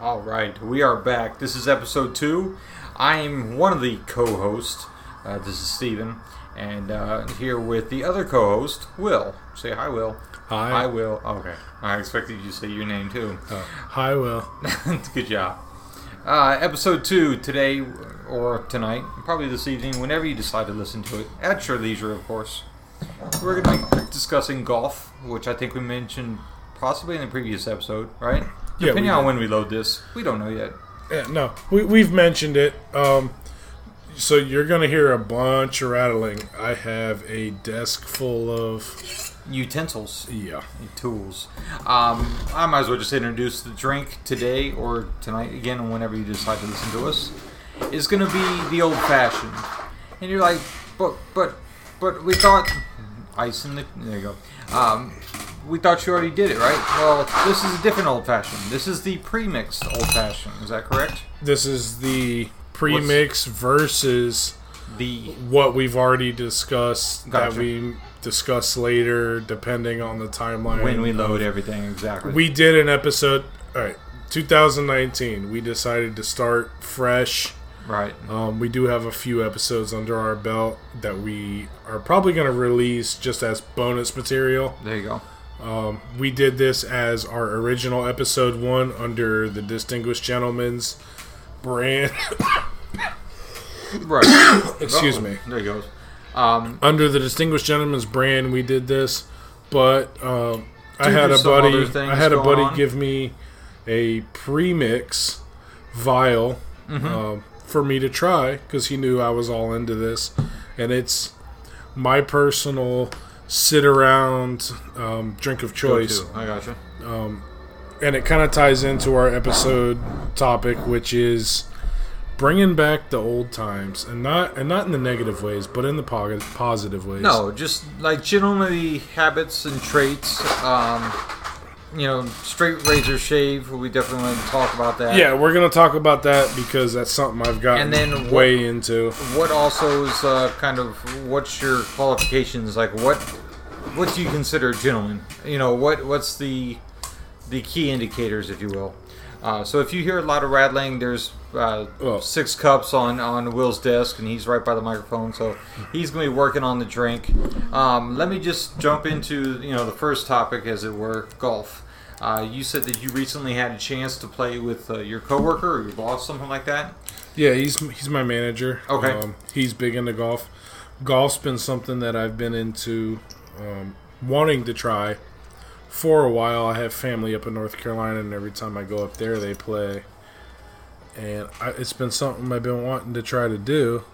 All right, we are back. This is episode two. I'm one of the co-hosts. Uh, this is Steven. and uh, here with the other co-host, Will. Say hi, Will. Hi. Hi, Will. Okay, I expected you to say your name too. Uh, hi, Will. Good job. Uh, episode two today or tonight, probably this evening, whenever you decide to listen to it, at your leisure, of course. We're going to be discussing golf, which I think we mentioned possibly in the previous episode, right? Yeah, Depending we on when we load this, we don't know yet. Yeah, no, we, we've mentioned it. Um, so you're going to hear a bunch of rattling. I have a desk full of. Utensils, Yeah. tools. Um, I might as well just introduce the drink today or tonight again, whenever you decide to listen to us. Going to be the old fashioned, and you're like, but but but we thought ice in the there you go. Um, we thought you already did it, right? Well, this is a different old fashioned. This is the pre-mixed old fashioned. Is that correct? This is the premix versus The what we've already discussed Gotcha. that we discuss later, depending on the timeline. when we load everything exactly. We did an episode. All right, 2019. We decided to start fresh. right. Um, we do have a few episodes under our belt that we are probably going to release just as bonus material. There you go. Um, we did this as our original episode one under the Distinguished Gentleman's brand. Right. Excuse Uh-oh. me. There he goes. Um, Under the Distinguished Gentleman's brand, we did this, but um, I had a buddy. I had a buddy on. give me a premix vial Mm-hmm. um, for me to try because he knew I was all into this, and it's my personal sit around um, drink of choice. I gotcha. and it kind of ties into our episode topic, which is bringing back the old times, and not and not in the negative ways, but in the positive ways. No, just like gentlemanly habits and traits. Um, you know, straight razor shave. We definitely want to talk about that. Yeah, we're gonna talk about that because that's something I've gotten And then what- way into. What also is uh, kind of what's your qualifications? Like what what do you consider a gentleman? You know, what what's the the key indicators, if you will. Uh, so if you hear a lot of rattling, there's uh, Oh. six cups on, on Will's desk, and he's right by the microphone, so he's going to be working on the drink. Um, let me just jump into you know the first topic, as it were, golf. Uh, you said that you recently had a chance to play with uh, your coworker or your boss, something like that. Yeah, he's he's my manager. Okay. Um, he's big into golf. Golf's been something that I've been into, um, wanting to try for a while. I have family up in North Carolina, and every time I go up there, they play. And I, it's been something I've been wanting to try to do.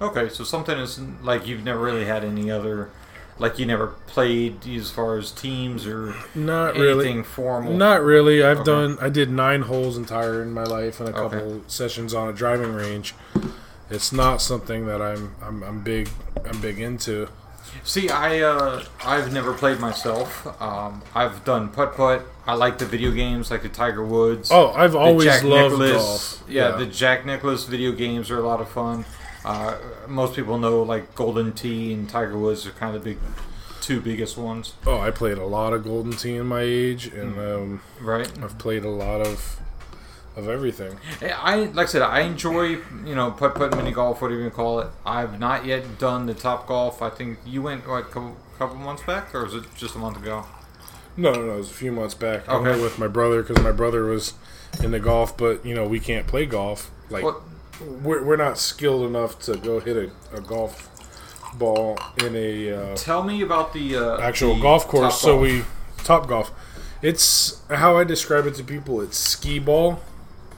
Okay, so something is like you've never really had any other, like you never played as far as teams or Not anything really. formal. Not really. I've Okay. done. I did nine holes entire in my life and a Okay. couple sessions on a driving range. It's not something that I'm. I'm, I'm big. I'm big into. See, I uh, I've never played myself. Um, I've done putt putt. I like the video games, like the Tiger Woods. Oh, I've always Jack loved Nicklaus. golf. Yeah, the Jack Nicklaus video games are a lot of fun. Uh, most people know like Golden Tee and Tiger Woods are kind of the big two biggest ones, Oh, I played a lot of Golden Tee in my age, and um, right? I've played a lot of of everything. I like I said, I enjoy you know putt putt mini golf, whatever you call it. I've not yet done the top golf. I think you went what couple couple months back, or was it just a month ago? No, no, no. It was a few months back. I went with my brother because my brother was into golf, but you know we can't play golf. Like What? we're, we're not skilled enough to go hit a, a golf ball in a uh, Tell me about the uh, actual the golf course. So Golf. we top golf. It's how I describe it to people. It's skee ball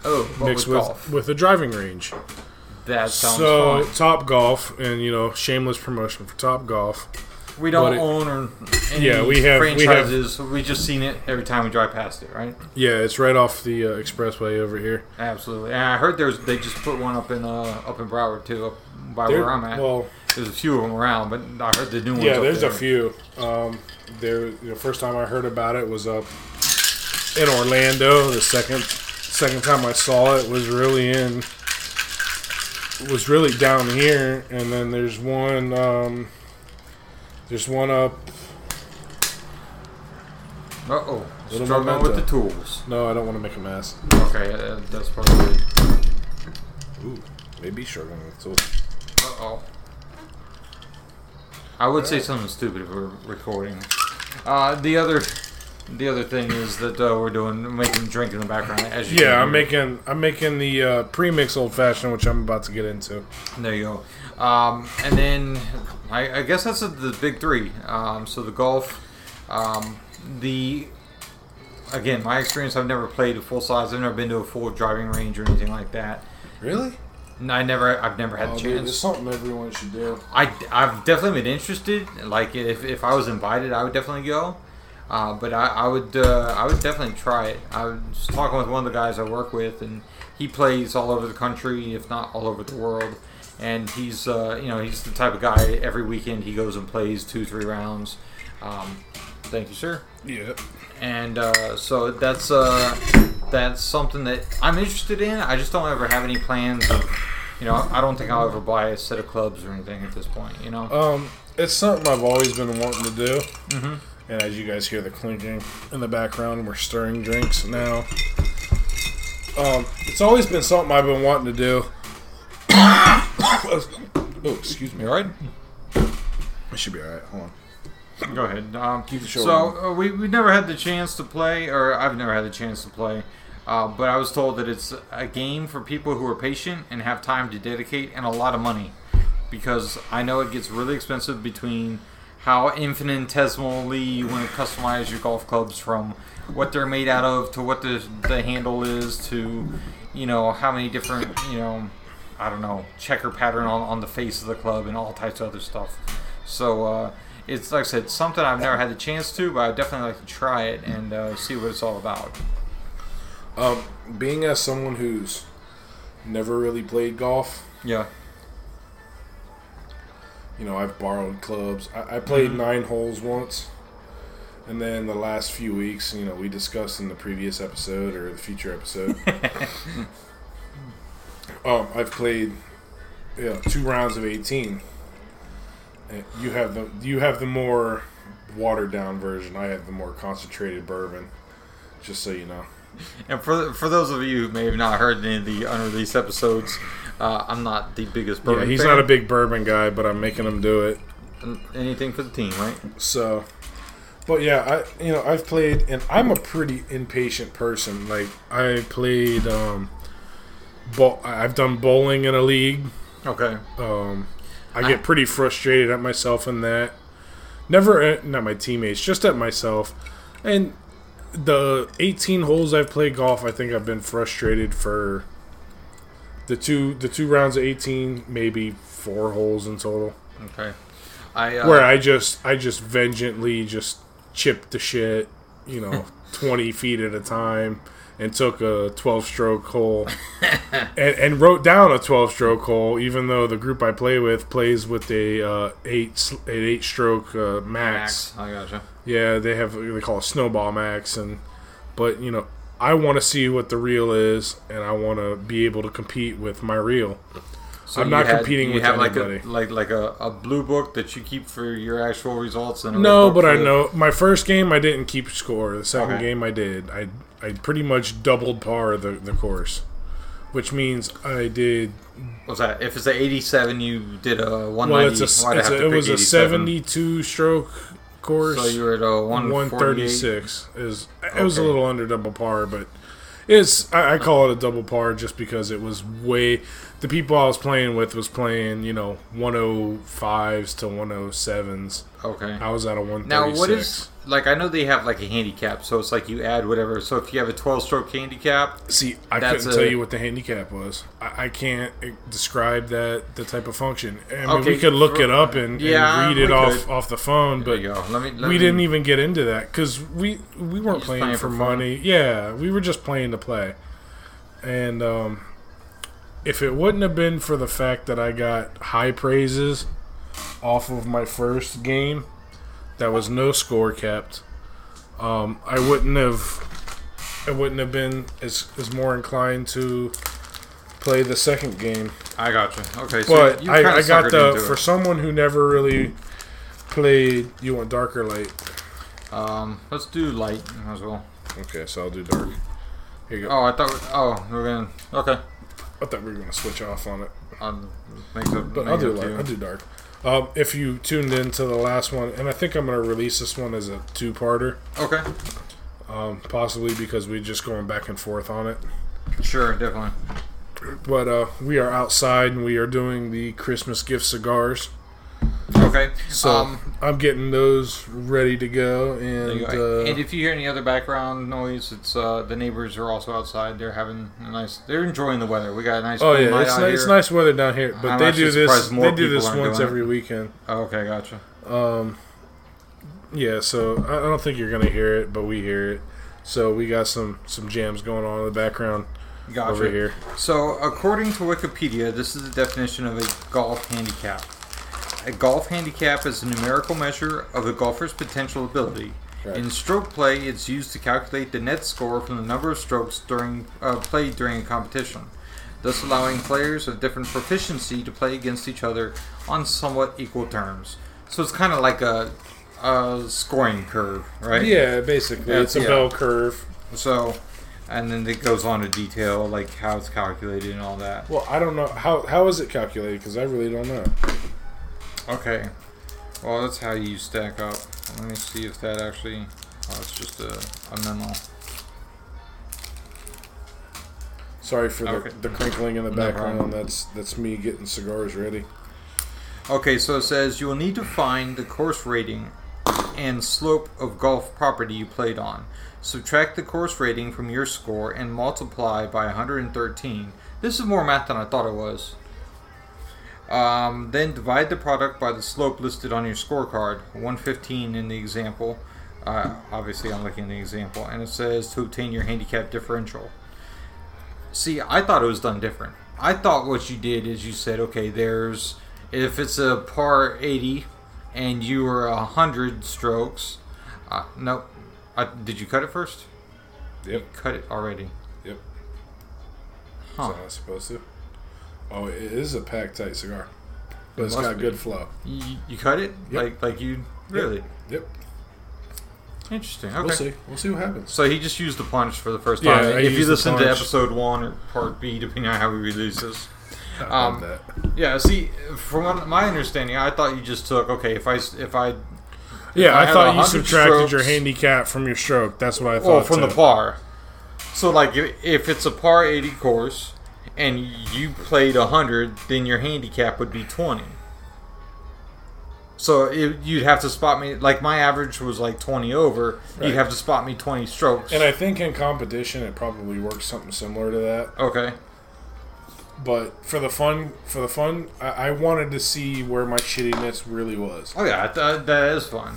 oh mixed with with golf. with a driving range. That sounds so fun. top golf, and you know, shameless promotion for top golf. We don't it- own or any Yeah, we have- we have- franchises. We, just seen it every time we drive past it, right? Yeah, it's right off the uh, expressway over here. Absolutely. And I heard there's they just put one up in uh up in Broward too, up by There- where I'm at. Well, there's a few of them around, but I heard the new ones. yeah, there's there. a few. Um, there, the first time I heard about it was up in Orlando. The second second time I saw it was really in was really down here, and then there's one. Um, there's one up. Uh oh, Little Struggling memento. with the tools. No, I don't want to make a mess. Okay, uh, that's probably. Ooh, maybe struggling with the tools. Uh oh. I would say something stupid if we're recording. Uh, the other, the other thing is that uh, we're doing making drink in the background as you. Yeah, can I'm hear. making I'm making the uh, premix old fashioned, which I'm about to get into. There you go. Um, and then I, I guess that's the big three. Um, so the golf, um, the again, my experience. I've never played a full size. I've never been to a full driving range or anything like that. Really? No, I never. I've never had Oh, dude, chance. it's something everyone should do. I, I've definitely been interested. Like if, if I was invited, I would definitely go. Uh, but I, I would uh, I would definitely try it. I was talking with one of the guys I work with, and he plays all over the country, if not all over the world. And he's uh, you know he's the type of guy. Every weekend he goes and plays two three rounds. Um, thank you, sir Yeah. and uh, so that's uh, that's something that I'm interested in. I just don't ever have any plans of, you know, I don't think I'll ever buy a set of clubs or anything at this point. You know. Um, it's something I've always been wanting to do. Mhm. And as you guys hear the clinking in the background, we're stirring drinks now. Um, it's always been something I've been wanting to do. Oh, excuse me. All right? I should be alright. Hold on. Go ahead. Um, Keep the show so uh, we we never had the chance to play, or I've never had the chance to play. Uh, but I was told that it's a game for people who are patient and have time to dedicate and a lot of money, because I know it gets really expensive between how infinitesimally you want to customize your golf clubs from what they're made out of to what the the handle is to you know how many different you know I don't know checker pattern on, on the face of the club and all types of other stuff. So uh, it's like I said, something I've never had the chance to, but I definitely like to try it and uh, see what it's all about. Um, being as someone who's never really played golf, Yeah. you know, I've borrowed clubs. I, I played Mhm. nine holes once, and then the last few weeks, you know, we discussed in the previous episode or the future episode. um, I've played, you know, two rounds of eighteen. You have the you have the more watered down version. I have the more concentrated bourbon. Just so you know. And for for those of you who may have not heard any of the unreleased episodes, uh, I'm not the biggest bourbon. yeah, he's fan. not a big bourbon guy, but I'm making him do it. anything for the team, right? So, but yeah, I you know I've played, and I'm a pretty impatient person. Like I played, um, bo- I've done bowling in a league. Okay. Um, I I- get pretty frustrated at myself in that. Never at not my teammates, just at myself. And the 18 holes I've played golf, I think I've been frustrated for the two the two rounds of 18, maybe four holes in total. Okay. I uh, where I just I just vengeantly just chipped the shit, you know, twenty feet at a time, and took a twelve stroke hole, and, and wrote down a twelve stroke hole, even though the group I play with plays with a uh, eight an eight stroke uh, max. Max. I gotcha. Yeah, they have they call it snowball max, and but you know. I want to see what the reel is, and I want to be able to compete with my reel. So I'm not had- competing with have anybody. like a like like a, a blue book that you keep for your actual results and No, but I the- know my first game I didn't keep score. The second Okay. game I did. I I pretty much doubled par the the course, which means I did. What's that? If it's a 87, you did a 190. Well, it's a, it's a it was a 72 stroke course. So you were at a 138. 136 is it was a little under double par, but it's I, I call it a double par just because it was way. The people I was playing with was playing you know 105s to 107s. Okay. I was at a 136. Now, what is like? I know they have like a handicap, so it's like you add whatever. So if you have a 12 stroke handicap, See, I couldn't a- tell you what the handicap was. I, I can't eh, describe that the type of function. I mean, Okay, we could look it up and, Yeah, and read it off could. off the phone, but. Let me. Let we me- didn't even get into that because we we weren't playing, playing for for money. Yeah, we were just playing to play. And um, if it wouldn't have been for the fact that I got high praises off of my first game, that was no score kept. Um, I wouldn't have. I wouldn't have been as, as more inclined to play the second game. I got you. Okay, so But you I, I got the for it. someone who never really played. You want darker light? Um, let's do light as well. Okay, so I'll do dark. Here you go. Oh, I thought. we- Oh, we're gonna. Okay. I thought we were gonna switch off on it, On but make I'll do light. I'll do dark. Um, if you tuned in to the last one, and I think I'm gonna release this one as a two-parter, Okay. um, possibly because we're just going back and forth on it. Sure, definitely. But uh, we are outside and we are doing the Christmas gift cigars. Okay. So um, I'm getting those ready to go, and go. uh, and if you hear any other background noise, it's uh, the neighbors are also outside. They're having a nice. They're enjoying the weather. We got a nice. oh yeah, it's, out ni- it's nice weather down here, but I'm they do this. more They do this once every weekend. Oh, okay, gotcha. Um, yeah, so I I don't think you're gonna hear it, but we hear it. So we got some some jams going on in the background Gotcha. over here. So, according to Wikipedia, this is the definition of a golf handicap. A golf handicap is a numerical measure of a golfer's potential ability. Right. In stroke play, it's used to calculate the net score from the number of strokes during uh, played during a competition, thus allowing players of different proficiency to play against each other on somewhat equal terms. So it's kind of like a, a scoring curve, right? Yeah, basically, Yeah, it's a yeah. bell curve. So, and then it goes on to detail like how it's calculated and all that. Well, I don't know how how is it calculated because I really don't know. Okay. Well, that's how you stack up. Let me see if that actually. Oh, it's just a, a memo. Sorry for the, Okay. the crinkling in the No background. problem. That's that's me getting cigars ready. Okay, so it says you will need to find the course rating and slope of golf property you played on. Subtract the course rating from your score and multiply by 113. This is more math than I thought it was. Um, then divide the product by the slope listed on your scorecard, 115 in the example. Uh, obviously, I'm looking at the example, and it says to obtain your handicap differential. See, I thought it was done different. I thought what you did is you said, okay, there's if it's a par 80 and you were a hundred strokes. Uh, no, I, did you cut it first? Yep. Cut it already. Yep. Huh. Is that supposed to? Oh, it is a pack tight cigar, but it has got be. good flow. You, you cut it Yep. like like you really Yep. interesting. Okay. We'll see. We'll see what happens. So he just used the punch for the first time. I if you listen to episode one or part B, depending on how we release this. Um, that. Yeah. See, from my understanding, I thought you just took okay. If I if I Yeah, I I, thought you 100 subtracted your handicap from your stroke. That's what I thought. Well, from the par. So, like, if, if it's a par 80 course and you played 100, then your handicap would be 20. So, it, you'd have to spot me, like, my average was like 20 over. Right. You'd have to spot me 20 strokes. And I think in competition, it probably works something similar to that. okay. But for the fun, for the fun, I, I wanted to see where my shittiness really was. Oh, yeah, th- uh, that is fun.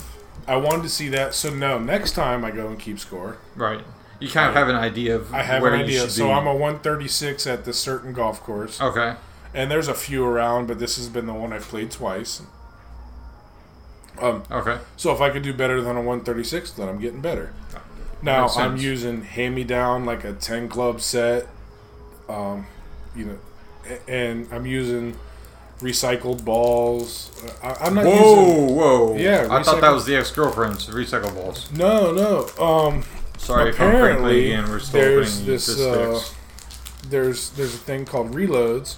I wanted to see that. So no, next time I go and keep score, Right. You kind of have an idea of I have where an idea. So be. I'm a 136 at this certain golf course, Okay. and there's a few around, but this has been the one I've played twice. Um, Okay. so if I could do better than a 136, then I'm getting better. Now I'm using hand me down like a 10 club set, um, you know, and I'm using recycled balls. I, I'm not Whoa, using. whoa. Yeah, I thought that was the ex girlfriend's recycled balls. No, no. Um, Sorry if I'm Apparently, crinkly again. We're still there's this, uh, there's there's a thing called reloads,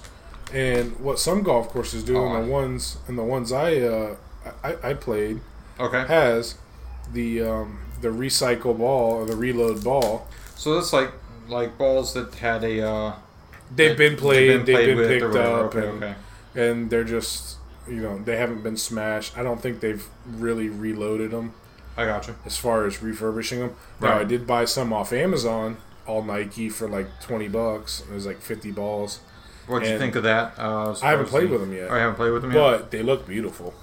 and what some golf courses do, Oh, and the ones and the ones I uh, I, I played Okay. has the um, the recycle ball or the reload ball. So that's like like balls that had a uh, They've been played, they've been, with or picked up, Okay, and, okay. and they're just you know they haven't been smashed. I don't think they've really reloaded them I got you. as far as refurbishing them. Now I did buy some off Amazon, all Nike for like twenty bucks. It was like fifty balls. What'd you think of that? Uh, I haven't played with them yet. Oh, I haven't played with them yet. but they look beautiful.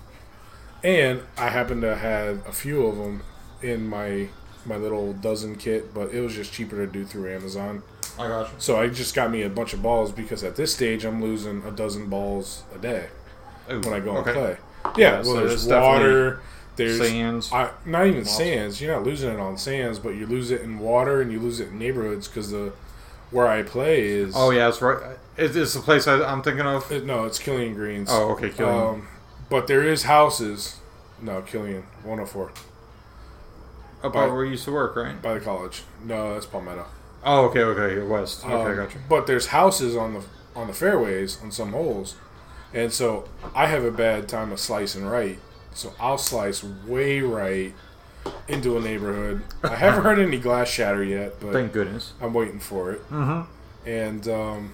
And I happen to have a few of them in my my little dozen kit, but it was just cheaper to do through Amazon. I got you. So I just got me a bunch of balls because at this stage I'm losing a dozen balls a day Ooh, when I go okay. and play. Yeah, Yeah, well, so there's there's water. There's Sands. I, not even sands. You're not losing it on sands, but you lose it in water and you lose it in neighborhoods because the where I play is. oh yeah, it's right. Is this the place I, I'm thinking of? it- no, it's Killian Greens. Oh, okay, Killian. Um, but there is houses. No, Killian, 104. About by, where you used to work, right? by the college. No, that's Palmetto. Oh, okay, okay, west. Okay, Um, gotcha. But there's houses on the on the fairways on some holes, and so I have a bad time of slicing right. So I'll slice way right into a neighborhood. I haven't heard any glass shatter yet, but Thank goodness. I'm waiting for it. Mm-hmm. And um,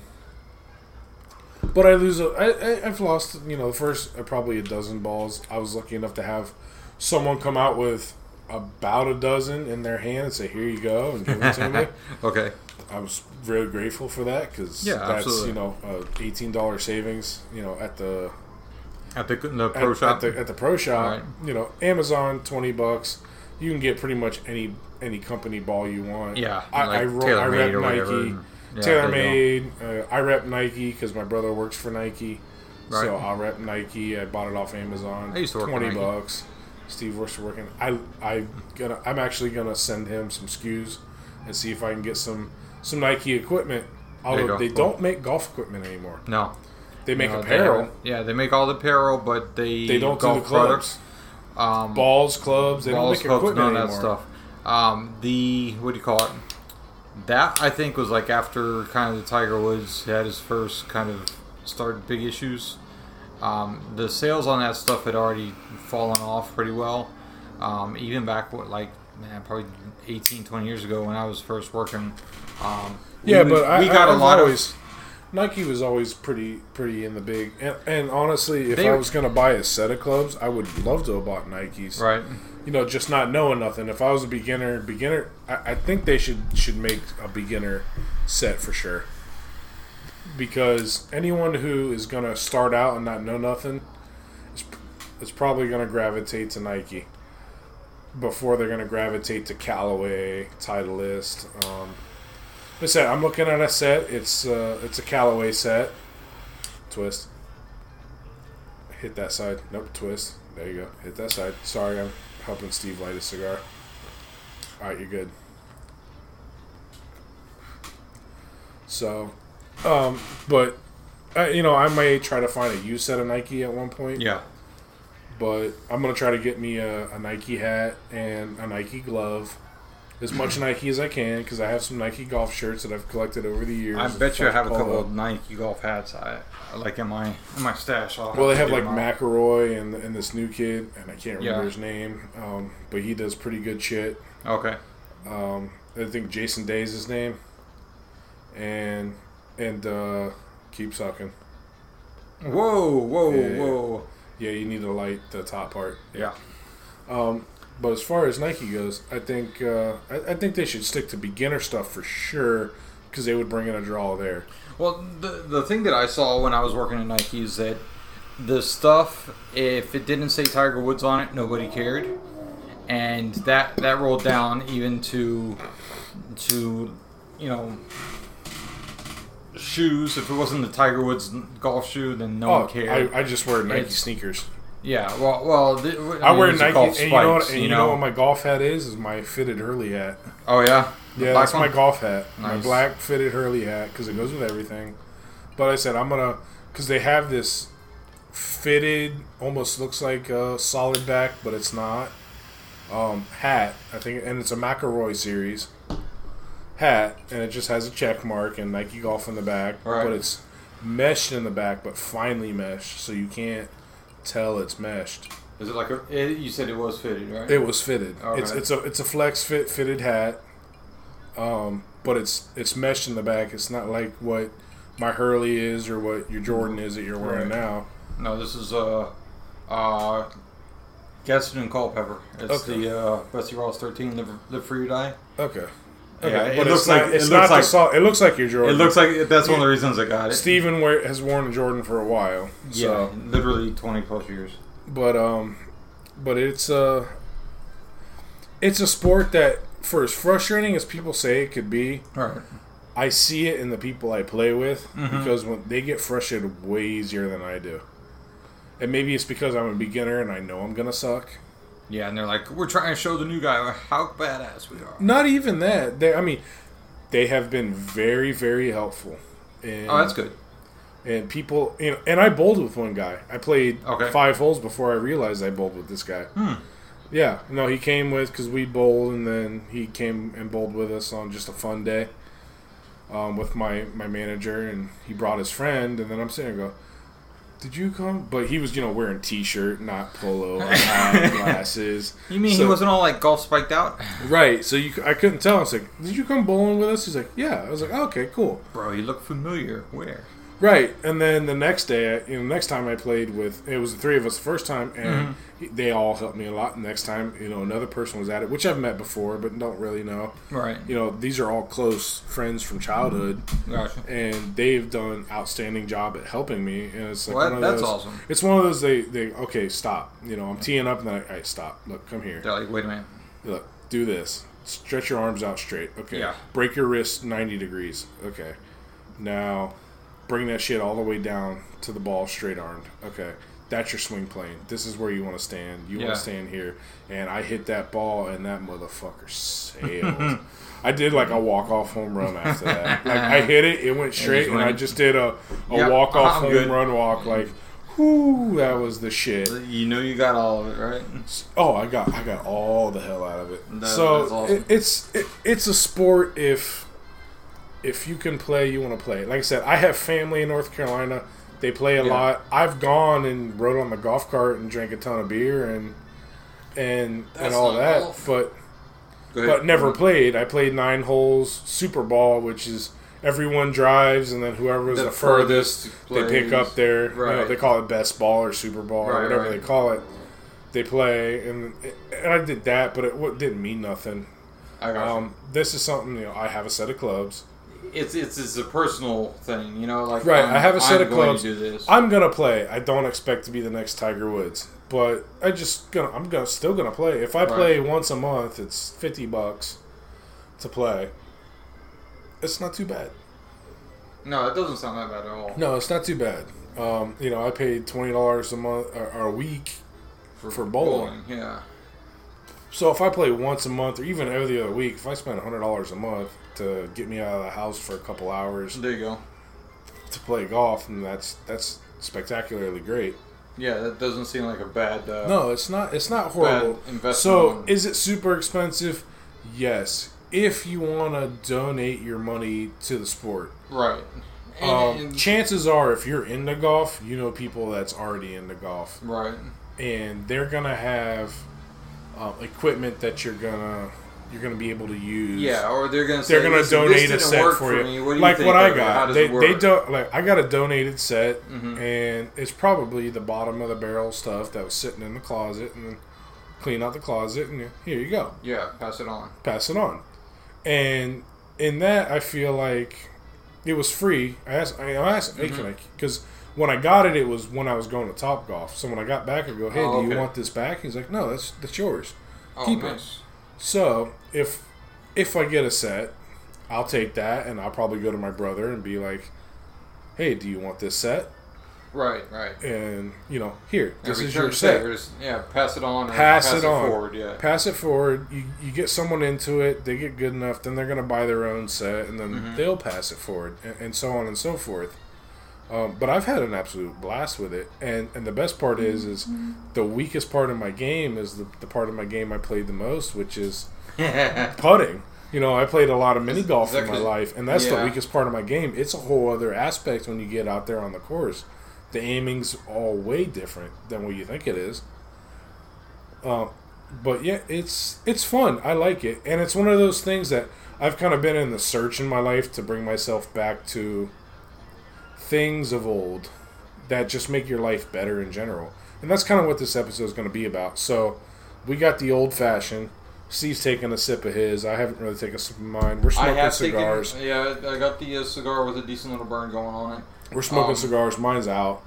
but I lose. A, I, I, I've lost. You know, the first uh, probably a dozen balls. I was lucky enough to have someone come out with about a dozen in their hand and say, "Here you go," and give it to me. Okay. I was really grateful for that because Yeah, that's absolutely. you know a eighteen dollar savings. You know at the At the the pro at, shop. at the at the pro shop. Right. You know Amazon twenty bucks. You can get pretty much any any company ball you want. yeah. I, like I, ro- I rep. Nike. Yeah, TaylorMade. Uh, I rep Nike because my brother works for Nike. Right. So I'll rep Nike. I bought it off Amazon. I used to work twenty bucks. Steve works for working. I I gonna I'm actually gonna send him some SKUs and see if I can get some some Nike equipment. Although they don't make golf equipment anymore. No. They make they apparel. haven't- yeah, they make all the apparel, but they They don't do the clubs, products. Um, balls, clubs. They balls, don't make clubs, none of that stuff. Um, the what do you call it? That I think was like after kind of the Tiger Woods had his first kind of started big issues. Um, the sales on that stuff had already fallen off pretty well. Um, even back what like man probably 18, 20 years ago when I was first working. Um, Yeah, would- but I, we got I, a I've lot always, Nike was always pretty pretty in the big. And, and honestly, if They- I was gonna buy a set of clubs, I would love to have bought Nikes. right. You know, just not knowing nothing. If I was a beginner, beginner, I, I think they should should make a beginner set for sure. Because anyone who is gonna start out and not know nothing, is, is probably gonna gravitate to Nike. Before they're gonna gravitate to Callaway, Titleist. Um, I said, I'm looking at a set. It's uh, it's a Callaway set. Twist. Hit that side. Nope. Twist. There you go. Hit that side. Sorry, I'm helping Steve light a cigar. All right, you're good. So, um, but uh, you know, I may try to find a used set of Nike at one point. Yeah. But I'm gonna try to get me a, a Nike hat and a Nike glove, as much Nike as I can, because I have some Nike golf shirts that I've collected over the years. I bet you I have a couple of Nike golf hats. I like in my in my stash. I'll Well, they to have like. McIlroy and and this new kid, and I can't remember Yeah. his name, um, but he does pretty good shit. Okay. Um, I think Jason Day is his name, and and uh, keep sucking. Whoa, whoa, yeah. whoa. Yeah, you need to light the top part. Yeah. Um, but as far as Nike goes, I think uh, I, I think they should stick to beginner stuff for sure because they would bring in a draw there. Well, the the thing that I saw when I was working at Nike is that the stuff, if it didn't say Tiger Woods on it, nobody cared, and that that rolled down even to to you know shoes. If it wasn't the Tiger Woods golf shoe, then no oh, one cared. I, I just wear Nike It's- sneakers. Yeah. Well, well, the, I, mean, wear Nike, and you know what? spikes, And you know what my golf hat is? Is my fitted Hurley hat. Oh yeah. The Yeah, that's my golf hat. My black fitted Hurley hat because it goes with everything. But I said I'm gonna because they have this fitted, almost looks like a solid back, but it's not. Um, hat I think, and it's a McIlroy series hat, and it just has a check mark and Nike Golf in the back, Right. but it's meshed in the back, but finely meshed, so you can't tell it's meshed. Is it like a? It, you said it was fitted, right? It was fitted. Okay. It's it's a it's a flex fit fitted hat, um, but it's it's meshed in the back. It's not like what my Hurley is or what your Jordan is that you're wearing Right. now. No, this is uh, uh, Gaston and Culpepper. It's Okay. the uh, Bessie Ross 13 Live, Live Free or Die. Okay. Yeah, Okay, it looks not, like- it's it looks like- sol- it looks like your Jordan. It looks like that's one of the reasons I got it. Steven wear, has worn a Jordan for a while. yeah, So, literally 20 plus years. but um, but it's uh, it's a sport that for as frustrating as people say it could be, All right. I see it in the people I play with Mhm. because when they get frustrated way easier than I do. And maybe it's because I'm a beginner and I know I'm gonna suck. Yeah, and they're like, we're trying to show the new guy how badass we are. Not even that. They, I mean, they have been very, very helpful. And, Oh, that's good. And people, you know, and I bowled with one guy. I played Okay. five holes before I realized I bowled with this guy. Hmm. Yeah, no, he came with because we bowled, and then he came and bowled with us on just a fun day um, with my my manager, and he brought his friend, and then I'm sitting there go, "Did you come?" But he was, you know, wearing t-shirt, not polo, hat, glasses. You mean he wasn't all like golf spiked out? Right. So you, I couldn't tell. I was like, "Did you come bowling with us?" He's like, "Yeah." I was like, oh, "Okay, cool." Bro, you look familiar. Where? Right, and then the next day, you know, next time I played with, it was the three of us the first time, and mm-hmm. he- they all helped me a lot. Next time, you know, another person was at it, which I've met before, but don't really know. Right. You know, these are all close friends from childhood, Gotcha. and they've done outstanding job at helping me. And it's like Well, one of that's those, awesome. It's one of those they, they okay, stop. You know, I'm teeing up, and then I, right, stop. Look, come here. They're like, wait a minute. Look, do this. Stretch your arms out straight. Okay. Yeah. Break your wrist 90 degrees. Okay. Now, bring that shit all the way down to the ball straight armed. Okay. That's your swing plane. This is where you want to stand. You Yeah. want to stand here. And I hit that ball, and that motherfucker sailed. I did like a walk off home run after that. Like I hit it, it went straight, and I just did a, a Yeah, walk off home good. run walk. Like, whoo, that was the shit. You know you got all of it, right? Oh, I got I got all the hell out of it. That- so awesome. it, it's it, it's a sport if if you can play, you want to play. Like I said, I have family in North Carolina. They play a Yeah. lot. I've gone and rode on the golf cart and drank a ton of beer and and That's and all that, golf. but Go ahead. but never played. I played nine holes Super Ball, which is everyone drives and then whoever's the, The furthest, furthest they pick up their you know, they call it best ball or Super Ball or whatever right. they call it. They play and and I did that, but it didn't mean nothing. I got. Um, this is something you know. I have a set of clubs. It's, it's it's a personal thing, you know. Like Right, I'm- I have a set I'm of going. To do this. I'm gonna play. I don't expect to be the next Tiger Woods, but I just gonna I'm gonna still gonna play. If I Right. play once a month, it's fifty bucks to play. It's not too bad. no, it doesn't sound that bad at all. No, it's not too bad. Um, you know, I paid twenty dollars a month or, or a week, for bowling. yeah. so if I play once a month or even every other week, if I spend hundred dollars a month to get me out of the house for a couple hours There you go. to play golf, and that's that's spectacularly great. Yeah, that doesn't seem like a bad. Uh, No, it's not. It's not horrible. So, is it super expensive? Yes. If you want to donate your money to the sport, right. And- um, and- chances are, if you're into golf, you know people that's already into golf, right. and they're gonna have uh, equipment that you're gonna you're gonna be able to use. Yeah, or they're gonna they're gonna "Listen, donate a set work for you, me. What do you like think what I of it? How got. They they don't like I got a donated set, Mhm. and it's probably the bottom of the barrel stuff that was sitting in the closet, and clean out the closet, and here you go, Yeah, pass it on. pass it on. And in that, I feel like it was free. I asked, I asked, hey, Mm-hmm. can I? Because when I got it, it was when I was going to Top Golf. So when I got back, I go, hey, Oh, do you want this back? He's like, no, that's that's yours. Oh, Keep it. So if if I get a set, I'll take that, and I'll probably go to my brother and be like, "Hey, do you want this set?" Right, right. And you know, here, this Every is your set. savers, Yeah, pass it on. Or Pass it on. forward. Yeah. Pass it forward. You, you get someone into it. They get good enough. Then they're gonna buy their own set, and then Mhm. they'll pass it forward, and, and so on and so forth. Um, but I've had an absolute blast with it, and and the best part is is the weakest part of my game is the, the part of my game I played the most, which is putting. You know, I played a lot of mini golf in my life, and that's the weakest part of my game. It's a whole other aspect when you get out there on the course. The aiming's all way different than what you think it is. Uh, but yeah, it's it's fun. I like it, and it's one of those things that I've kind of been in the search in my life to bring myself back to things of old that just make your life better in general. And that's kind of what this episode is going to be about. So, we got the old fashioned. Steve's taking a sip of his. I haven't really taken a sip of mine. We're I smoking have cigars. taken. Yeah, I got the uh, cigar with a decent little burn going on it. We're smoking um, cigars. Mine's out.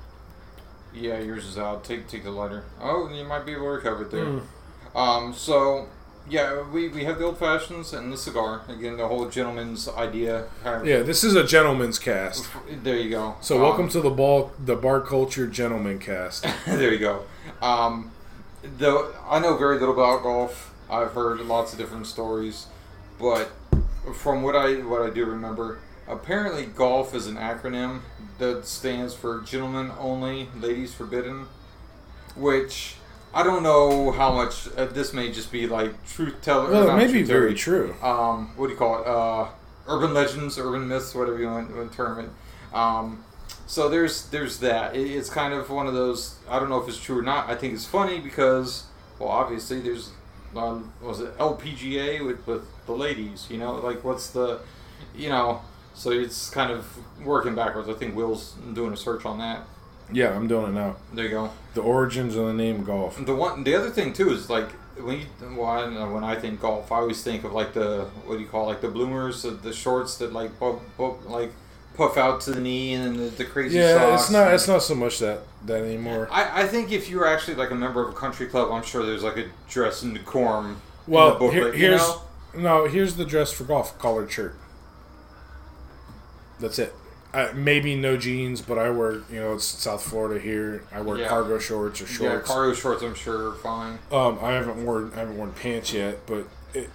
Yeah, yours is out. Take take the lighter. Oh, you might be able to recover it there. Mm. Um, so yeah, we, we have the old fashions and the cigar. Again, the whole gentleman's idea. Yeah, this is a gentleman's cast. There you go. So, Um, welcome to the ball, the bar culture gentleman cast. there you go. Um, though I know very little about golf. I've heard lots of different stories, but from what I what I do remember, apparently golf is an acronym that stands for gentlemen only, ladies forbidden, which I don't know how much uh, this may just be like truth telling. Well, it may be very true. Um, what do you call it? Uh, urban legends, urban myths, whatever you want to term it. Um, so there's there's that. It, it's kind of one of those. I don't know if it's true or not. I think it's funny because, well, obviously there's, um, was it LPGA with with the ladies? You know, like what's the, you know. So it's kind of working backwards. I think Will's doing a search on that. Yeah, I'm doing it now. There you go. The origins of the name golf. The one, the other thing too is like when you, well, I know, when I think golf, I always think of like the what do you call it, like the bloomers, the, the shorts that like like puff out to the knee and then the, the crazy. Yeah, it's not. It's not so much that that anymore. I, I think if you're actually like a member of a country club, I'm sure there's like a dress and decorum. Well, in the booklet, here- you here's know? no. Here's the dress for golf: collared shirt. That's it. I, maybe no jeans, but I wear. You know, it's South Florida here. I wear Yeah. cargo shorts or shorts. yeah, cargo shorts. I'm sure are fine. Um, I haven't worn I haven't worn pants yet, but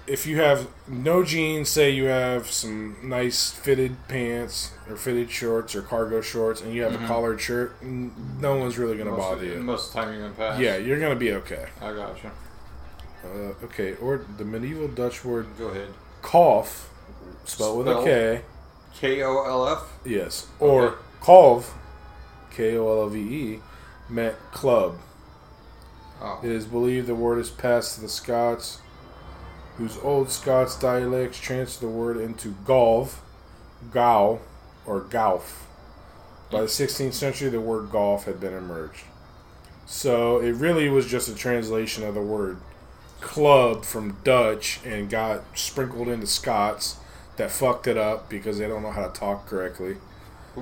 if you have no jeans, say you have some nice fitted pants or fitted shorts or cargo shorts, and you have a collared shirt, no one's really gonna Mm-hmm. most, bother you. most of the time you're gonna pass. Yeah, you're gonna be okay. I gotcha. Uh, okay, or the medieval Dutch word Go ahead. "kolf," spelled with a? K. K O L F. Yes, or Okay. "kolve," K O L V E, meant club. Oh. It is believed the word is passed to the Scots, whose old Scots dialects transfer the word into golf, gow, or golf. By the 16th century, the word golf had been emerged. So it really was just a translation of the word club from Dutch and got sprinkled into Scots that fucked it up because they don't know how to talk correctly.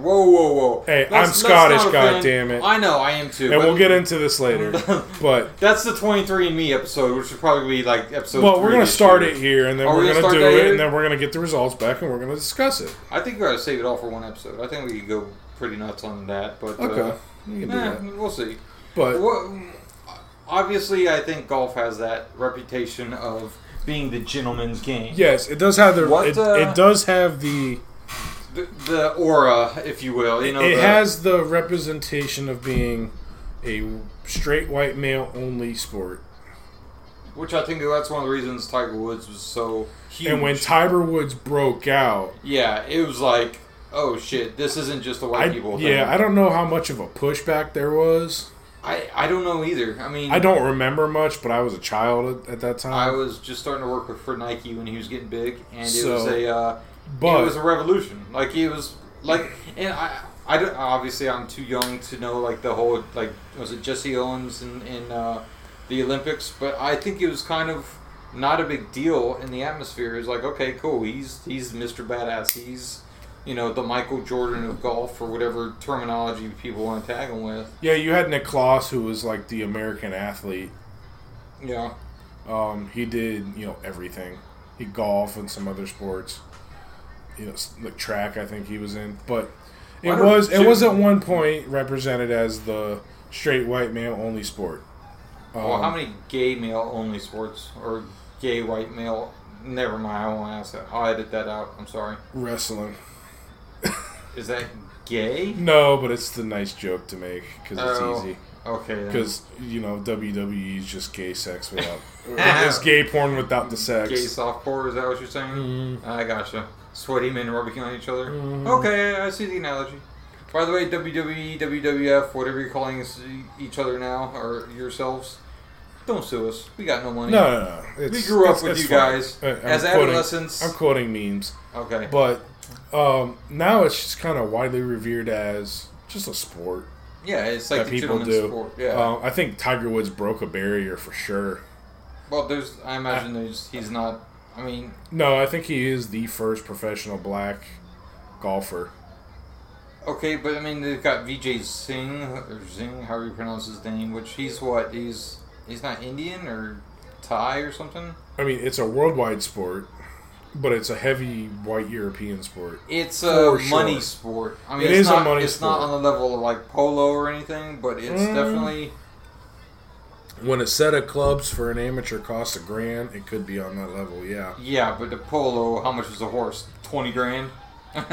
Whoa, whoa, whoa! Hey, Let's- I'm Scottish, not offend- goddammit. I know, I am too. And we'll get into this later. But That's the 23andMe episode, which would probably be like episode. Well, we're gonna start year. it here, and then Are we're we gonna gonna do it, here? and then we're gonna get the results back, and we're gonna discuss it. I think we gotta save it all for one episode. I think we could go pretty nuts on that, but Okay, uh, do eh, that. we'll see. But What, obviously, I think golf has that reputation of being the gentleman's game. yes, it does have the What, it, uh, it does have the The, the aura, if you will. You know, it the, has the representation of being a straight white male only sport. which I think that's one of the reasons Tiger Woods was so huge. And when Tiger Woods broke out, yeah, it was like, oh shit, this isn't just a white I, people thing. yeah, I don't know how much of a pushback there was. I, I don't know either. I mean, I don't remember much, but I was a child at, at that time. I was just starting to work with for Nike when he was getting big, and it So, was a uh, but it was a revolution. Like it was like, and I I don't, obviously I'm too young to know like the whole like was it Jesse Owens in in uh, the Olympics, but I think it was kind of not a big deal in the atmosphere. It was like okay, cool, he's he's Mr. Badass, he's you know the Michael Jordan of golf or whatever terminology people want to tag him with. yeah, you had Nicklaus, who was like the American athlete. Yeah, Um, he did, you know, everything. He golf and some other sports. You know, s- like track. I think he was in, but it Why don't was it was at one point represented as the straight white male only sport. Um, well, how many gay male only sports or gay white male? Never mind, I won't ask that. I'll edit that out. I'm sorry. wrestling? Is that gay? No, but it's the nice joke to make because it's Oh, easy. Okay. Because you know WWE is just gay sex without it's gay porn without the sex. gay softcore, is that what you're saying? Mhm. I gotcha. Sweaty men rubbing on each other. Mhm. Okay, I see the analogy. By the way, WWE, WWF, whatever you're calling us- each other now, or yourselves, don't sue us. We got no money. No, no, no. We grew up it's- with it's you fine. guys I- I'm as quoting- adolescents. I'm quoting memes. okay. But um, now it's just kind of widely revered as just a sport Yeah, it's like people do. sport. Yeah. Um, I think Tiger Woods broke a barrier for sure. well, there's. I imagine there's. He's not. I mean, No, I think he is the first professional black golfer. Okay, but I mean they've got Vijay Singh or Singh, however you pronounce his name, which he's what? He's he's not Indian or Thai or something. I mean, it's a worldwide sport, but it's a heavy white European sport. It's a For money sport. I mean, It it's is a not, money It's not on the level of like polo or anything, but it's Mm. definitely When a set of clubs for an amateur costs a grand, it could be on that level. Yeah. yeah. But the polo, how much is a horse? Twenty grand.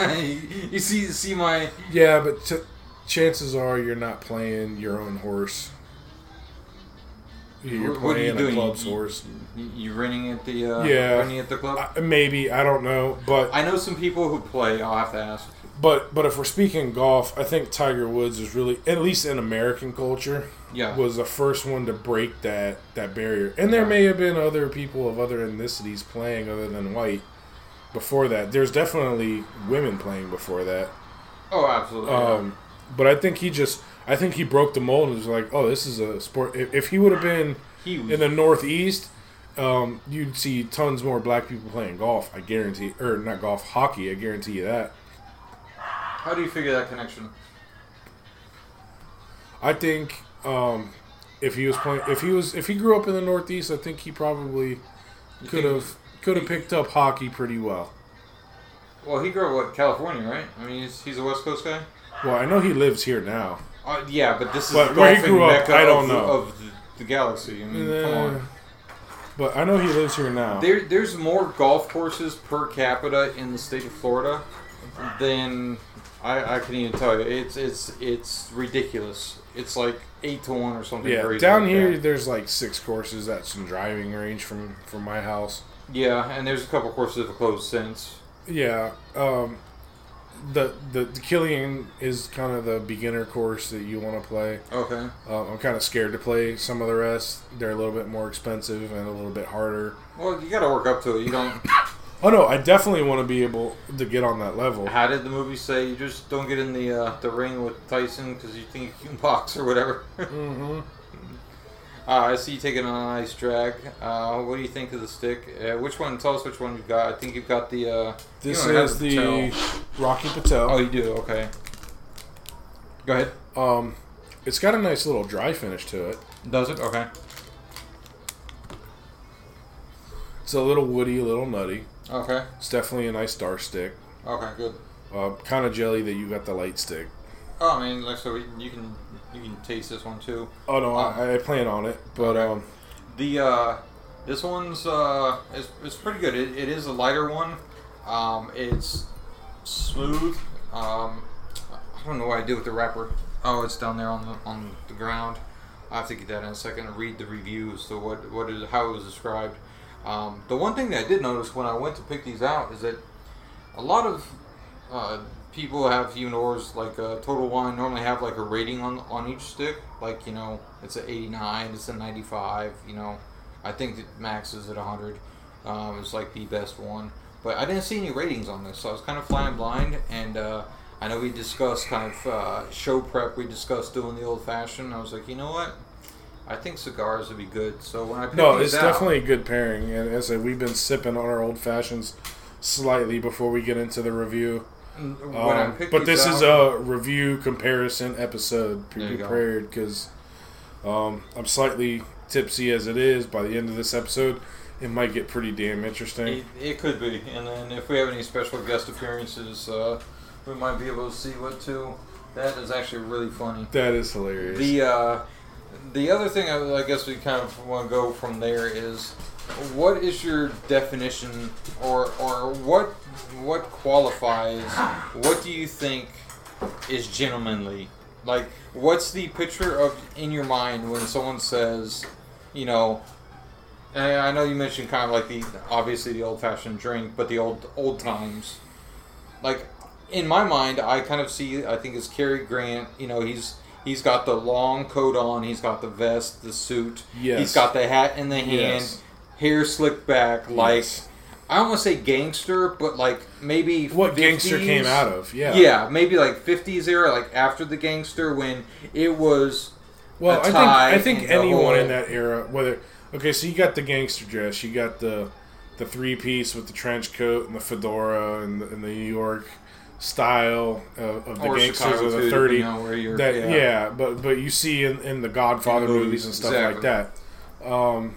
you see, see my Yeah, but t- chances are you're not playing your own horse. You're What- are you playing a doing? club You- source. You, you renting at the uh, Yeah. renting at the club? Uh, maybe I don't know, but I know some people who play. I'll have to ask. But but if we're speaking golf, I think Tiger Woods is really at least in American culture Yeah. was the first one to break that that barrier. And there may have been other people of other ethnicities playing other than white before that. There's definitely women playing before that. oh, absolutely. yeah. Um, but I think he just I think he broke the mold and was like, oh, this is a sport. If, if he would have been in the Northeast, um, you'd see tons more black people playing golf. I guarantee, or not golf, hockey. I guarantee you that. How do you figure that connection? I think um, if he was playing, if he was, if he grew up in the Northeast, I think he probably could have could have picked up hockey pretty well. Well, he grew up what California, right? I mean, he's, he's a West Coast guy. Well, I know he lives here now. Uh, yeah, but this is But where he grew up, I don't of, know. of the, the galaxy. I mean, come Uh, on. But I know he lives here now. There, there's more golf courses per capita in the state of Florida than I, I can even tell you. It's it's it's ridiculous. It's like eight to one or something. yeah, crazy down like here that. there's like six courses at some driving range from from my house. Yeah, and there's a couple courses that have closed since. Yeah, um, the, the the Killian is kind of the beginner course that you want to play. Okay. Uh, I'm kind of scared to play some of the rest. They're a little bit more expensive and a little bit harder. Well, you got to work up to it. You don't. Oh no, I definitely want to be able to get on that level. How did the movie say? You just don't get in the uh, the ring with Tyson because you think you can box or whatever. hmm Uh, I see you taking a nice drag. Uh, what do you think of the stick? Uh, which one? Tell us which one you've got. I think you've got the. Uh, This you is the tell. Rocky Patel. Oh, you do. Okay. Go ahead. Um, it's got a nice little dry finish to it. Does it? Okay. It's a little woody, a little nutty. Okay. It's definitely a nice dark stick. Okay. Good. Uh, kind of jelly that you got the light stick. Oh, I mean, like so you can you can taste this one too. Oh no, Um, I, I plan on it, but okay. um, The uh, this one's uh, it's, it's pretty good. It, it is a lighter one. Um, it's smooth. Um, I don't know what I do with the wrapper. Oh, it's down there on the on the ground. I have to get that in a second and read the reviews. So what what is how it was described. Um, the one thing that I did notice when I went to pick these out is that a lot of uh, people have humidors like uh, Total Wine normally have like a rating on on each stick. Like you know, it's an 89, it's a 95. You know, I think that Max is at 100. Um, it's like the best one, but I didn't see any ratings on this, so I was kind of flying blind. And uh, I know we discussed kind of uh, show prep. We discussed doing the old fashioned. I was like, you know what? I think cigars would be good. So when I picked no, it's out- definitely a good pairing. And as I we've been sipping on our old fashions slightly before we get into the review. Um, but this is a review comparison episode. Be There you go. prepared because um, I'm slightly tipsy as it is. By the end of this episode, it might get pretty damn interesting. It, it could be, and then if we have any special guest appearances, uh, we might be able to see what too. That is actually really funny. That is hilarious. The uh, the other thing I, I guess we kind of want to go from there is, what is your definition, or or what what qualifies? What do you think is gentlemanly? Like, what's the picture of in your mind when someone says, you know, I know you mentioned kind of like the obviously the old fashioned drink, but the old old times. Like in my mind, I kind of see. I think it's Cary Grant. You know, he's he's got the long coat on. He's got the vest, the suit. Yes. He's got the hat in the hand, Yes. hair slicked back. Like Yes. I don't want to say gangster, but like maybe what gangster came out of? Yeah. Yeah, maybe like fifties era, like after the gangster when it was. Well, a I think I think anyone whole- in that era, whether okay, so you got the gangster dress, you got the the three piece with the trench coat and the fedora and the, and the New York style of, of the or gangsters Chicago of the too, thirty. You know, that yeah. yeah. but but you see in, in the Godfather In the movies movies, and stuff like that. Um,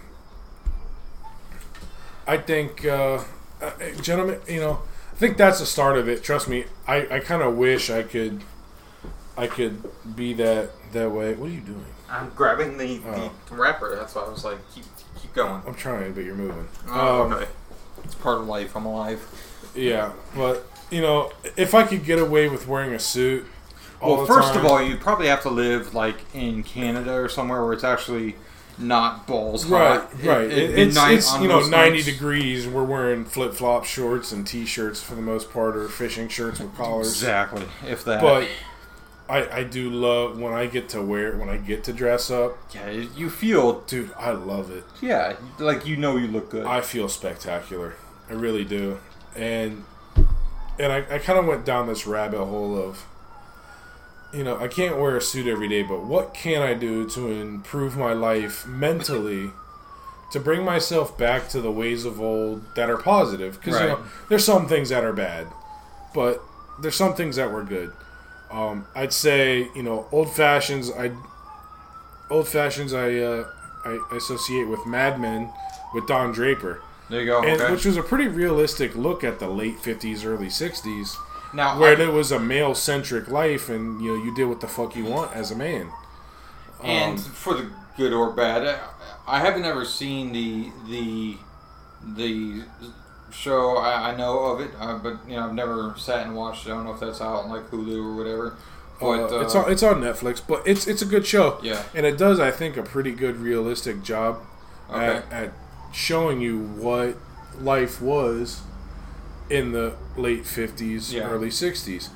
I think, uh, uh, gentlemen, you know, I think that's the start of it. Trust me, I, I kind of wish I could, I could be that that way. What are you doing? I'm grabbing the, Oh. the wrapper. That's why I was like, keep keep going. I'm trying, but you're moving. Oh, Um, okay. It's part of life. I'm alive. Yeah, but you know, if I could get away with wearing a suit, all Well, first time, of all, you probably have to live like in Canada or somewhere where it's actually not balls Right, hot. right. at It- it's it's you know ninety nights. degrees. We're wearing flip flop shorts and t shirts for the most part, or fishing shirts with collars. Exactly. If that. But I I do love when I get to wear when I get to dress up, yeah, you feel dude. I love it. yeah, like you know you look good. I feel spectacular. I really do. And and I, I kind of went down this rabbit hole of you know, I can't wear a suit every day, but what can I do to improve my life mentally to bring myself back to the ways of old that are positive? Because you know, there's some things that are bad, but there's some things that were good. Um, I'd say you know old fashions. I old fashions. I uh, I associate with Mad Men with Don Draper, there you go. and, okay. which was a pretty realistic look at the late '50s, early '60s now, where I- it was a male centric life and you know you did what the fuck you want as a man. and Um, for the good or bad, I- I haven't ever seen the the the show. I, I know of it, uh, but you know I've never sat and watched. it. I don't know if that's out on like Hulu or whatever. But uh, uh, it's on it's on Netflix, but it's it's a good show. Yeah. and it does I think a pretty good realistic job Okay. at, at showing you what life was in the late fifties, Yeah. early sixties.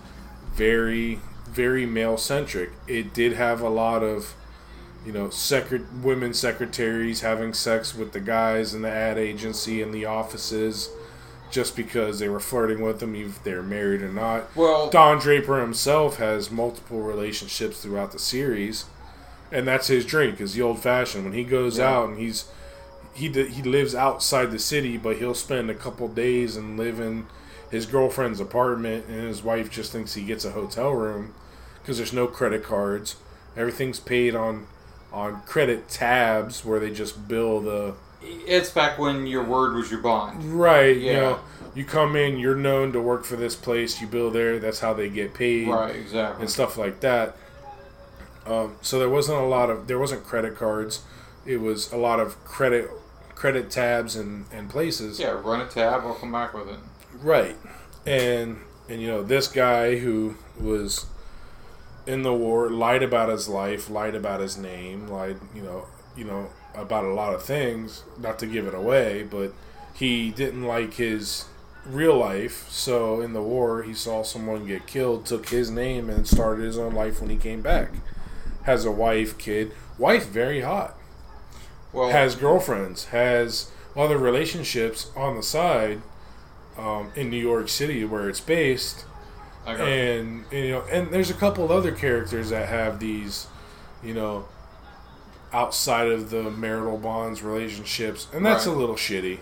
Very very male centric. It did have a lot of you know, secret women secretaries having sex with the guys in the ad agency and the offices just because they were flirting with them, if they're married or not. well, Don Draper himself has multiple relationships throughout the series, and that's his drink. Is the old fashioned when he goes Yeah. out and he's he he lives outside the city, but he'll spend a couple days and live in his girlfriend's apartment, and his wife just thinks he gets a hotel room because there's no credit cards. Everything's paid on on credit tabs where they just bill the it's back when your word was your bond. right. You Yeah. know, you come in, you're known to work for this place, you bill there. That's how they get paid. Right, exactly. and stuff like that. Um, so there wasn't a lot of there wasn't credit cards. It was a lot of credit credit tabs and, and places. Yeah, run a tab. I'll come back with it. Right. And and you know this guy who was in the war lied about his life, lied about his name, lied you know you know about a lot of things. Not to give it away, but he didn't like his real life. So in the war, he saw someone get killed, took his name, and started his own life when he came back. Has a wife, kid, wife very hot Well, has girlfriends, has other relationships on the side um, in New York City where it's based, and you know, and there's a couple of other characters that have these, you know, outside of the marital bonds relationships, and that's Right. a little shitty.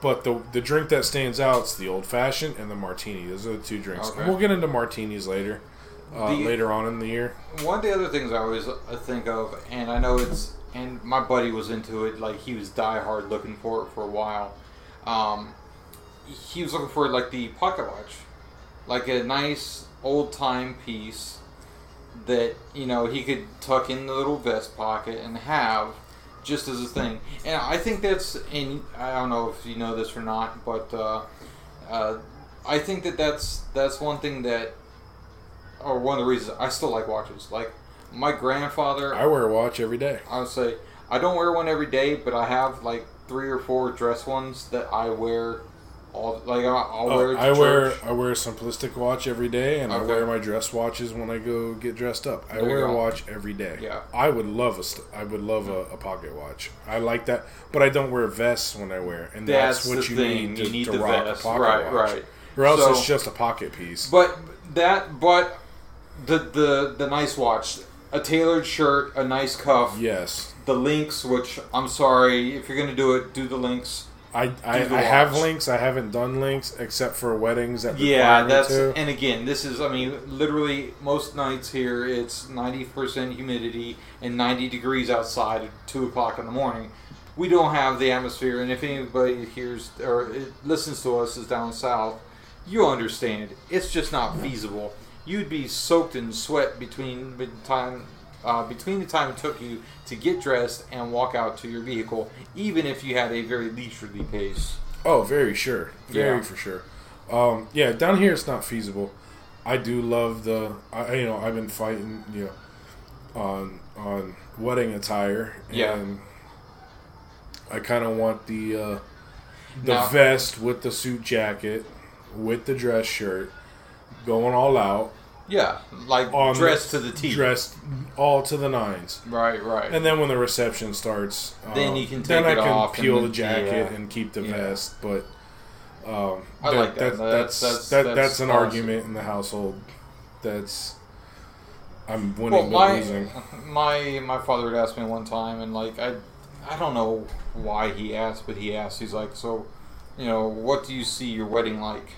But the the drink that stands out is the old fashioned and the martini. Those are the two drinks. Okay. And we'll get into martinis later, uh, The- later on in the year. One of the other things I always uh, think of, and I know it's, and my buddy was into it, like he was diehard looking for it for a while. Um, he was looking for like the pocket watch, like a nice old time piece that you know he could tuck in the little vest pocket and have just as a thing. And I think that's, and I don't know if you know this or not, but uh, uh, I think that that's that's one thing that or one of the reasons I still like watches. Like my grandfather, I wear a watch every day. I would say I don't wear one every day, but I have like three or four dress ones that I wear all. Like I'll, I'll Oh, wear. It to I wear. I wear a simplistic watch every day, and I wear my dress watches when I go get dressed up. I There wear a watch every day. Yeah. I would love a I would love a, a pocket watch. I like that, but I don't wear vests when I wear, and that's, That's what you thing. need to, You need to the rock vest. a pocket Right, watch. right. Or else So- it's just a pocket piece. But that, but the the the nice watch, a tailored shirt, a nice cuff, yes, the links. Which I'm sorry if you're gonna do it, do the links. I I, I have links. I haven't done links except for weddings that Yeah, that's to. and again, this is I mean, literally most nights here it's ninety percent humidity and ninety degrees outside at two o'clock in the morning. We don't have the atmosphere, and if anybody hears or listens to us is down south, you understand. It's just not feasible. You'd be soaked in sweat between the time uh, between the time it took you to get dressed and walk out to your vehicle, even if you had a very leisurely pace. Oh, very sure, very Yeah. for sure. Um, yeah, down here it's not feasible. I do love the, I, you know, I've been fighting, you know, on on wedding attire, and Yeah. I kind of want the uh, the Now- vest with the suit jacket, with the dress shirt, going all out Yeah, like on dressed to the T. dressed all to the nines. Right, right. And then when the reception starts, Then um, you can then I can off peel the jacket yeah. and keep the Yeah. vest. But um, I like that. That's That's- that's that's- that, that's that's an awesome. argument in the household. That's I'm winning well, my losing. my my father had asked me one time, and like I, I don't know why he asked, but he asked. He's like, so, you know, what do you see your wedding like?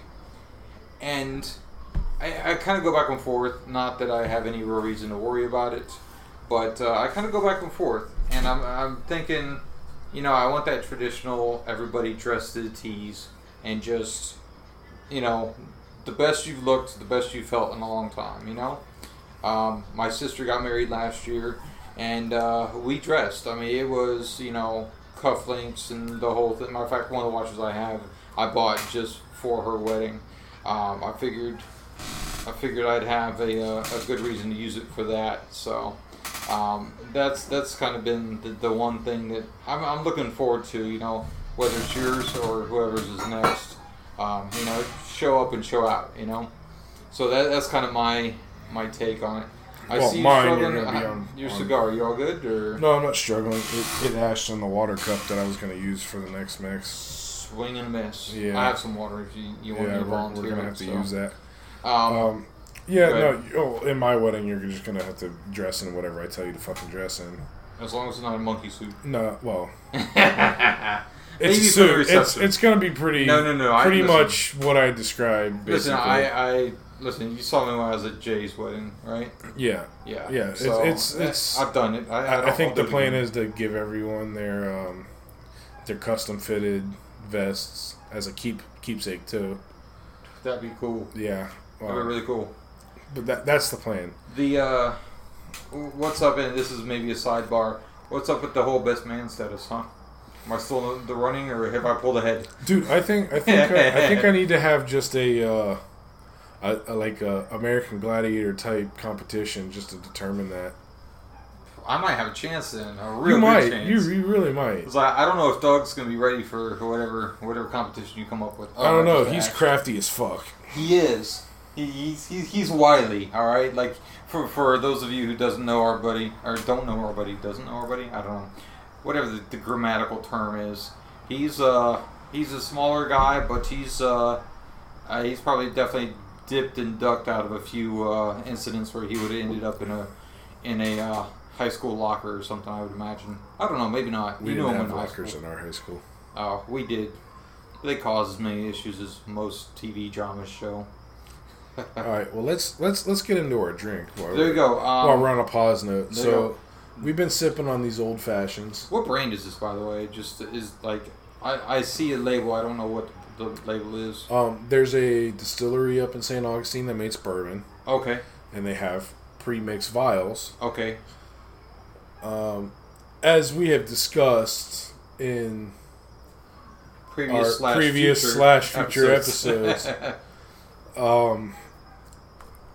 And I, I kind of go back and forth. Not that I have any real reason to worry about it, but uh, I kind of go back and forth, and I'm I'm thinking, you know, I want that traditional everybody dressed to the tees and just, you know, the best you've looked, the best you've felt in a long time. You know. Um, my sister got married last year, and uh, we dressed. I mean, it was you know cufflinks and the whole thing. Matter of fact, one of the watches I have, I bought just for her wedding. Um, I figured, I figured I'd have a, uh, a good reason to use it for that. So um, that's that's kind of been the, the one thing that I'm, I'm looking forward to. You know, whether it's yours or whoever's is next. Um, you know, show up and show out. You know, so that that's kind of my my take on it. I Well, see you mine, you're struggling. on- your on- cigar. You all good or No, I'm not struggling. It, it ashed in the water cup that I was going to use for the next mix. swing and a miss? Yeah. I have some water if you, you want yeah, me to volunteer. we're going to have to so. use that. Um, Um, yeah, no. Oh, in my wedding, you're just going to have to dress in whatever I tell you to fucking dress in. as long as it's not a monkey suit. No, well, it's a suit. It's, it's going to be pretty. No, no, no, I- Pretty listen. much what I described. Basically. Listen, I, I listen. You saw me when I was at Jay's wedding, right? yeah. Yeah. Yeah, it's- So, it's- eh, it's- I've done it. I, I, I, I think the plan is to give everyone their um, their custom fitted vests as a keep keepsake too. that'd be cool. Yeah, That'd be really cool. but that that's the plan. The uh, what's up? And this is maybe a sidebar. What's up with the whole best man status, huh? Am I still in the running, or have I pulled ahead? Dude, I think I think I, I think I need to have just a, uh, a, a like a American Gladiator type competition just to determine that. I might have a chance then. A real you might, chance. you, you really might. 'Cause I, I don't know if Doug's gonna be ready for whatever whatever competition you come up with. I don't know. He's crafty as fuck. he is. He, he's, he's he's wily. All right. Like for for those of you who doesn't know our buddy or don't know our buddy, doesn't know our buddy. I don't know. Whatever the, the grammatical term is. He's uh he's a smaller guy, but he's uh, uh he's probably definitely dipped and ducked out of a few uh, incidents where he would have ended up in a in a uh, high school locker or something. I would imagine. I don't know. Maybe not. We you knew didn't him have in high lockers in our high school. Oh, we did. They cause as many issues as most TV dramas show. All right, well let's let's let's get into our drink. While There you go. While Um, we're on a pause note, so we've been sipping on these old fashions. what brand is this, by the way? Just is like I, I see a label. I don't know what the label is. Um, there's a distillery up in St. Augustine that makes bourbon, Okay. and they have pre-mixed vials. Okay. Um, as we have discussed in Previous Our slash previous future slash future episodes. um,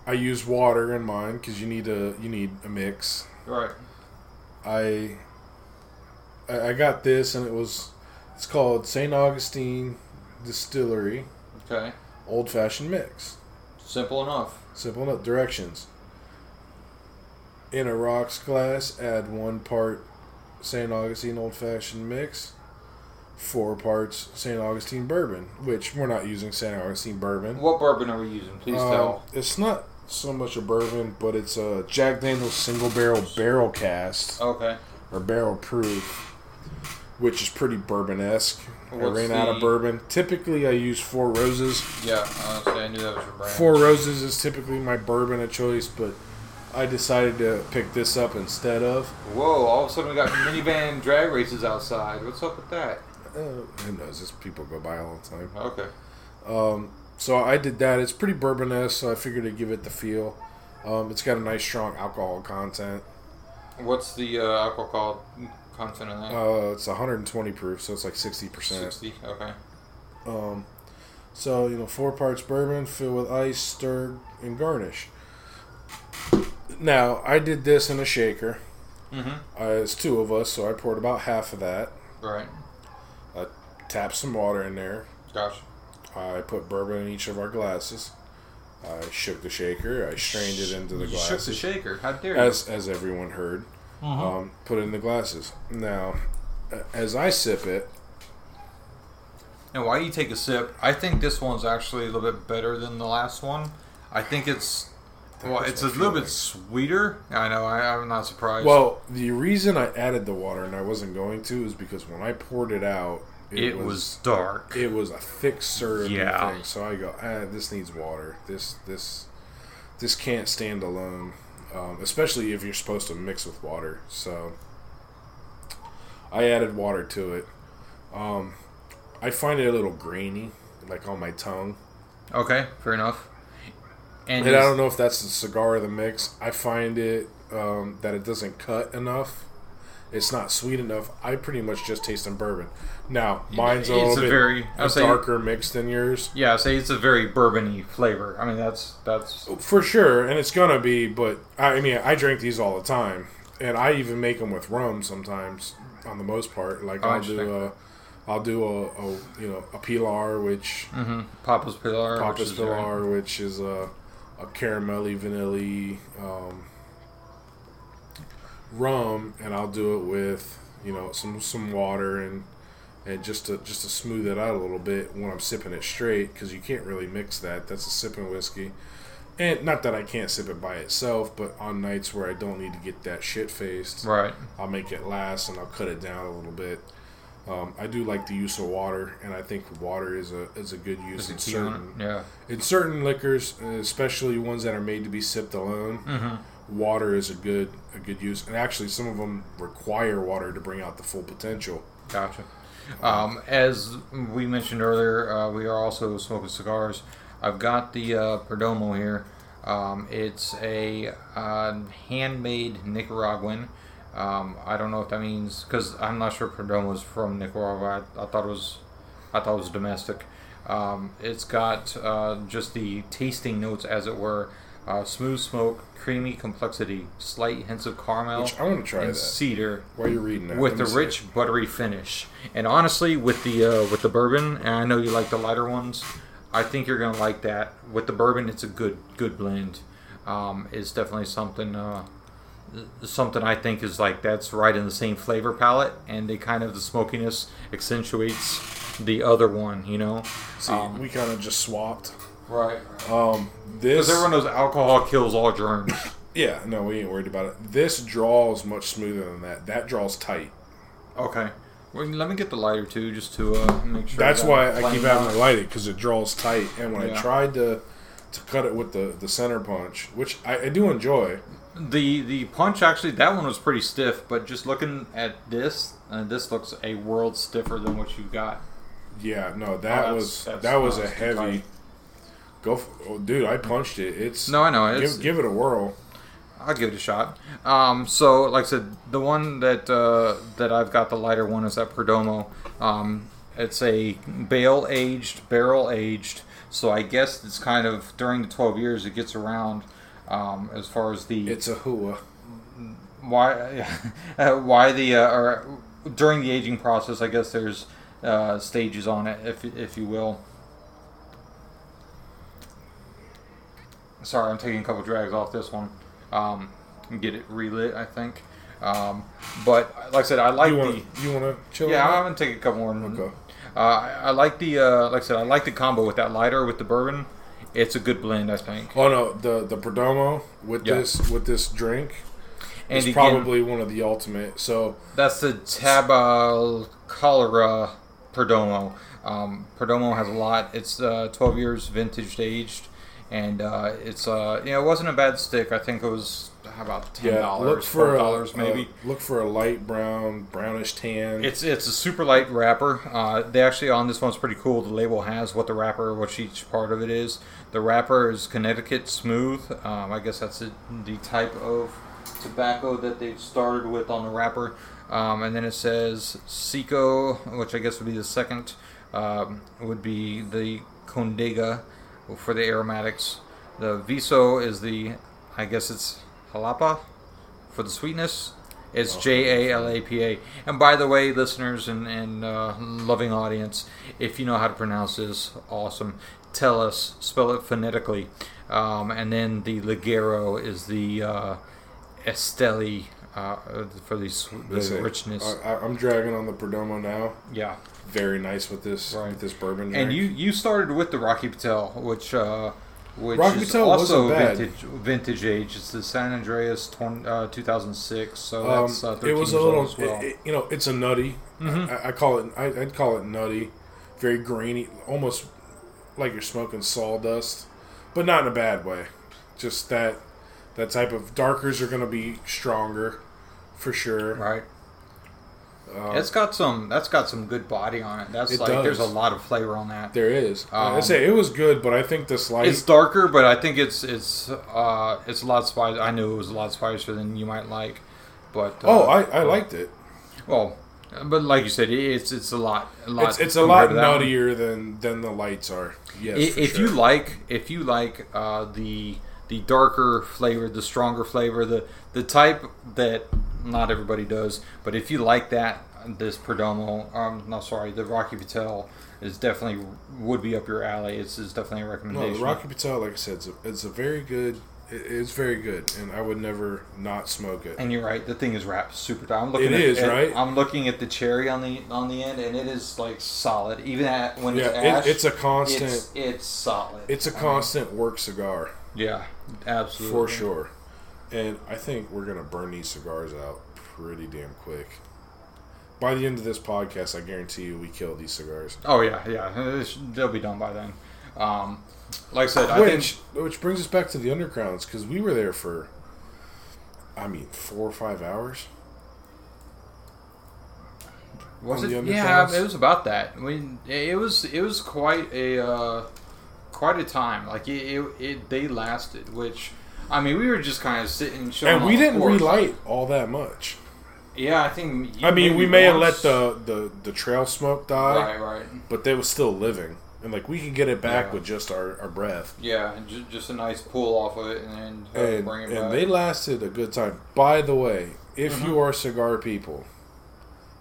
I use water in mine because you need a you need a mix. right. I I got this and it was it's called St. Augustine Distillery Okay. Old Fashioned Mix. Simple enough. Simple enough directions. In a rocks glass, add one part St. Augustine Old Fashioned Mix, four parts St. Augustine Bourbon, which we're not using St. Augustine Bourbon. What bourbon are we using? Please Um, tell. It's not so much a bourbon, but it's a Jack Daniel's single barrel barrel cast Okay. or barrel proof, which is pretty bourbon esque. I ran out of bourbon. Typically, I use Four Roses. Yeah. Honestly, I knew that was your brand. Four Roses is typically my bourbon of choice, but I decided to pick this up instead of. Whoa! All of a sudden, we got minivan drag races outside. What's up with that? Uh, who knows? Just people go by all the time. Okay. Um, so I did that. It's pretty bourbon esque, so I figured to give it the feel. Um, it's got a nice strong alcohol content. What's the uh, alcohol content in that? Uh, it's 120 proof, so it's like 60%. Sixty. Okay. Um, so you know, four parts bourbon, filled with ice, stirred, and garnish. Now I did this in a shaker. Mm-hmm. Uh, it's two of us, so I poured about half of that. Right. tap some water in there. Gosh. I put bourbon in each of our glasses. I shook the shaker. I strained it into the glass. You shook the shaker. How dare you? as as everyone heard. Mhm. Um, put it in the glasses. Now, as I sip it, And while you take a sip, I think this one's actually a little bit better than the last one. I think it's well, it's a what little feel bit sweeter. I know. I, I'm not surprised. well, the reason I added the water and I wasn't going to is because when I poured it out, it, was, dark. it was a thick syrup Yeah. thing. So I go, ah, this needs water. This this this can't stand alone, um, especially if you're supposed to mix with water. So I added water to it. Um, I find it a little grainy, like on my tongue. okay, fair enough. And, And I don't know if that's the cigar or the mix. I find it um, that it doesn't cut enough. It's not sweet enough. I pretty much just taste in bourbon. Now, mine's a It's little a bit very- a darker mix than yours. yeah, I say it's a very bourbony flavor. I mean, that's that's For sure, and it's gonna be. But I mean, I drink these all the time, and I even make them with rum sometimes. On the most part, like Oh, I'll do a, I'll do a, a you know a pilar, which mm-hmm. Papa's Pilar. Papa's which is pilar, which is a a caramelly vanilla um, rum, and I'll do it with you know some some water and and just to just to smooth it out a little bit when I'm sipping it straight because you can't really mix that. That's a sipping whiskey. And not that I can't sip it by itself, but on nights where I don't need to get that shit faced, Right. I'll make it last and I'll cut it down a little bit. Um, I do like the use of water, and I think water is a is a good use in it key on certain? Yeah. in certain liquors, especially ones that are made to be sipped alone. Mm-hmm. Water is a good a good use, and actually some of them require water to bring out the full potential. Gotcha. Um, as we mentioned earlier, uh, we are also smoking cigars. I've got the uh, Perdomo here. Um, it's a uh, handmade Nicaraguan. Um, I don't know if that means because I'm not sure Perdomo is from Nicaragua. I, I thought it was, I thought it was domestic. Um, it's got uh, just the tasting notes, as it were. Uh, smooth smoke, creamy complexity, slight hints of caramel, Which I want to try and that. cedar While you're reading that, with the rich buttery finish. And honestly, with the uh, with the bourbon, and I know you like the lighter ones, I think you're gonna like that. With the bourbon, it's a good good blend. Um, it's definitely something uh, something I think is like that's right in the same flavor palette, and they kind of the smokiness accentuates the other one. You know. See, um, we kind of just swapped. Right? Um, this, Because everyone knows alcohol kills all germs. yeah, no, we ain't worried about it. This draws much smoother than that. That draws tight. okay. Well, let me get the lighter too, just to uh, make sure. That's that why I'm keep having out. to light it because it draws tight. And when I Yeah. tried to to cut it with the the center punch, which I, I do enjoy. The the punch actually that one was pretty stiff, but just looking at this, uh, this looks a world stiffer than what you got. Yeah, no, Oh, that that's- was that's- that was a heavy. tight. Go, f oh, dude! I punched it. It's No, I know it's. give, give it a whirl. I'll give it a shot. Um, so like I said, the one that uh, that I've got the lighter one is that Perdomo. Um, it's a bale aged, barrel aged. So I guess it's kind of during the twelve years it gets around. Um, as far as the It's a hua. why why the uh, or during the aging process i guess there's uh, stages on it if, if you will sorry i'm taking a couple drags off this one um, and get it relit i think um, but like i said i like You the want you want to chill? yeah i'm gonna take a couple more? Okay. uh, I, I like the uh, like i said i like the combo with that lighter with the bourbon it's a good blend i think Oh no, the the Perdomo with Yeah. this with this drink and is again, probably one of the ultimate. So That's the Tabal Cholera Perdomo. Um, Perdomo has a lot. It's uh, 12 years vintage aged, and uh, it's uh, you know it wasn't a bad stick. I think it was how about ten yeah, dollars, look for four a, dollars maybe. a- look for a light brown, brownish tan. It's it's a super light wrapper. Uh, they actually on this one's pretty cool. The label has what the wrapper, what each part of it is. The wrapper is Connecticut Smooth. Um, I guess that's the the type of tobacco that they've started with on the wrapper. Um, and then it says Seco, which I guess would be the second. Um, would be the Condega for the aromatics. The Viso is the, I guess it's Jalapa for the sweetness. It's J A L A P A. And by the way, listeners and, and uh, loving audience, if you know how to pronounce this, awesome. Tell us, spell it phonetically. Um, and then the Ligero is the uh, Esteli uh, for the, the richness. I, I'm dragging on the Perdomo now. yeah. Very nice with this Right. with this bourbon. And you you started with the Rocky Patel, which uh, which Rocky is Patel also vintage vintage age. It's the San Andres 20, uh, 2006, so Um, that's uh, 13 it was a little, well. it- it- you know, it's a nutty. Mhm. I, I call it. I, I'd call it nutty, very grainy, almost like you're smoking sawdust, but not in a bad way. Just that that type of darkers are going to be stronger, for sure. right. Um, It's got some. That's got some good body on it. That's It like there's a lot of flavor on that. there is. I Um, say it was good, but I think this light. It's darker, but I think it's it's uh it's a lot spicy. I knew it was a lot spicier than you might like, but uh, oh, I, I liked it. well, but like you said, it's it's a lot a lot. It's, it's a lot one. nuttier than than the lights are. Yes, I- for if sure. you like if you like uh, the the darker flavor the stronger flavor the the type that not everybody does but if you like that this perdomo um no sorry the rocky patel is definitely would be up your alley it's, it's definitely a No, recommendation the Rocky Patel, like I said, it's a, it's a very good. It's very good, and I would never not smoke it. and you're right the thing is wrapped super tight i'm looking It at, is, at- right? i'm looking at the cherry on the on the end and it is like solid even at when Yeah, it's it- ash it's a constant- it's, it's solid It's a I mean, constant work cigar yeah absolutely for sure, and I think we're gonna burn these cigars out pretty damn quick. By the end of this podcast, I guarantee you, we kill these cigars. Oh yeah, yeah. They'll be done by then. Um, like I said, I Which think which brings us back to the undergrounds because we were there for, I mean, four or five hours. was it? the Yeah, it was about that. We it was it was quite a uh, quite a time. Like it, it, it they lasted. Which I mean, we were just kind of sitting showing. And we didn't relight all that much. Yeah, I think. you I mean, we may have let the, the, the trail smoke die, right, right. but they were still living, and like we could get it back Yeah. with just our, our breath. Yeah, and ju- just a nice pull off of it, and then and, bring it and back. they lasted a good time. By the way, if Mm-hmm. you are cigar people,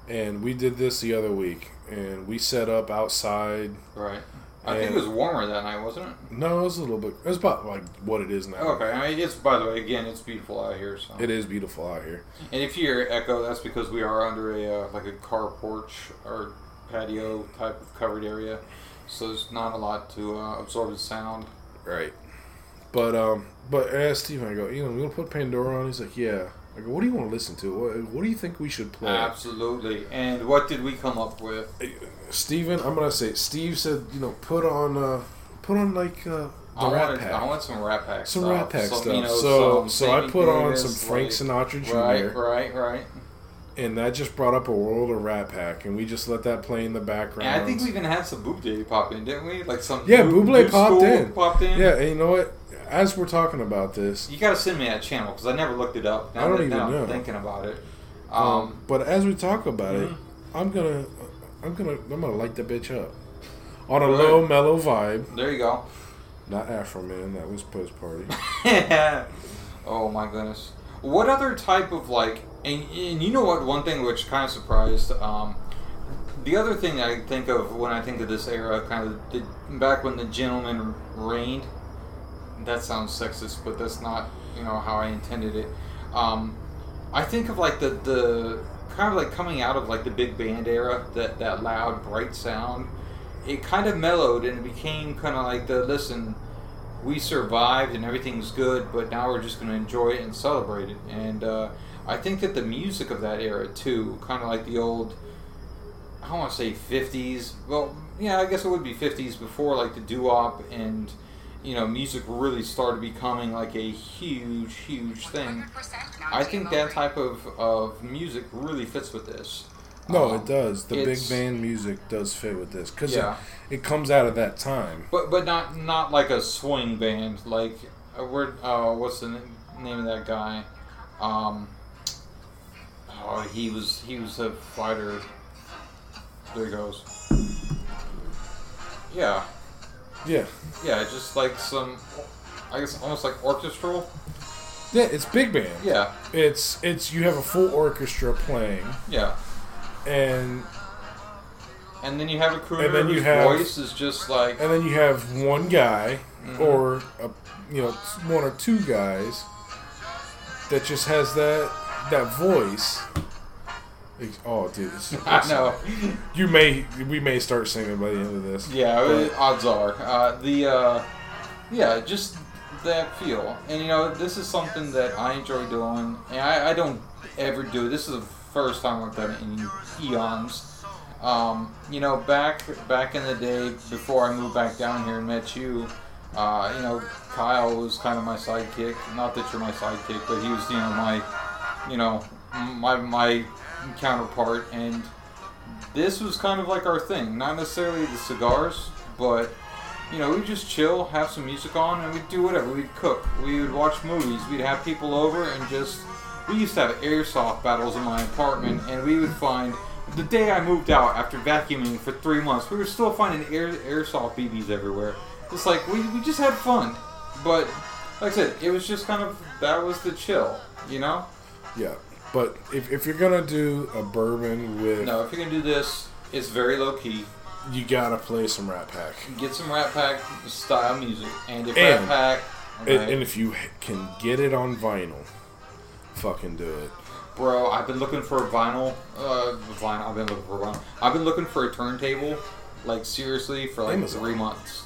and we did this the other week, and we set up outside. right. I think it was warmer that night, wasn't it? No, it was a little bit. It was about like what it is now. Okay. I mean, it's by the way, again, it's beautiful out here. So. It is beautiful out here. And if you hear echo, that's because we are under a uh, like a car porch or patio type of covered area, so there's not a lot to uh, absorb the sound. Right. But um, but I asked Steven, I go, you know, we gonna put Pandora on. He's like, yeah. I go, what do you want to listen to? What, what do you think we should play? Absolutely. And what did we come up with? Steven, I'm gonna say Steve said, you know, put on uh put on like uh the I Rat wanted, Pack. I want some Rat Pack some stuff. Rat Pack Some, stuff. you know, so so I put on some Frank like- Sinatra Jr. Right, right, right. and that just brought up a world of Rat Pack and we just let that play in the background. And I think we even had some Buble pop in, didn't we? Like some Yeah, new- Buble new popped in. Popped in. Yeah, and you know what? As we're talking about this, You gotta send me that channel because I never looked it up. Now I don't that- even now I'm know. thinking about it. um, Um, but as we talk about it, Mhm. I'm gonna I'm gonna I'm gonna light the bitch up on a Right. low mellow vibe. there you go. Not Afroman, that was post party. oh my goodness. What other type of like, and, and you know what? One thing which kind of surprised. Um, the other thing I think of when I think of this era, kind of the, back when the gentleman reigned. That sounds sexist, but that's not you know how I intended it. Um, I think of like the the kind of like coming out of like the big band era, that that loud, bright sound. It kind of mellowed and it became kind of like the listen we survived and everything's good, but now we're just going to enjoy it and celebrate it. And uh, I think that the music of that era too, kind of like the old, I don't want to say '50s. Well, yeah, I guess it would be '50s before like the doo-wop and you know music really started becoming like a huge, huge thing. I think that type of, of music really fits with this. No, Um, it does. The big band music does fit with this because Yeah. it, it comes out of that time. But but not not like a swing band. Like uh, where uh, what's the name of that guy? Um, oh, he was he was a fighter. There he goes. Yeah, Yeah, yeah, just like some, I guess almost like orchestral. Yeah, it's big band. Yeah, It's it's you have a full orchestra playing, yeah. and And then you have a crooner And then you whose have- voice is just like and then you have one guy Mhm. or a, you know one or two guys that just has that that voice. Oh, dude, I know. You may we may start singing by the end of this. Yeah, But- odds are. Uh, the uh, yeah, just that feel, and you know, this is something that I enjoy doing, and I, I don't ever do. it. This is the first time I've done it in eons. Um, you know, back back in the day before I moved back down here and met you, uh, you know, Kyle was kind of my sidekick. Not that you're my sidekick, but he was, you know, my, you know, my my counterpart, and this was kind of like our thing. Not necessarily the cigars, but you know, we'd just chill, have some music on, and we'd do whatever. We'd cook, we would watch movies, we'd have people over, and just. We used to have airsoft battles in my apartment, and we would find. The day I moved out after vacuuming for three months, we were still finding air, airsoft BBs everywhere. It's like, we, we just had fun. But, like I said, it was just kind of. That was the chill, you know? Yeah, but if, if you're gonna do a bourbon with, No, if you're gonna do this, it's very low key. you gotta play some Rat Pack. Get some Rat Pack style music, and if And- Rat Pack, And, right, and if you can get it on vinyl, fucking do it. bro, I've been looking for a vinyl. Uh, vinyl. I've been looking for a vinyl. I've been looking for a turntable, like seriously, for like Amazon. three months.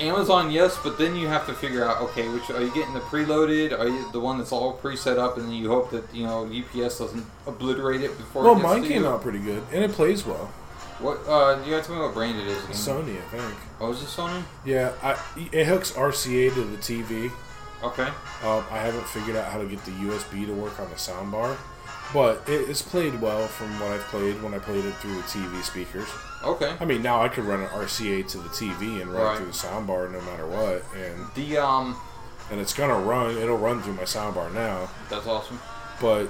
Amazon, yes, but then you have to figure out, okay, which are you getting the preloaded? Are you the one that's all pre-set up, and then you hope that you know UPS doesn't obliterate it before? Well, it mine to came you? out pretty good, and it plays well. What? Uh, you gotta tell me what brand it is. Again. Sony, I think. Oh, is it Sony? Yeah, I, it hooks RCA to the TV. Okay. Um, I haven't figured out how to get the USB to work on the soundbar, but it, it's played well from what I've played when I played it through the TV speakers. Okay. I mean, now I could run an RCA to the TV and run Right. through the soundbar no matter what, and The um, and it's gonna run. It'll run through my soundbar now, that's awesome. but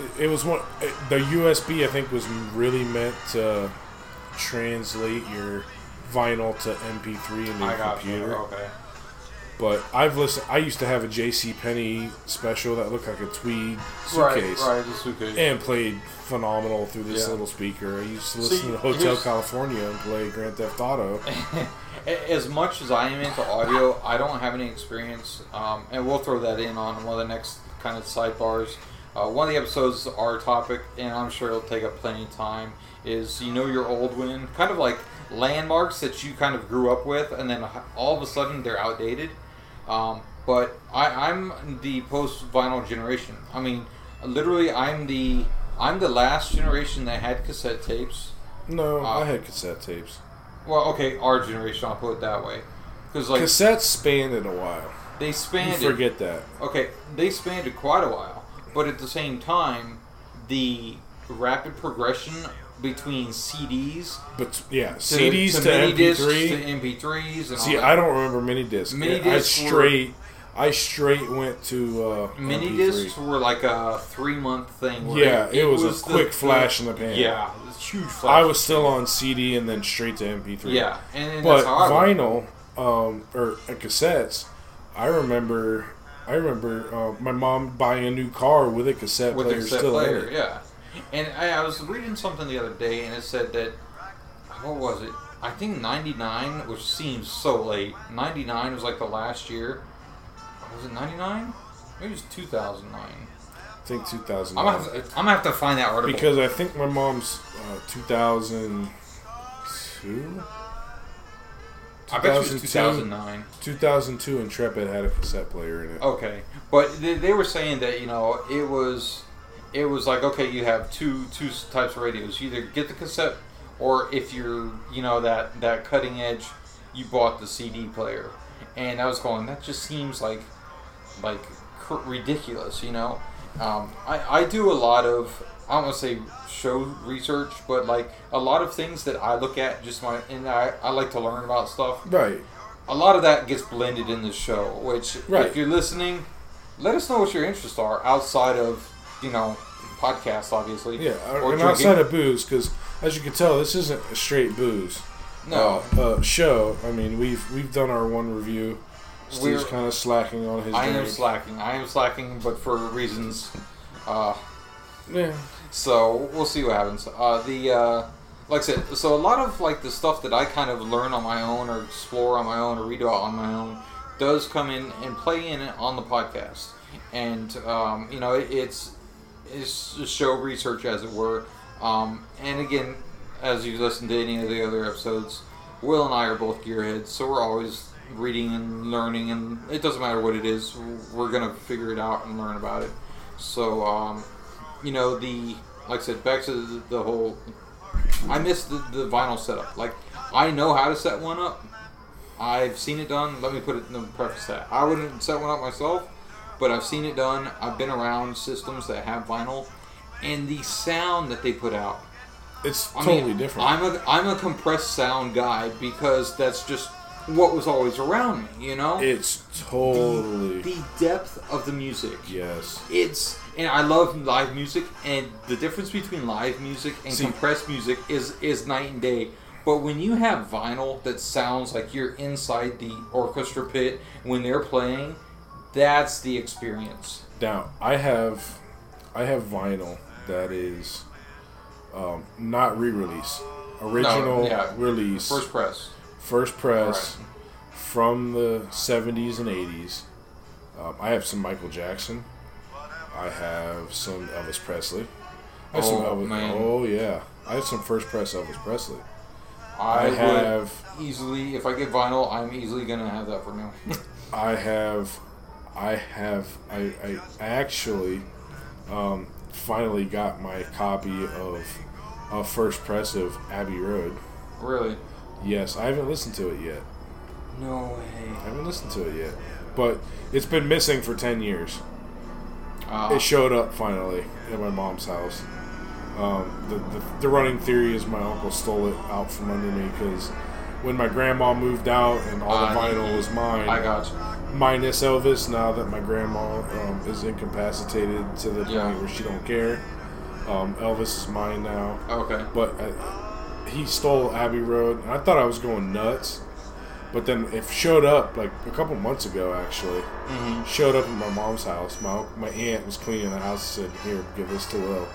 it, it was one. It, the USB I think was really meant to translate your vinyl to MP3 in your computer. you. Okay. But I've listened. I used to have a J.C. Penney special that looked like a tweed suitcase, Right. Right. Suitcase. and played phenomenal through this Yeah. little speaker. I used to See, listen to Hotel California and play Grand Theft Auto. as much as I am into audio, I don't have any experience, um, and we'll throw that in on one of the next kind of sidebars. Uh, one of the episodes, our topic, and I'm sure it'll take up plenty of time, is you know your old win, kind of like landmarks that you kind of grew up with, and then all of a sudden they're outdated. Um, but I, I'm the post vinyl generation. I mean, literally, I'm the I'm the last generation that had cassette tapes. No, Uh, I had cassette tapes. Well, okay, our generation. I'll put it that way, because like Cassettes spanned in a while. they spanned it. forget that. Okay, they spanned it quite a while, but at the same time, the rapid progression between CDs But yeah, to, CDs to, to, mini discs MP3. to MP3s and See. I don't remember mini discs. Mini I discs were- straight, I straight went to uh, Mini MP3. discs were like a three month thing. Yeah, it was a the- quick flash in the pan. Yeah, it was huge flash. I was still on CD and then straight to MP3. Yeah, and, but that's how I went. vinyl um, or uh, cassettes, I remember. I remember uh, my mom buying a new car with a cassette with the player cassette still in player, it. yeah. And I, I was reading something the other day, and it said that what was it? I think '99, which seems so late. '99 was like the last year. Was it '99? Maybe it was 2009. I think 2000. I'm gonna, have to, I'm gonna have to find that article. because I think my mom's uh, 2002. I bet it was 2009. 2002 Intrepid had a cassette player in it. Okay, but they, they were saying that you know it was, it was like okay, you have two two types of radios. You either get the cassette, or if you're you know that that cutting edge, you bought the CD player. And I was going, that just seems like, like cr- ridiculous, you know. Um, I I do a lot of I don't want to say show research, but like a lot of things that I look at just my and I, I like to learn about stuff Right. a lot of that gets blended in the show. Which, Right. if you're listening, let us know what your interests are outside of you know podcasts, obviously. Yeah, Or and outside of booze, because as you can tell, this isn't a straight booze No. uh, uh, show. I mean, we've we've done our one review Steve's kind of slacking on his. I am slacking. I am slacking, but for reasons. Uh, Yeah. so we'll see what happens. Uh, the uh, like I said, so a lot of like the stuff that I kind of learn on my own, or explore on my own, or read about on my own, does come in and play in it on the podcast. And um, you know, it, it's just show research, as it were. Um, and again, as you listen to any of the other episodes, Will and I are both gearheads, so we're always reading and learning, and it doesn't matter what it is, we're gonna figure it out and learn about it. So, um, you know, the like I said, back to the, the whole. I miss the, the vinyl setup. Like, I know how to set one up. I've seen it done. Let me put it in the preface that I wouldn't set one up myself, but I've seen it done. I've been around systems that have vinyl, and the sound that they put out. It's I totally mean, different. I'm a I'm a compressed sound guy because that's just what was always around me. You know, it's totally the depth of the music. yes. It's and I love live music, and the difference between live music and See- compressed music is is night and day. But when you have vinyl that sounds like you're inside the orchestra pit when they're playing, that's the experience. Now I have, I have vinyl that is, um, not re-release, original yeah. release, First press. first press from the 70s and 80s. Um, I have some Michael Jackson. I have some Elvis Presley. I have some Oh, Elvis, man. oh yeah, I have some first press Elvis Presley. I, I would have easily, if I get vinyl, I'm easily gonna have that for now. I have, I have, I, I actually um, finally got my copy of a first press of Abbey Road. really? Yes, I haven't listened to it yet. No way. I haven't listened to it yet, but it's been missing for ten years. Uh, It showed up finally at my mom's house. Um, the, the the running theory is my uncle stole it out from under me because when my grandma moved out and all the Uh, vinyl was mine. I got you. minus Elvis now that my grandma um, is incapacitated to the Yeah. point where she don't care. Um, Elvis is mine now, Okay. but uh, he stole Abbey Road, and I thought I was going nuts. But then it showed up like a couple months ago. Actually, hmm showed up at my mom's house. My my aunt was cleaning the house. and Said, "Here, give this to Will."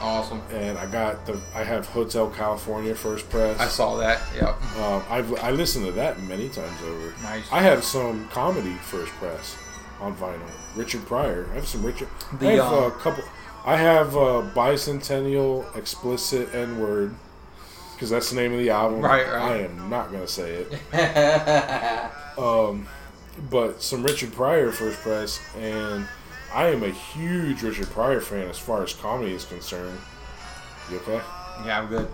Awesome. And I got the I have Hotel California first press. I saw that. Yep. Um, I've I listened to that many times over. Nice. I have some comedy first press on vinyl. Richard Pryor. I have some Richard. The, I have um, a couple. I have uh, bicentennial explicit N word because that's the name of the album. Right, right. I am not gonna say it. Um, but some Richard Pryor first press, and I am a huge Richard Pryor fan as far as comedy is concerned. You okay? yeah, I'm good.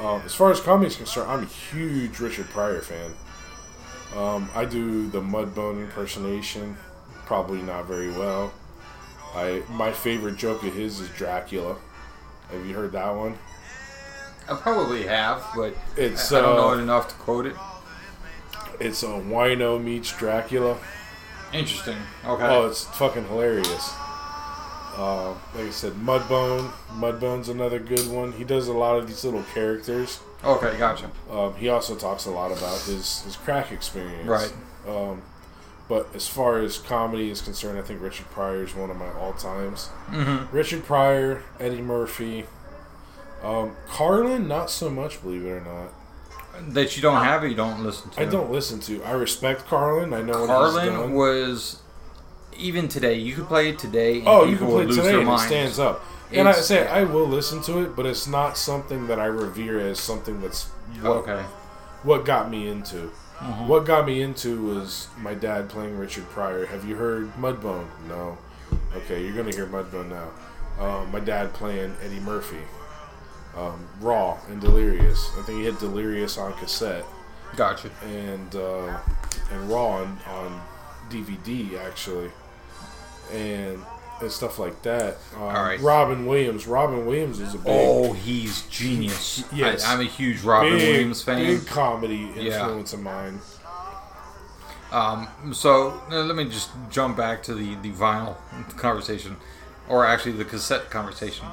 Um, as far as comedy is concerned, I'm a huge Richard Pryor fan. Um, I do the Mudbone impersonation, probably not very well. I my favorite joke of his is Dracula. Have you heard that one? I probably have, but It's I don't know uh, it enough to quote it. it's a Wino meets Dracula. Interesting. Okay. Oh, it's fucking hilarious. Uh, like I said, Mudbone. Mudbone's another good one. He does a lot of these little characters. okay, gotcha. Um, he also talks a lot about his, his crack experience. Right. Um, but as far as comedy is concerned, I think Richard Pryor is one of my all times. Mm-hmm. Richard Pryor, Eddie Murphy, um, Carlin, not so much, believe it or not. That you don't have it, you don't listen to. I don't listen to. I respect Carlin. I know what he's Carlin was even today. You could play it today. And Oh, you can play today and it stands up. And I It's- say I will listen to it, but it's not something that I revere as something that's what, Okay. what got me into. Mhm. What got me into was my dad playing Richard Pryor. Have you heard Mudbone? No. Okay, you're gonna hear Mudbone now. Um, my dad playing Eddie Murphy, um, Raw and Delirious. I think he had Delirious on cassette Gotcha. and uh, and Raw on, on DVD actually, and and stuff like that. Um, All right. Robin Williams. Robin Williams is a big, Oh, he's genius. Yes. I, am a huge Robin big, Williams fan. big comedy Yeah. influence of mine. Um, so let me just jump back to the, the vinyl conversation, or actually the cassette conversation.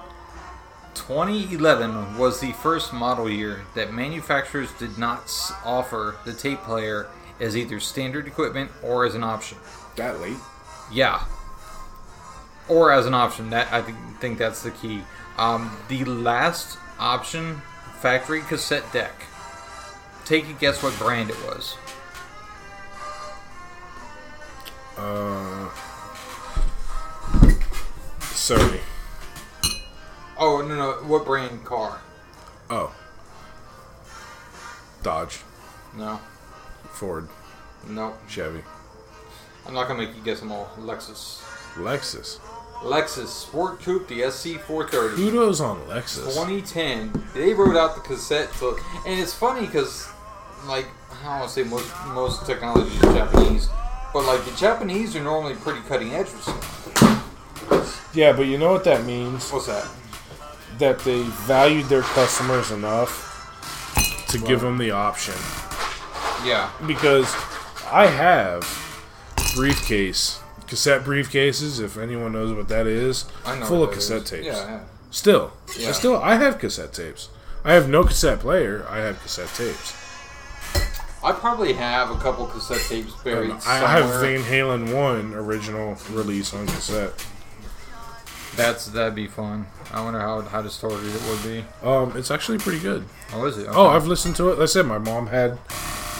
2011 was the first model year that manufacturers did not offer the tape player as either standard equipment or as an option. That late? Yeah. Or as an option. That I think, think that's the key. Um, the last option, factory cassette deck. Take a guess what brand it was. Uh, Sony. Oh no no! What brand car? Oh. Dodge, No, Ford, no. Chevy, I'm not gonna make you guess them all. Lexus. Lexus. Lexus Sport Coupe, the SC430. Kudos on Lexus. 2010. They wrote out the cassette, to, and it's funny because, like, I don't want to say most most technology is Japanese, but like the Japanese are normally pretty cutting edge with stuff. Yeah, but you know what that means? What's that? That they valued their customers enough to give them the option. Yeah. Because I have briefcase, cassette briefcases, if anyone knows what that is, I know. full of cassette is. tapes. Yeah. Still, Yeah. still, I have cassette tapes. I have no cassette player. I have cassette tapes. I probably have a couple cassette tapes buried Um, I I have. Van Halen one original release on cassette. That's that'd be fun. I wonder how how distorted it would be. Um, it's actually pretty good. Oh, is it? Oh, I've listened to it. Like I said, my mom had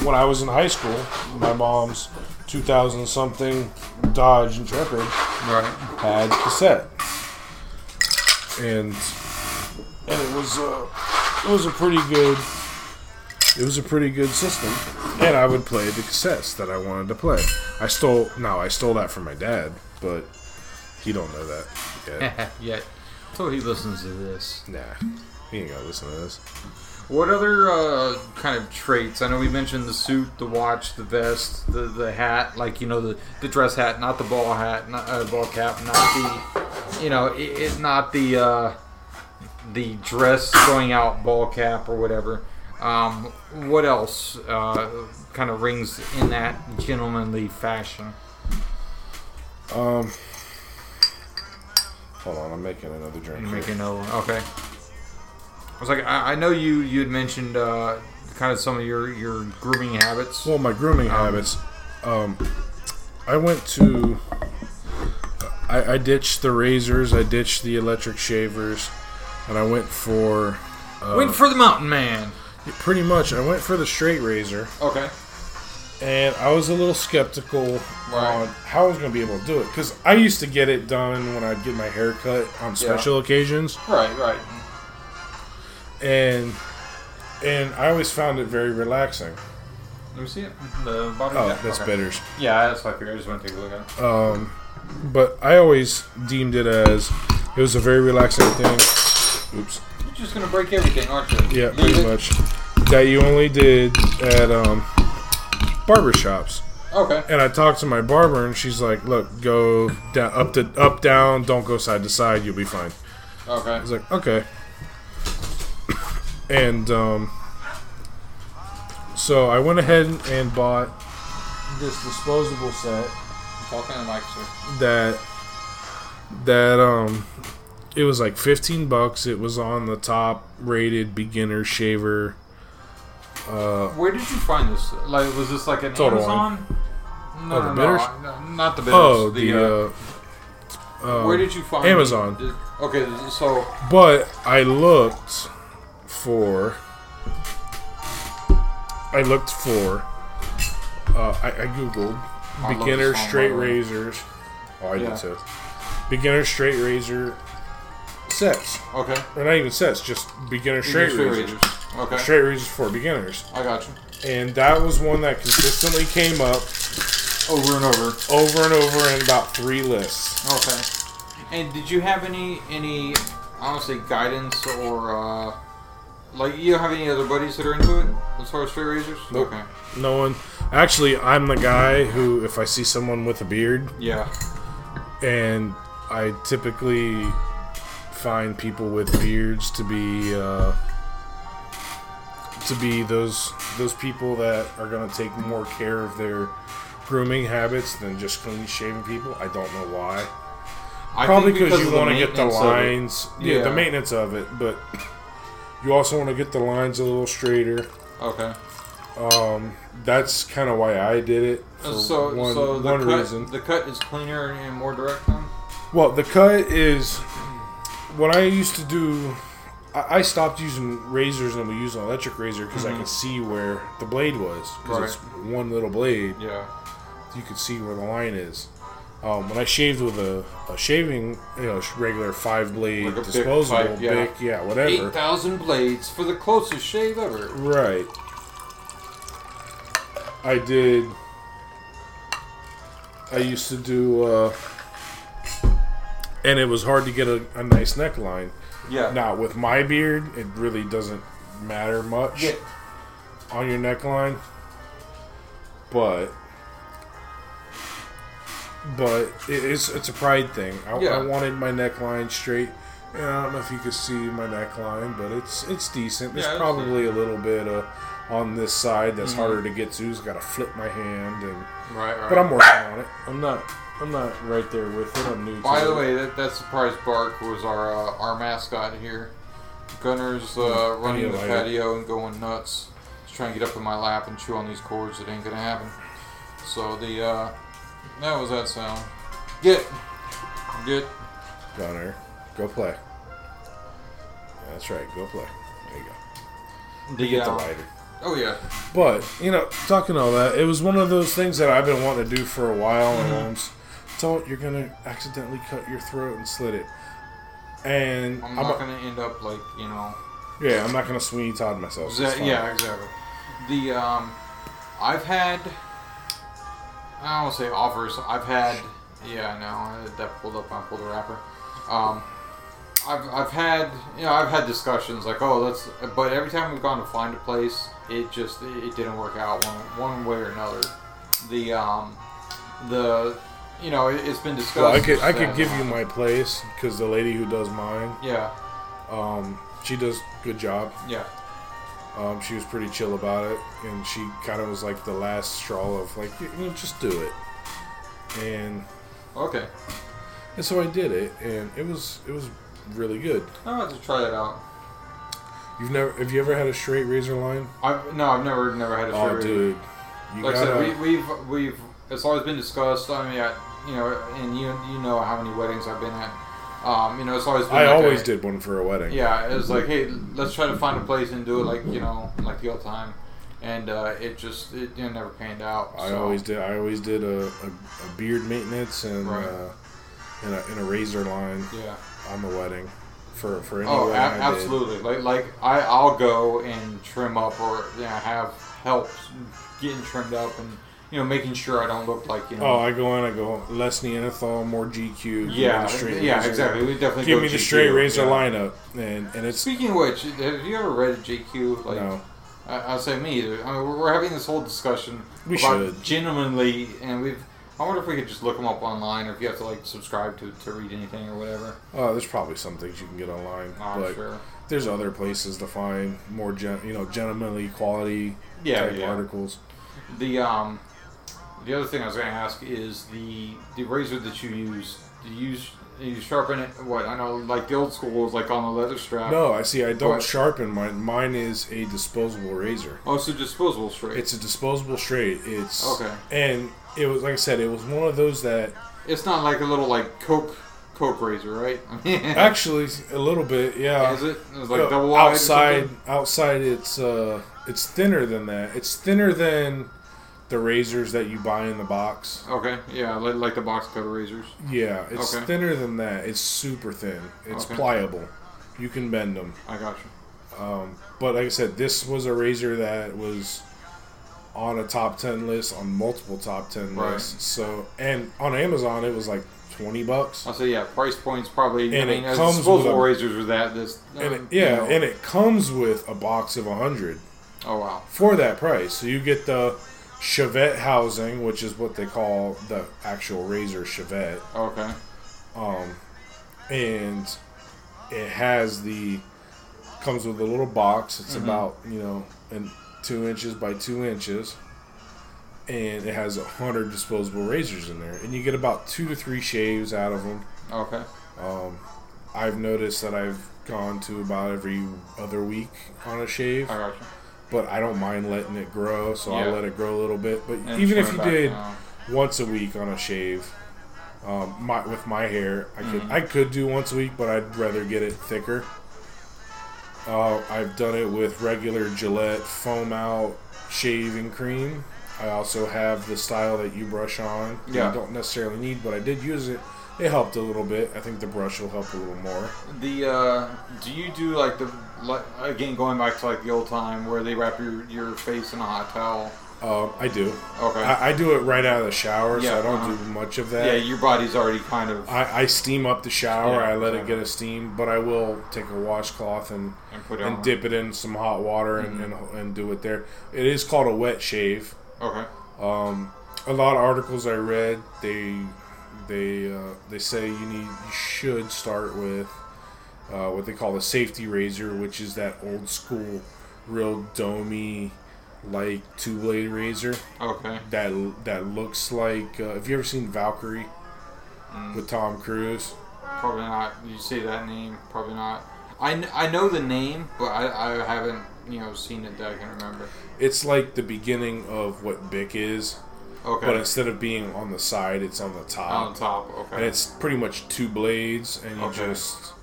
when I was in high school. My mom's 2000 something Dodge Intrepid right. had cassette, and and it was uh, it was a pretty good it was a pretty good system. And I would play the cassettes that I wanted to play. I stole no, I stole that from my dad, but he don't know that yet. Yet, so he listens to this. nah, he ain't gonna listen to this. What other uh, kind of traits? I know we mentioned the suit, the watch, the vest, the, the hat, like you know the, the dress hat, not the ball hat, not uh, ball cap, not the you know it, it not the uh, the dress going out ball cap or whatever. Um, what else uh, kind of rings in that gentlemanly fashion? Um, hold on, I'm making another drink. You here. make a note. Okay. I was like, I, I know you you had mentioned uh, kind of some of your your grooming habits. Well, my grooming Um, habits. Um, I went to. I, I ditched the razors. I ditched the electric shavers, and I went for. Uh, Went for the mountain man. pretty much. I went for the straight razor, Okay. And I was a little skeptical Right. on how I was going to be able to do it because I used to get it done when I'd get my hair cut on special occasions, Right, right. and and I always found it very relaxing. Let me see it. The bottom. Oh, yeah, that's okay. bitters. Yeah, that's what I figured. I just want to take a look at it. Um, but I always deemed it as it was a very relaxing thing. Oops. You're just gonna break everything, aren't you? Yeah, Leave pretty it. much. That you only did at um, barber shops. Okay. And I talked to my barber, and she's like, "Look, go down, up to up, down. Don't go side to side. You'll be fine." Okay. I was like, "Okay." And um, so I went ahead and bought this disposable set Talking to mic, sir. that that um it was like 15 bucks it was on the top rated beginner shaver uh Where did you find this? Like, was this like an Total Amazon? No, Oh, the no, bitters? no, no, not the bitters. oh the, the uh, uh, uh, where did you find Amazon. okay, so but i looked for i looked for uh i, I googled I beginner straight by the way. razors oh i Yeah. did too beginner straight razor sets okay. or not even sets just beginner straight, Straight razors razors. Okay. straight razors for beginners I got you. and that was one that consistently came up Over and over. over and over in about three lists. Okay. And did you have any any I don't say guidance or uh like you have any other buddies that are into it as far as straight razors? Nope. Okay. No one. Actually, I'm the guy who, if I see someone with a beard, Yeah. and I typically find people with beards to be uh, to be those those people that are going to take more care of their grooming habits than just clean shaven people. I don't know why. I Probably think because you want to get the maintenance of it. lines, yeah, the maintenance of it, but you also want to get the lines a little straighter. Okay. Um, that's kind of why I did it. For so, one, so the one cut, reason. the cut is cleaner and more direct then? Well, the cut is what I used to do. I I stopped using razors and we use an electric razor because I Mhm. could see where the blade was. Because Right. it's one little blade, Yeah. you could see where the line is. Um, when I shaved with a, a shaving, you know, regular five blade Like disposable, type, yeah. Bic, yeah, whatever. 8,000 blades for the closest shave ever. Right. I did. I used to do, uh, and it was hard to get a, a nice neckline. Yeah. Now with my beard, it really doesn't matter much Yeah. on your neckline, but but it's it's a pride thing. I, Yeah. I wanted my neckline straight. And I don't know if you can see my neckline, but it's it's decent. There's Yeah, it's probably a little bit uh, on this side that's Mhm. harder to get to. It's got to flip my hand, and Right, right. but I'm working on it. I'm not I'm not right there with it. I'm new. By the way, that, that surprise bark was our uh, our mascot here. Gunner's uh, running the like- patio and going nuts. He's trying to get up in my lap and chew on these cords. It ain't gonna happen. So the uh, that was that sound. Get, get. Gunner, go play. That's right. Go play. There you go. The, Get the uh, lighter. Oh yeah. But you know, talking all that, it was one of those things that I've been wanting to do for a while. Mm-hmm. And mom's, don't you're gonna accidentally cut your throat and slit it. And I'm I'm, not a- gonna end up like you know. yeah, I'm not gonna Sweeney Todd myself. so yeah, exactly. The um, I've had. I don't want to say offers. I've had. Yeah, I know. That pulled up. I pulled a wrapper. Um, I've I've had you know I've had discussions like oh let's but every time we've gone to find a place it just it didn't work out one one way or another. The um, the you know it, it's been discussed. Well, I could I could give you my place because the lady who does mine, Yeah, um, she does good job. yeah. Um, she was pretty chill about it, and she kind of was like the last straw of like, you, know, just do it. And Okay, and so I did it, and it was it was really good. I'll have to try that out. You've never have you ever had a straight razor line? I've no, I've never never had a straight Oh, razor. dude, you like gotta. I said, we, we've we've it's always been discussed. I mean, I, you know, and you you know how many weddings I've been at. Um, you know, it's always I like always a- did one for a wedding. Yeah, it was like, hey, let's try to find a place and do it like you know, like the old time, and uh, it just it, it never panned out. I always did. I always did a, a, a beard maintenance and Right. uh, and, a, and a razor line yeah. on the wedding for for any Oh, a- wedding I did. absolutely. Like like I I'll go and trim up or you know, have help getting trimmed up and you know making sure I don't look like you know. Oh, I go in. I go less Neanderthal, more GQ. yeah, yeah, razor. exactly. We definitely Give me the GQ, straight razor yeah. lineup, and and it's Speaking of which, have you ever read GQ? Like, no. I, I'll say me either. I mean, we're, we're having this whole discussion We about should. genuinely, and we've. I wonder if we could just look them up online, or if you have to like subscribe to, to read anything or whatever. Oh, there's probably some things you can get online, Oh, but sure. there's other places to find more, gen, you know, gentlemanly quality Yeah, type yeah. articles. The um, the other thing I was going to ask is the the razor that you use. Do you use you sharpen it? What I know, like the old school was like on the leather strap. No, I see. I don't What? sharpen mine. Mine is a disposable razor. Oh, so disposable straight. It's a disposable straight. It's Okay. and it was like I said, it was one of those that It's not like a little like Coke Coke razor, right? actually a little bit, yeah. is it? It's like Uh, double outside, outside, it's uh, it's thinner than that. It's thinner than the razors that you buy in the box. Okay, yeah, like, like the box cutter razors. Yeah, it's Okay. thinner than that. It's super thin. It's Okay. pliable. You can bend them. I got you. Um, but like I said, this was a razor that was on a top ten list, on multiple top ten Right. lists. So, and on Amazon, it was like twenty bucks. I'll say yeah, price points probably. And I mean, it comes disposable with a- razors are that this. And it, yeah, you know. and it comes with a box of a hundred oh wow. for that price. So you get the Shavette housing, which is what they call the actual razor Shavette. Okay. um, and it has the comes with a little box. It's Mhm. about you know and two inches by two inches, and it has a hundred disposable razors in there, and you get about two to three shaves out of them. Okay. Um, I've noticed that I've gone to about every other week on a shave. I got but I don't mind letting it grow, so Yeah. I'll let it grow a little bit. But And even if you did down. once a week on a shave, um, my, with my hair, I could Mhm. I could do once a week, but I'd rather get it thicker. Uh, I've done it with regular Gillette foam out shaving cream. I also have the style that you brush on. Yeah. You don't necessarily need, but I did use it. It helped a little bit. I think the brush will help a little more. The uh, do you do like the like again going back to like the old time where they wrap your, your face in a hot towel? Um, I do. Okay. I, I do it right out of the shower, Yeah, so I don't uh-huh. do much of that. yeah, your body's already kind of I, I steam up the shower. Yeah, I let it get a steam, but I will take a washcloth and, and put it and dip it in some hot water and, Mhm. and, and do it there. It is called a wet shave. Okay. Um, a lot of articles I read, they they uh, they say you need you should start with uh, what they call a safety razor, which is that old school, real domey like two blade razor Okay. that that looks like. Uh, have you ever seen Valkyrie Mm, with Tom Cruise? probably not. You say that name? Probably not. I, kn- I know the name, but I, I haven't you know seen it that I can remember. It's like the beginning of what Bic is, Okay. but instead of being on the side, it's on the top. on top. Okay. and it's pretty much two blades, and you Okay. just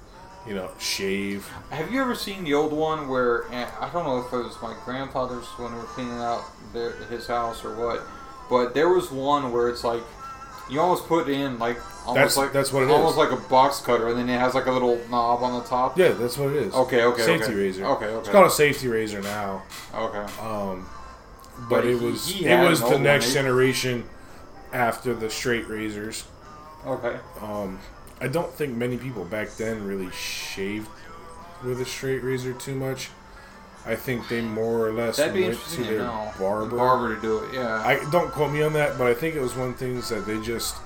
you know shave. Have you ever seen the old one where I don't know if it was my grandfather's when we were cleaning out their, his house or what, but there was one where it's like you almost put in like almost That's- like that's what it almost is. like a box cutter, and then it has like a little knob on the top. Yeah, that's what it is. Okay. Okay. Safety okay. razor. Okay. Okay. It's called a safety razor now. okay. Um, But but it he- was he it was the next one. generation after the straight razors. Okay. Um, I don't think many people back then really shaved with a straight razor too much. I think they more or less That'd went to their know. barber. The barber to do it. Yeah. I don't quote me on that, but I think it was one of the things that they just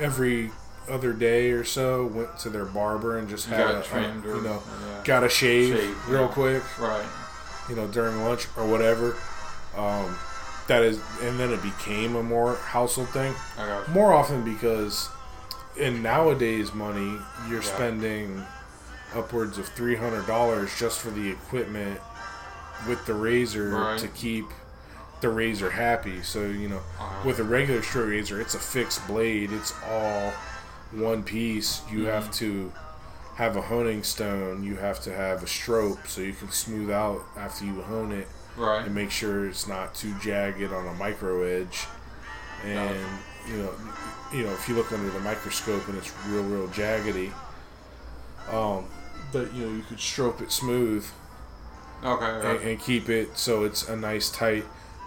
every other day or so went to their barber and just had got a, trimmed a- or you know yeah. got a shave, Shave, real yeah. quick, right. you know during lunch or whatever. Um, that is, and then it became a more household thing. I got. More often because in nowadays money, you're Yeah. spending upwards of three hundred dollars just for the equipment with the razor Right. to keep the razor happy. So you know, Uh-huh. with a regular straight razor, it's a fixed blade. It's all one piece. You Mm-hmm. have to have a honing stone. You have to have a strop so you can smooth out after you hone it right. and make sure it's not too jagged on a micro edge. And you know, you know, if you look under the microscope and it's real, real jaggedy, um, but you know, you could stroke it smooth Okay. And, and keep it so it's a nice tight.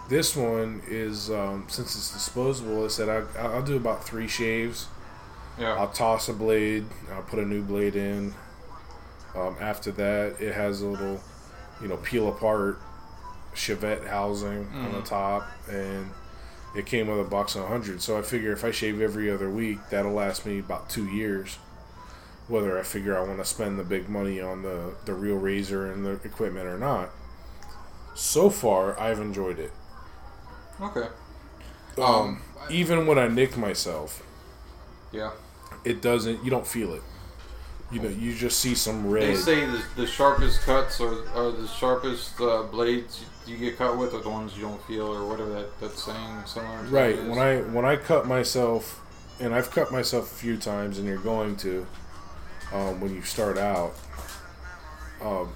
This one is um, since it's disposable. I said I, I'll do about three shaves. Yeah. I'll toss a blade. I'll put a new blade in. Um, after that, it has a little, you know, peel apart Shavette housing on the Mhm. top, and it came with a box of 100. So I figure if I shave every other week, that'll last me about two years. Whether I figure I want to spend the big money on the, the real razor and the equipment or not. So far, I've enjoyed it. Okay. Um, Um, even when I nick myself, Yeah. it doesn't. You don't feel it. You know, you just see some red. They say the, the sharpest cuts are, are the sharpest uh, blades you get cut with are the ones you don't feel or whatever that, that saying similar right when I when I cut myself, and I've cut myself a few times, and you're going to, um, when you start out. Um,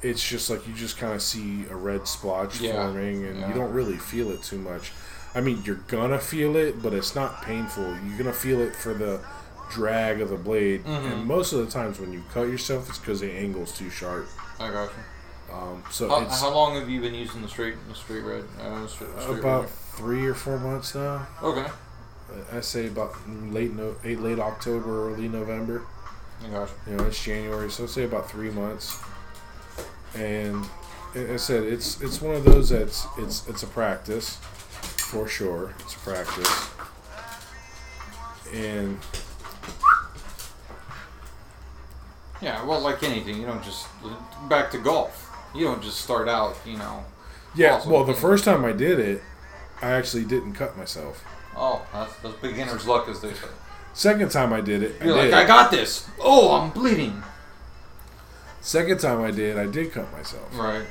it's just like you just kind of see a red splotch Yeah, forming, and yeah. you don't really feel it too much. I mean, you're gonna feel it, but it's not painful. You're gonna feel it for the drag of the blade, Mhm. and most of the times when you cut yourself, it's because the angle's too sharp. I got you. Um, so How, it's how long have you been using the straight the straight red? Uh, straight, straight about red? three or four months now. Okay. I say about late no, late, late October, early November. I got you. You know, it's January, so I'd say about three months. And I I said it's it's one of those that's it's it's a practice, for sure. It's a practice. And Yeah, well, like anything, you don't just back to golf. You don't just start out, you know. yeah, well, the first time I did it, I actually didn't cut myself. Oh, that's, that's beginner's luck, as they say. Second time I did it, I You're did. like, I got this. Oh, I'm bleeding. Second time I did, I did cut myself. Right.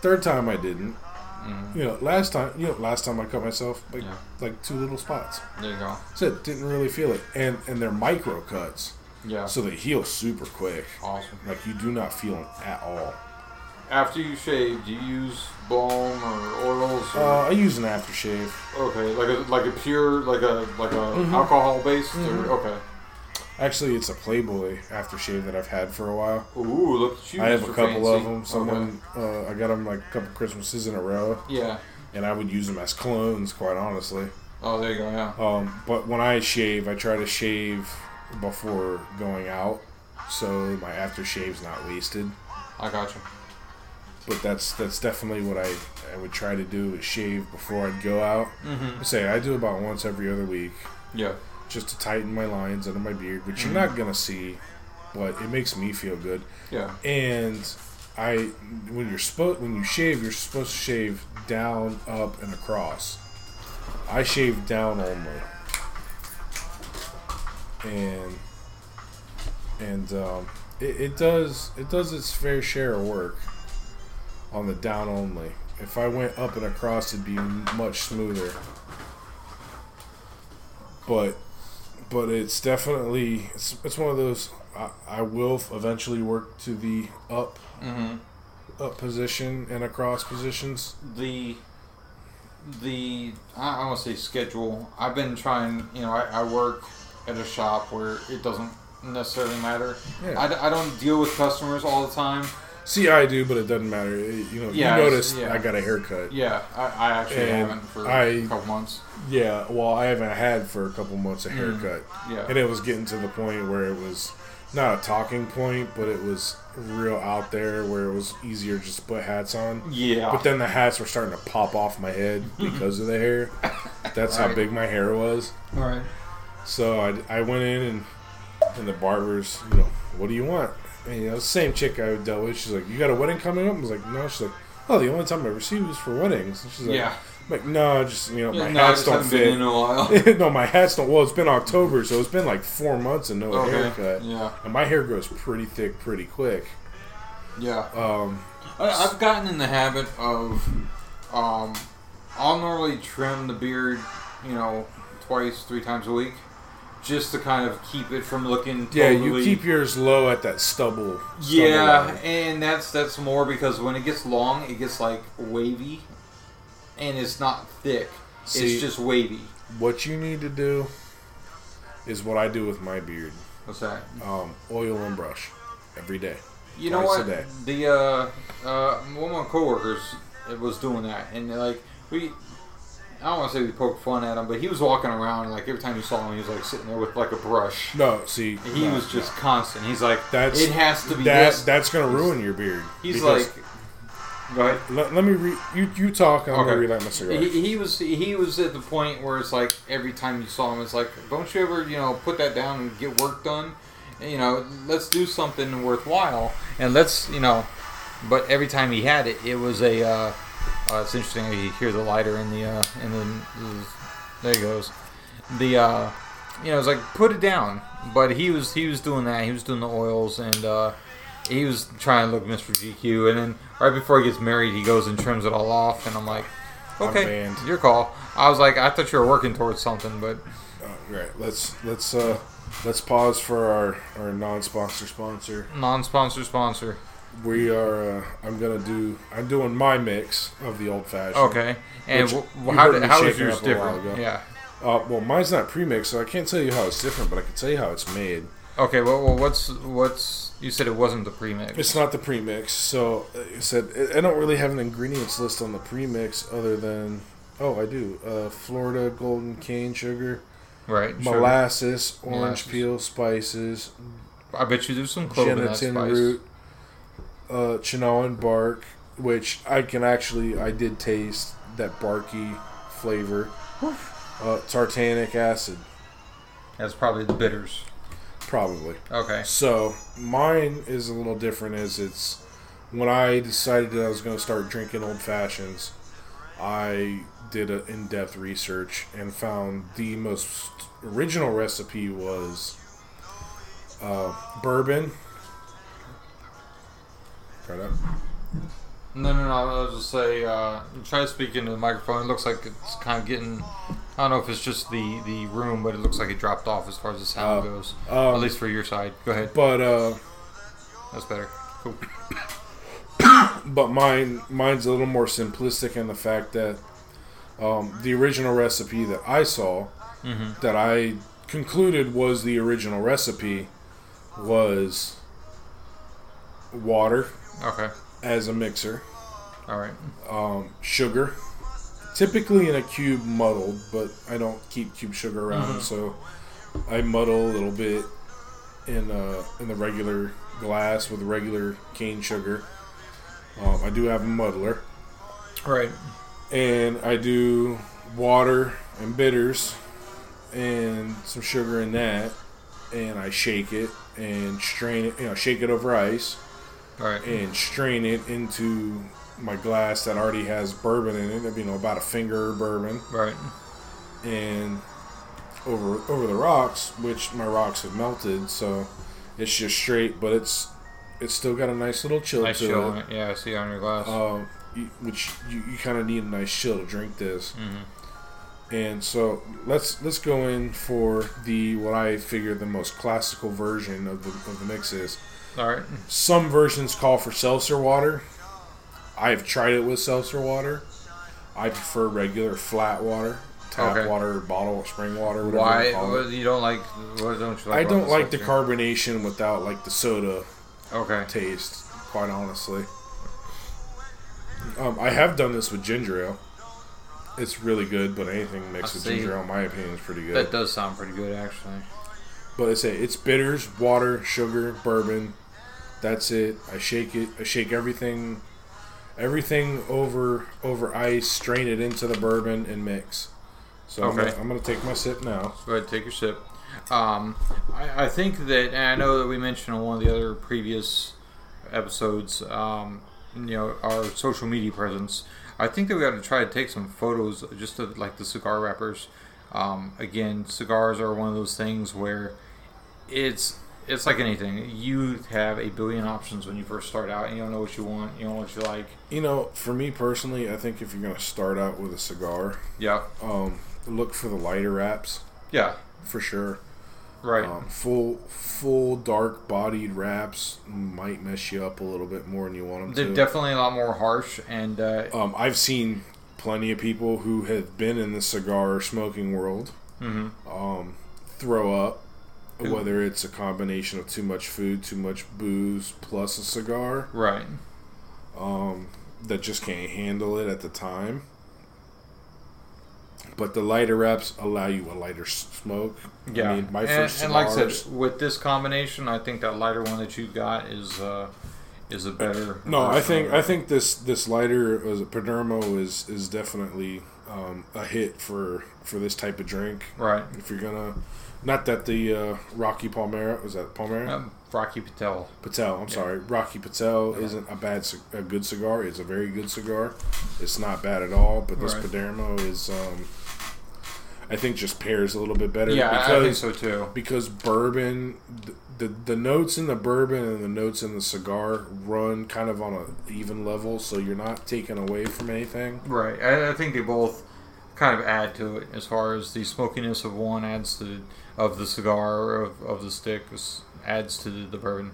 Third time I didn't. Mhm. You know, last time, you know, last time I cut myself like Yeah. like two little spots. There you go. So it didn't really feel it, and and they're micro cuts, Yeah. so they heal super quick. awesome. Like you do not feel them at all. After you shave, do you use balm or oils? Or, Uh, I use an aftershave. okay, like a like a pure like a like a Mhm. alcohol based Mhm. or okay. Actually, it's a Playboy aftershave that I've had for a while. Ooh, look at you. I have a couple of them. Someone, uh, I got them like a couple Christmases in a row, Yeah. and I would use them as clones, quite honestly. Oh, there you go. Yeah. Um, but when I shave, I try to shave before going out, so my aftershave's not wasted. I got you. But that's that's definitely what I, I would try to do is shave before I'd go out. Mm-hmm. Say I do about once every other week, Yeah. just to tighten my lines under my beard, which Mhm. you're not gonna see, but it makes me feel good. Yeah. And I, when you're supposed when you shave, you're supposed to shave down, up, and across. I shave down only, and and um, it, it does it does its fair share of work on the down only. If I went up and across, it'd be much smoother. But but it's definitely it's, it's one of those I, I will eventually work to the up Mm-hmm. up position and across positions. the the I want to say schedule. I've been trying. You know, I, I work at a shop where it doesn't necessarily matter. Yeah. I, I don't deal with customers all the time. See, I do, but it doesn't matter. It- you know, Yeah, you noticed yeah. I got a haircut. Yeah, I, I actually And haven't for I- a couple months. Yeah, well, I haven't had for a couple months a Mm. haircut, Yeah. and it was getting to the point where it was not a talking point, but it was real out there where it was easier just to put hats on. yeah. But then the hats were starting to pop off my head because of the hair. That's how big my hair was. all right. So I, I went in and and the barbers, you know, what do you want? And you know, same chick I dealt with, she's like, you got a wedding coming up? I was like, no. She's like, oh, the only time I ever see you was for weddings. And she's like, Yeah. I'm like no, just you know, yeah my no, hats don't haven't been in fit. a while. no, my hats don't. Well, it's been October, so it's been like four months and no okay. haircut. Yeah. And my hair grows pretty thick, pretty quick. Yeah. Um, I, I've gotten in the habit of, um, I'll normally trim the beard, you know, twice, three times a week, just to kind of keep it from looking. Totally, yeah, you keep yours low at that stubble. Yeah, and that's that's more because when it gets long, it gets like wavy, and it's not thick. See- it's just wavy. What you need to do is what I do with my beard. What's that? Um, oil and brush every day. You know what? The uh, uh, one of my coworkers was doing that, and like we, I don't want to say we poked fun at him, but he was walking around, and like every time you saw him, he was like sitting there with like a brush. No, see, He no, was just constant. He's like, That's- it has to be that. this. That's gonna ruin your beard. He's like, go ahead. let, let me re you you talk. I'm Okay. gonna relight my cigar. He, he was he was at the point where it's like every time you saw him, it's like, don't you ever you know put that down and get work done, you know, let's do something worthwhile, and let's you know, but every time he had it, it was a. Uh, uh, it's interesting. You hear the lighter in the uh, in the there he goes. The uh, you know, it's like put it down, but he was he was doing that. He was doing the oils and. Uh, he was trying to look Mr. GQ, and then right before he gets married, he goes and trims it all off, and I'm like, I'm okay, your call. I was like, I thought you were working towards something, but Oh, right. Let's let's uh let's pause for our our non-sponsor sponsor. non-sponsor sponsor. We are. Uh, I'm gonna do. I'm doing my mix of the old fashioned. Okay, and Which how, did, how is yours up a while different? Yeah. Uh, well, mine's not pre-mixed, so I can't tell you how it's different, but I can tell you how it's made. Okay. Well, well, what's what's you said it wasn't the premix. It's not the premix, so uh, you said I- I don't really have an ingredients list on the premix other than oh I do uh, Florida golden cane sugar, right. Molasses, orange Molasses. peel, spices, I bet you do some clove in that gentian spice. root, uh, cinchona bark, which I can actually I did taste that barky flavor, uh, tartaric acid That's probably the bitters. probably. Okay. So mine is a little different. As it's when I decided that I was going to start drinking old fashions, I did an in-depth research and found the most original recipe was uh, bourbon. Try that. No, no, no. I was just say, uh, try speaking into the microphone. It looks like it's kind of getting. I don't know if it's just the the room, but it looks like it dropped off as far as the sound Uh, goes. um, At least for your side. Go ahead. But uh, That's better. Cool. but mine mine's a little more simplistic in the fact that um, the original recipe that I saw Mm-hmm. that I concluded was the original recipe was water Okay. as a mixer, All right. um, sugar, typically in a cube muddled, but I don't keep cube sugar around, Mhm. so I muddle a little bit in uh, in the regular glass with regular cane sugar. Um, I do have a muddler, All right. and I do water and bitters and some sugar in that, and I shake it and strain it. You know, shake it over ice right. and strain it into my glass that already has bourbon in it. You know, about a finger bourbon, Right. and over over the rocks, which my rocks have melted, so it's just straight, but it's it's still got a nice little chill Nice to chill it. it. Yeah, I see on your glass. Um, you, which you, you kind of need a nice chill to drink this. mm-hmm. And so let's let's go in for the what I figure the most classical version of the of the mix is. All right. Some versions call for seltzer water. I've tried it with seltzer water. I prefer regular flat water, tap Okay. water, bottle, spring water, whatever Why you you don't like? What don't you like? I don't like the carbonation without like the soda Okay. taste. Quite honestly, um, I have done this with ginger ale. It's really good, but anything mixed I with see. ginger ale, in my opinion, is pretty good. That does sound pretty good, actually. But I say it's bitters, water, sugar, bourbon. That's it. I shake it. I shake everything, everything over over ice. Strain it into the bourbon and mix. So I'm, Okay. gonna, I'm gonna take my sip now. Go ahead, take your sip. Um, I, I think that, and I know that we mentioned on one of the other previous episodes, um, you know, our social media presence. I think that we got to try to take some photos just of like the cigar wrappers. Um, again, cigars are one of those things where it's it's like anything. You have a billion options when you first start out, and you don't know what you want, you don't know what you like. You know, for me personally, I think if you're gonna start out with a cigar, Yeah, um, look for the lighter wraps yeah, for sure. right. Um, full full dark bodied wraps might mess you up a little bit more than you want them They're to. definitely a lot more harsh, and uh, Um, I've seen plenty of people who have been in the cigar smoking world mhm. um, throw up. Whether it's a combination of too much food, too much booze, plus a cigar right. um, that just can't handle it at the time. But the lighter wraps allow you a lighter smoke. Yeah, I mean, my and, first and like I said, with this combination, I think that lighter one that you got is uh, is a better. No, I think I think this this lighter as a Perdomo is is definitely um, a hit for for this type of drink. right. If you're gonna, not that the uh, Rocky Palmera was that Palmera Um, Rocky Patel. Patel. I'm sorry, Rocky Patel isn't a bad a good cigar. It's a very good cigar. It's not bad at all. But this Right. Perdomo is, um, I think, just pairs a little bit better. Yeah, because, I think so too. because bourbon the, the the notes in the bourbon and the notes in the cigar run kind of on a even level so you're not taken away from anything Right. I, I think they both kind of add to it as far as the smokiness of one adds to of the cigar of, of the stick adds to the, the bourbon.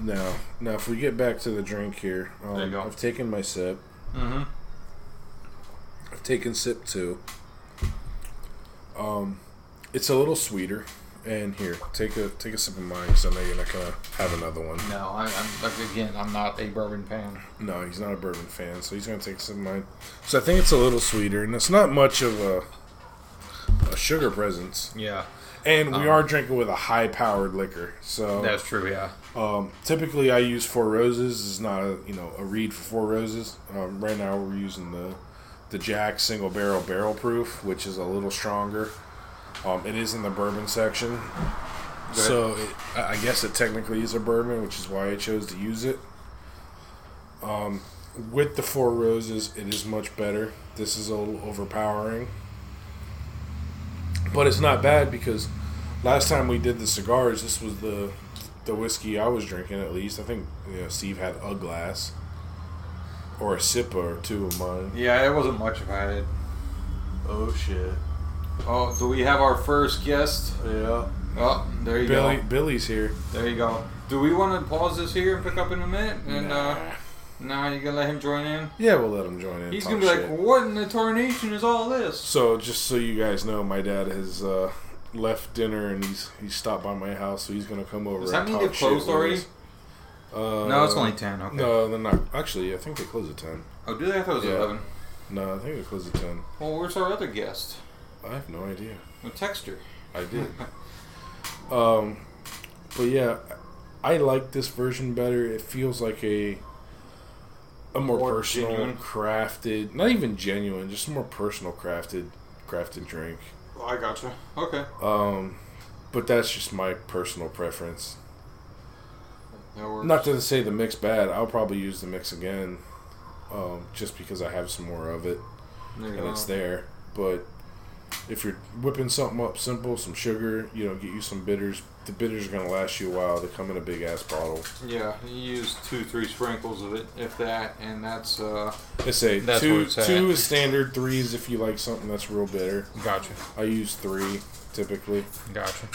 now now if we get back to the drink here um, There you go. i've taken my sip Mm-hmm. i've taken sip two um it's a little sweeter and here take a take a sip of mine because i know you're not gonna have another one No, I, I'm like again, I'm not a bourbon fan. no he's not a bourbon fan so he's gonna take a sip of mine so i think it's a little sweeter and it's not much of a a sugar presence Yeah, And we Um, are drinking with a high powered liquor. So that's true. Yeah. um, typically I use Four Roses. It's not a you know a reed for Four Roses. Um, right now we're using the the Jack single barrel barrel proof, which is a little stronger. Um, it is in the bourbon section, so it, I I guess it technically is a bourbon, which is why I chose to use it. Um, with the Four Roses, it is much better. This is a little overpowering, but it's not bad because last time we did the cigars, this was the the whiskey I was drinking at least. I think you know Steve had a glass. or a sip or two of mine. Yeah, it wasn't much if I had. Oh shit! Oh, do we have our first guest? Yeah, Oh, there you Billy. go. Billy's here. There you go. Do we want to pause this here and pick up in a minute? And uh, Nah. nah, you gonna let him join in? Yeah, we'll let him join in. He's gonna be like, "What in the tarnation is all this?" So just so you guys know, my dad has uh, left dinner and he's he stopped by my house, so he's gonna come over. Does that and mean talk they've shit closed already? Uh, no, it's only ten. Okay. No, they're not. Actually, I think they close at ten. Oh, do they? I thought it was Yeah. eleven. No, I think they close at ten. Well, where's our other guest? I have no idea. A texter. I did. um, but yeah, I like this version better. It feels like a a more, More personal, genuine. crafted, not even genuine, just more personal crafted crafted drink. Oh, I gotcha. Okay. Um, but that's just my personal preference. Not to say the mix bad. I'll probably use the mix again, um, just because I have some more of it and go. it's there. But if you're whipping something up simple, some sugar, you know, get you some bitters. The bitters are gonna last you a while. They come in a big ass bottle. Yeah, you use two, three sprinkles of it, if that, and that's uh. They say That's where two it's at. two is standard. Three is if you like something that's real bitter. Gotcha. I use three typically. Gotcha.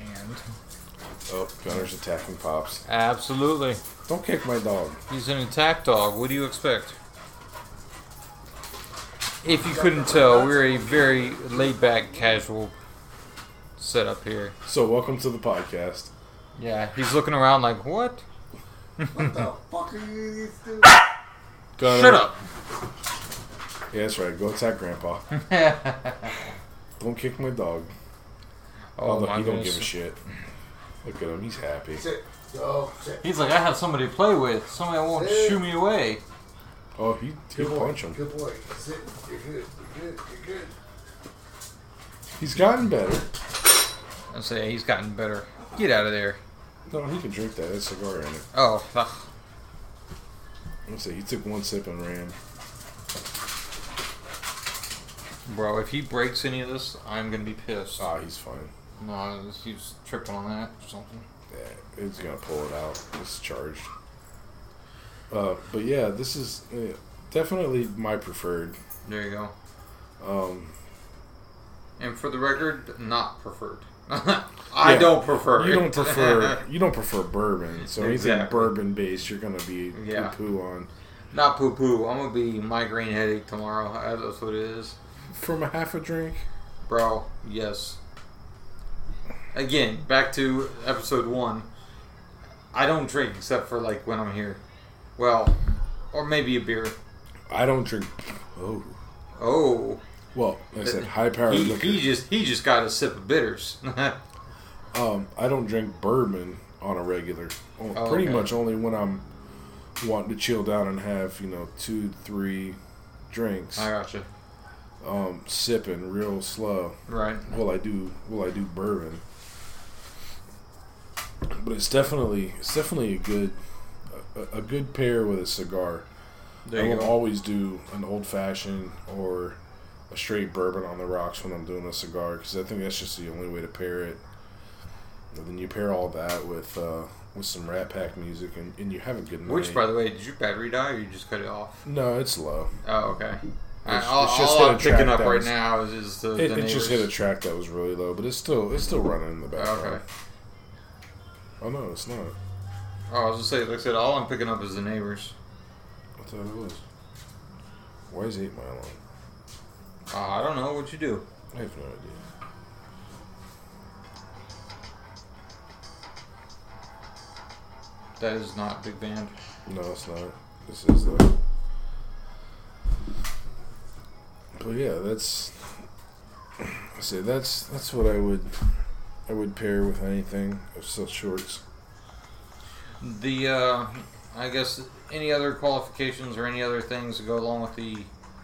And Oh, Gunner's attacking pops. absolutely, Don't kick my dog. he's an attack dog. What do you expect? If you couldn't tell, we're a very laid-back, casual setup here. So welcome to the podcast. Yeah, he's looking around like, what? What the fuck are you these two? Gunner. Shut up. Yeah, that's right. Go attack Grandpa. Don't kick my dog. oh Although my he don't give a shit. Look at him. He's happy. Sit. Yo, oh, sit. He's like, I have somebody to play with. Somebody that won't Hey. shoo me away. Oh, he he'll Good boy. punch him. Good boy. Sit. You're good. You're good. You're good. He's gotten better. I say he's gotten better. Get out of there. No, he can drink that. There's a cigar in it. Oh, ugh. Let's see. He took one sip and ran. bro. If he breaks any of this, I'm gonna be pissed. Ah, he's fine. No, he's tripping on that or something. Yeah, he's gonna pull it out. It's charged. Uh, but yeah, this is uh, definitely my preferred. There you go. Um, And for the record, not preferred. I Yeah, don't prefer. you it. don't prefer you don't prefer bourbon, so anything Exactly. bourbon based, you're gonna be Yeah. poo on. not poo poo. I'm gonna be migraine headache tomorrow. That's what it is, From a half a drink, bro. Yes. Again, back to episode one. I don't drink except for like when I'm here. Well, or maybe a beer. I don't drink. Oh, Oh, well, like I said high powered he, liquor. he just he just got a sip of bitters. Um, I don't drink bourbon on a regular. Well, Oh, pretty okay. much only when I'm wanting to chill down and have you know two, three drinks. I gotcha. Um, sipping real slow. Right. Well, I do. Well, I do bourbon. But it's definitely it's definitely a good a, a good pair with a cigar. I will go. always do an old fashioned or a straight bourbon on the rocks when I'm doing a cigar because I think that's just the only way to pair it. And then you pair all that with uh, with some Rat Pack music and, and you have a good night. Which, by the way, did your battery die or you just cut it off? no, it's low. Oh, okay. It's- all it's just all I'm picking up right was- now is, is the, It, the it just hit a track that was really low, but it's still it's still running in the background. Okay. Oh no, it's not. Oh, I was gonna say, like I said, all I'm picking up is the neighbors. I thought it was. Why is eight mile on? Uh, I don't know what you do. I have no idea. That is not big band. No, it's not. This is the. But yeah, that's. I say that's that's what I would, I would pair with anything of such shorts. The uh, I guess any other qualifications or any other things that go along with the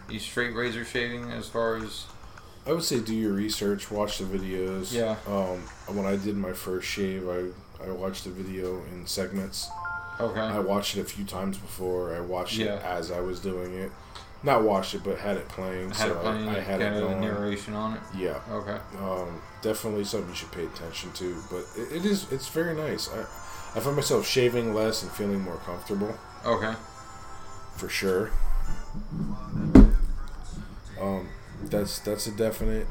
the straight razor shaving as far as I would say do your research, watch the videos. Yeah. Um, when I did my first shave, I I watched the video in segments. okay. I watched it a few times before. I watched Yeah. it as I was doing it. not watched it, but had it playing. Had so it playing, I, I had kind it of going. narration on it. Yeah, Okay. um, definitely something you should pay attention to. But it, it is it's very nice. I I find myself shaving less and feeling more comfortable Okay. for sure. Um, that's that's a definite.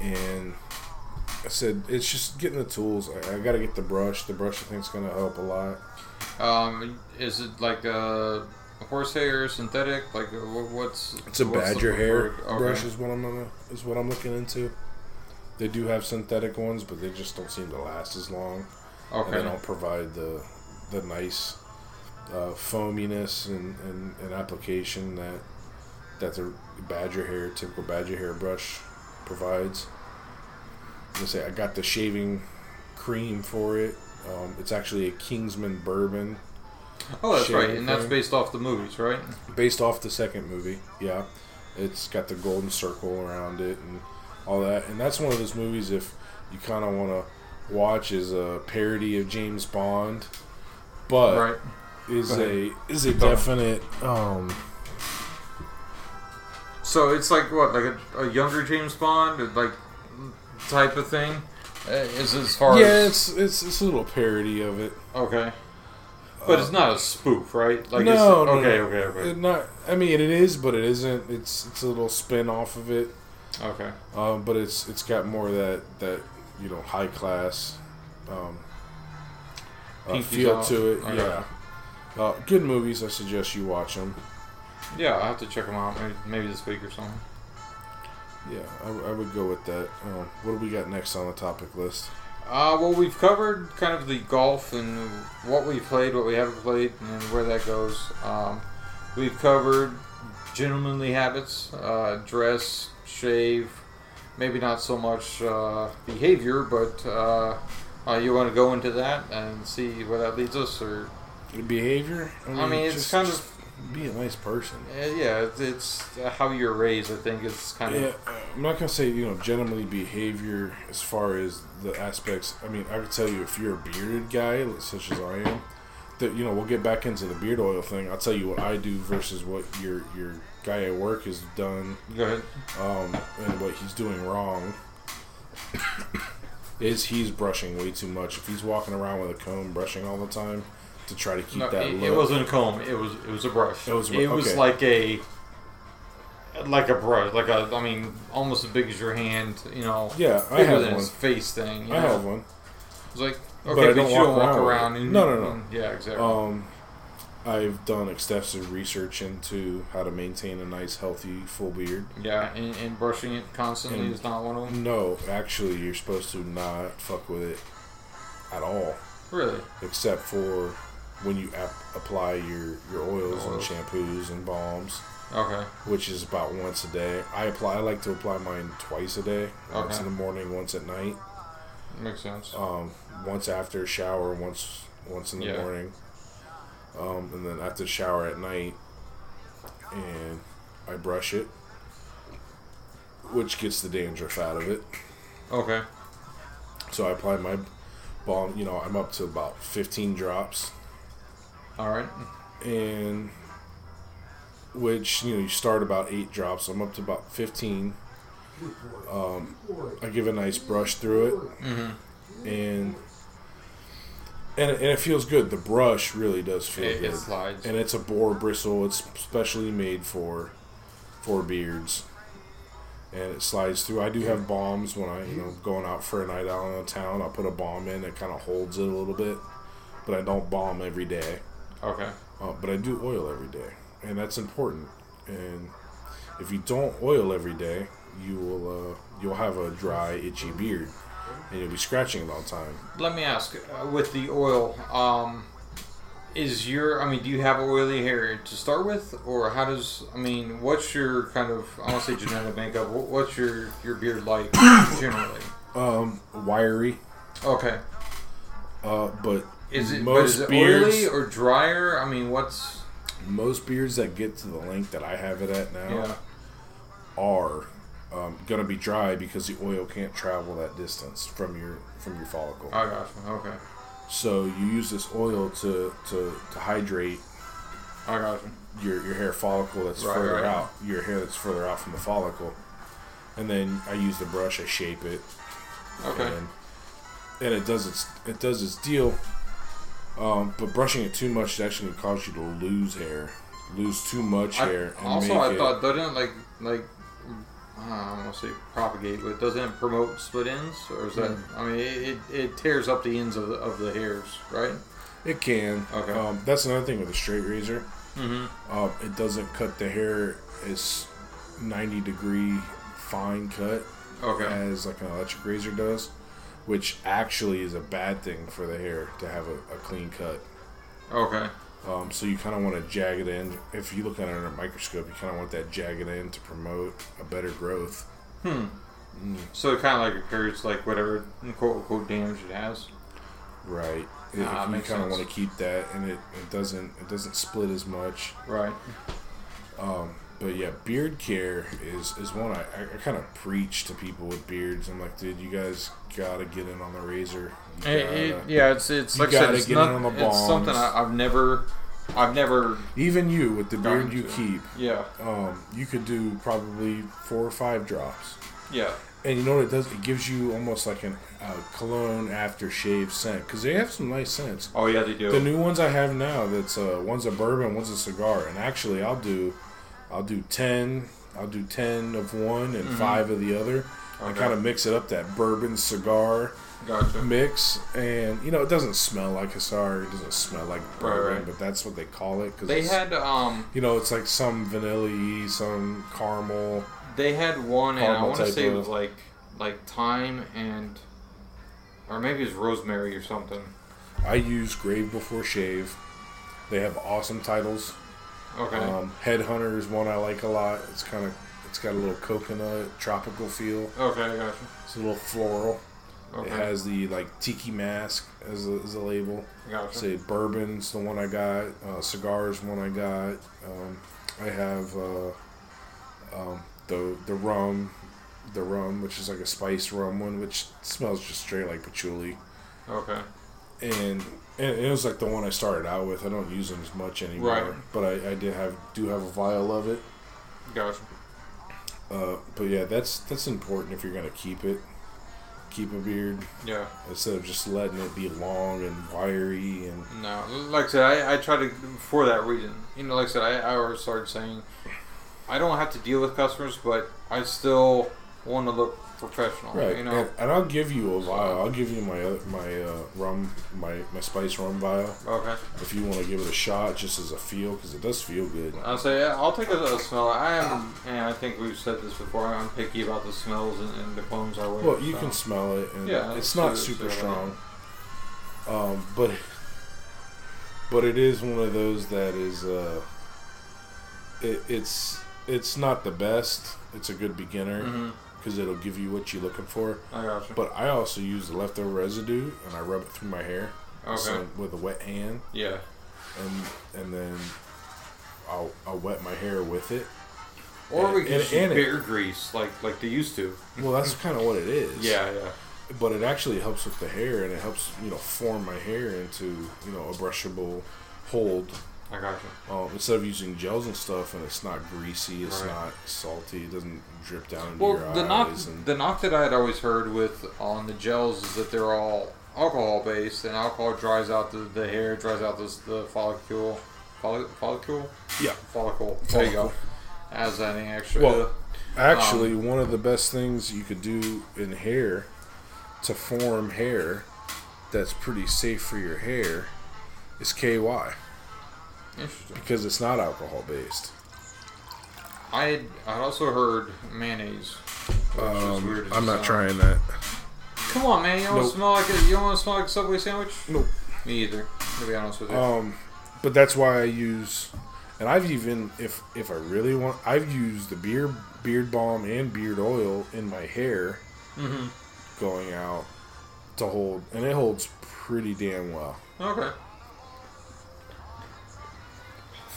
And I said it's just getting the tools. I, I got to get the brush. The brush I think is going to help a lot. Um, is it like a horse horsehair synthetic? Like uh, what's? It's a what's badger hair Okay. brush is what I'm gonna, is what I'm looking into. They do have synthetic ones, but they just don't seem to last as long. And they don't provide the the nice uh, foaminess and, and, and application that that the badger hair, typical badger hair brush provides. I'm gonna say I got the shaving cream for it. Um, it's actually a Kingsman bourbon Oh, that's right, Shaving and that's based off the movies, right? based off the second movie. Yeah, it's got the golden circle around it and all that. And that's one of those movies if you kind of want to watch as a parody of James Bond, but right. is a is a definite um So it's like what, like a, a younger James Bond, like type of thing. Uh, is as far yeah as it's, it's it's a little parody of it. okay, but it's not a spoof, right? Like no, it's, no, okay, no. okay, okay, It not. I mean, it is, but it isn't. It's it's a little spin off of it. okay. Um, but it's it's got more of that that you know high class um, uh, feel top. to it. Okay. Yeah, uh, good movies. I suggest you watch them. Yeah, I have to check them out. Maybe, maybe this week or something. Yeah, I would go with that. Um, what do we got next on the topic list? Uh, well, we've covered kind of the golf and what we played, what we haven't played, and where that goes. Um, we've covered gentlemanly habits, uh, dress, shave, maybe not so much uh, behavior, but uh, uh, you want to go into that and see where that leads us, or Behavior. I mean, it's just- kind of be a nice person. uh, yeah, it's, it's uh, how you're raised. I think it's kind Yeah, of I'm not gonna say you know generally behavior as far as the aspects. I mean, I could tell you if you're a bearded guy, such as I am, that you know we'll get back into the beard oil thing. I'll tell you what I do versus what your your guy at work has done, go ahead. um, and what he's doing wrong. is he's brushing way too much. If he's walking around with a comb, brushing all the time to try to keep No, that it, look. it wasn't a comb. It was it was a brush. It was It was okay. like a like a brush, like a I mean, almost as big as your hand. You know, yeah, I have than one. his face thing. You I know? have one. It's like okay, I but, don't you don't walk around around. And, No, no, no. and- yeah, exactly. Um, I've done extensive research into how to maintain a nice, healthy, full beard. yeah, and, and brushing it constantly and- is not one of them. No, actually, you're supposed to not fuck with it at all, Really? except for when you ap- apply your, your oils and shampoos and balms, Okay. which is about once a day. I apply. I like to apply mine twice a day, once Okay. in the morning, once at night. Makes sense. um, once after a shower, once once in the Yeah. morning, um, and then after the shower at night, and I brush it, which gets the dandruff out of it. Okay. So I apply my balm. You know, I'm up to about 15 drops, All right. and which you know you start about eight drops. I'm up to about 15. Um, I give a nice brush through it. Mm-hmm. and and it, and it feels good. The brush really does feel It, good, it slides. and it's a boar bristle. It's specially made for for beards, and it slides through. I do have balms when I you know going out for a night out in the town. I put a balm in that kind of holds it a little bit, but I don't balm every day. Okay. Uh, but I do oil every day, and that's important. And if you don't oil every day, you will uh, you'll have a dry, itchy beard, and you'll be scratching all the time. Let me ask, uh, with the oil, um, is your, I mean, do you have oily hair to start with, or how does, I mean, what's your kind of, I want to say genetic makeup, what's your, your beard like generally? Um, wiry, Okay. uh, but Is it, most is it beards, oily or drier? I mean, what's, most beards that get to the length that I have it at now yeah, are um, gonna be dry because the oil can't travel that distance from your from your follicle. I got you, okay. So you use this oil to, to, to hydrate I got you. your your hair follicle that's Right, further right. out, your hair that's further out from the follicle, and then I use the brush, I shape it, Okay. and, and it does its it does its deal. Um, but brushing it too much is actually going to cause you to lose hair, lose too much I, hair. And also, I it, thought doesn't like like I don't want to say propagate, but doesn't it promote split ends, or is that? Hmm. I mean, it, it, it tears up the ends of the, of the hairs, right? it can. Okay. Um, that's another thing with a straight razor. Mm-hmm. Um, it doesn't cut the hair as ninety degree fine cut Okay. as like an electric razor does, which actually is a bad thing for the hair to have a, a clean cut. Okay. Um, so you kind of want to jagged end. If you look at it under a microscope, you kind of want that jagged end to promote a better growth. Hmm. Mm. So it kind of like repairs like whatever quote unquote damage it has. Right. If Ah, you kind of want to keep that, and it, it doesn't it doesn't split as much. Right. Um, but yeah, beard care is is one I, I, kind of preach to people with beards. I'm like, dude, you guys gotta get in on the razor. It, gotta- it, yeah, it's it's like I said, it's, not, in on the it's something. I, I've never, I've never. Even you with the beard you keep, Yeah. um, you could do probably four or five drops. Yeah. And you know what it does? It gives you almost like an uh, cologne aftershave scent because they have some nice scents. Oh yeah, they do. The new ones I have now, that's uh, one's a bourbon, one's a cigar, and actually I'll do, I'll do ten, I'll do ten of one and five of the other, and Mm-hmm. Kind of mix it up that bourbon cigar Gotcha. mix, and you know it doesn't smell like a cigar, it doesn't smell like bourbon, right. but that's what they call it because They had um, you know it's like some vanilla, some caramel. they had one, and I want to say it was like, like thyme and, or maybe it was rosemary or something. I use Grave Before Shave. They have awesome titles. Okay. Um, Headhunter is one I like a lot. It's kind of it's got a little coconut tropical feel. okay, gotcha. It's a little floral. Okay. It has the like tiki mask as a, as a label. gotcha. Say bourbon's the one I got. Uh, cigars one I got. Um, I have uh, um, the the rum, the rum which is like a spice rum one, which smells just straight like patchouli. Okay. And, and it was like the one I started out with. I don't use them as much anymore, Right. but I, I did have do have a vial of it. Gotcha. Uh, but yeah, that's that's important if you're gonna keep it. Keep a beard Yeah. instead of just letting it be long and wiry and No, like I said, I, I try to for that reason. You know, like I said, I, I always started saying I don't have to deal with customers, but I still want to look professional. right. You know. and, and I'll give you a vial. I'll give you my my uh, rum my my spice rum vial Okay. if you want to give it a shot just as a feel because it does feel good. I'll say yeah, I'll take a, a smell. I am, and I think we've said this before. I'm picky about the smells and, and the clones I wear. Well, you so. can smell it, and Yeah, it's it's not super strong. Um, but but it is one of those that is uh, it, it's it's not the best. It's a good beginner Mhm. Because it'll give you what you're looking for. I got you. But I also use the leftover residue and I rub it through my hair Okay. so- with a wet hand, yeah. and and then I'll I'll wet my hair with it. Or we can and- use and it- grease like like they used to. Well, that's kind of what it is. Yeah, yeah. but it actually helps with the hair and it helps you know form my hair into you know a brushable hold I got you. um, instead of using gels and stuff and it's not greasy it's Right. not salty it doesn't drip down into Well, your the knock eyes and the knock that I had always heard with on the gels is that they're all alcohol based, and alcohol dries out the, the hair, dries out the, the follicle, follicle, follicle, yeah follicle. There you go. As any extra. Well, actually Um, one of the best things you could do in hair to form hair that's pretty safe for your hair is KY interesting. because it's not alcohol based I had I'd also heard mayonnaise. Um, I'm not sounds. trying that Come on, man! You don't Nope. smell like a, you don't want to smell like a Subway sandwich? Nope. Me either. To be honest with you. Um, but that's why I use, and I've even if if I really want, I've used the beard beard balm and beard oil in my hair mm-hmm. going out to hold, and it holds pretty damn well Okay.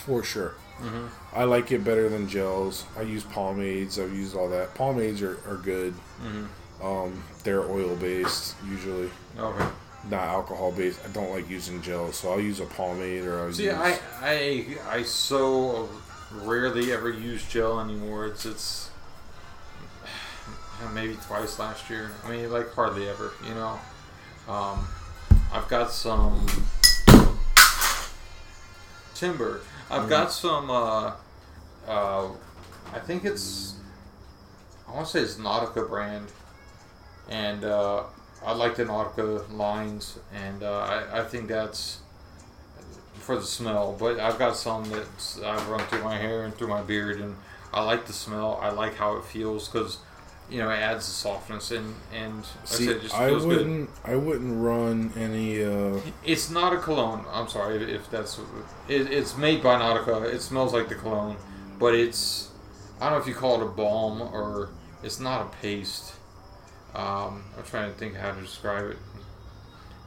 For sure. Mm-hmm. I like it better than gels. I use pomades. I've used all that. Pomades are, are good. Mm-hmm. Um, they're oil based usually. Okay. not alcohol based. I don't like using gels, so I'll use a pomade or I'll See, use. I, I, I so rarely ever use gel anymore. It's it's maybe twice last year. I mean, like hardly ever. You know, um, I've got some timber. I've got some. Uh, uh, I think it's. I want to say it's Nautica brand, and uh, I like the Nautica lines, and uh, I, I think that's for the smell. But I've got some that I've run through my hair and through my beard, and I like the smell. I like how it feels because you know it adds the softness and and like I said, it just I feels good. wouldn't. I wouldn't run any. Uh, It's not a cologne. I'm sorry if- if that's. It, it's made by Nautica. It smells like the cologne, but it's. I don't know if you call it a balm or it's not a paste. Um, I'm trying to think how to describe it.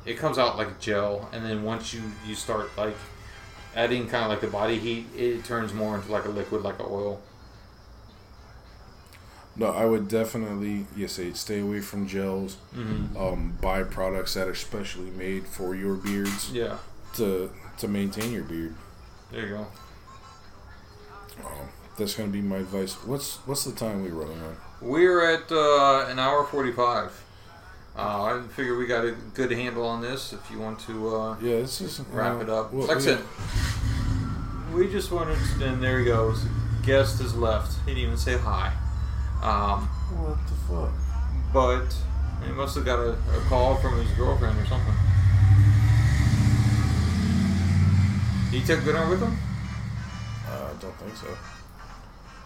It comes out like a gel, and then once you you start like adding kind of like the body heat, it turns more into like a liquid, like an oil. No, I would definitely. Yes, say stay away from gels. Mm-hmm. Um, buy products that are specially made for your beards Yeah, to to maintain your beard. there you go. Um, that's gonna be my advice. What's what's the time we running on? We're at uh, an hour forty-five. Uh, I figure we got a good handle on this. If you want to. Uh, Yeah, this is wrap uh, it up. well, like I we- we just wanted to, and there he goes. Guest has left. He didn't even say hi. Um, What the fuck? but he must have got a, a call from his girlfriend or something. He took dinner with him? Uh, I don't think so.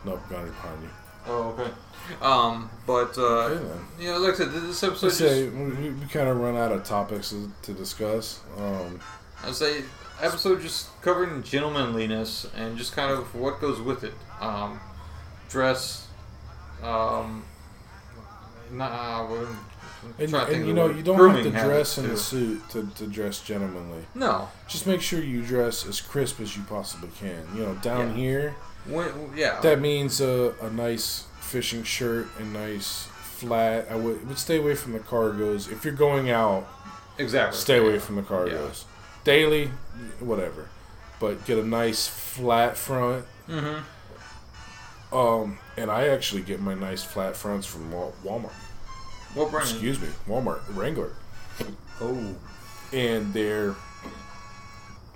Nope, behind you. Oh, okay. Um, but, uh, Okay, know, like I said, this episode just, say we, we kind of run out of topics to, to discuss. Um, I say, episode just covering gentlemanliness and just kind of what goes with it. Um, dress, um, nah, and, trying to think and you know, you don't have to dress in a suit to, to dress gentlemanly. No, Just make sure you dress as crisp as you possibly can. You know, down Yeah. here, when, yeah, that means a, a nice fishing shirt and nice flat. I would, would stay away from the cargos. If you're going out, exactly. stay away Yeah. from the cargos. Daily, whatever. But get a nice flat front. Mm-hmm. Um, and I actually get my nice flat fronts from Walmart. What brand? Excuse me, Walmart Wrangler, Oh, and they're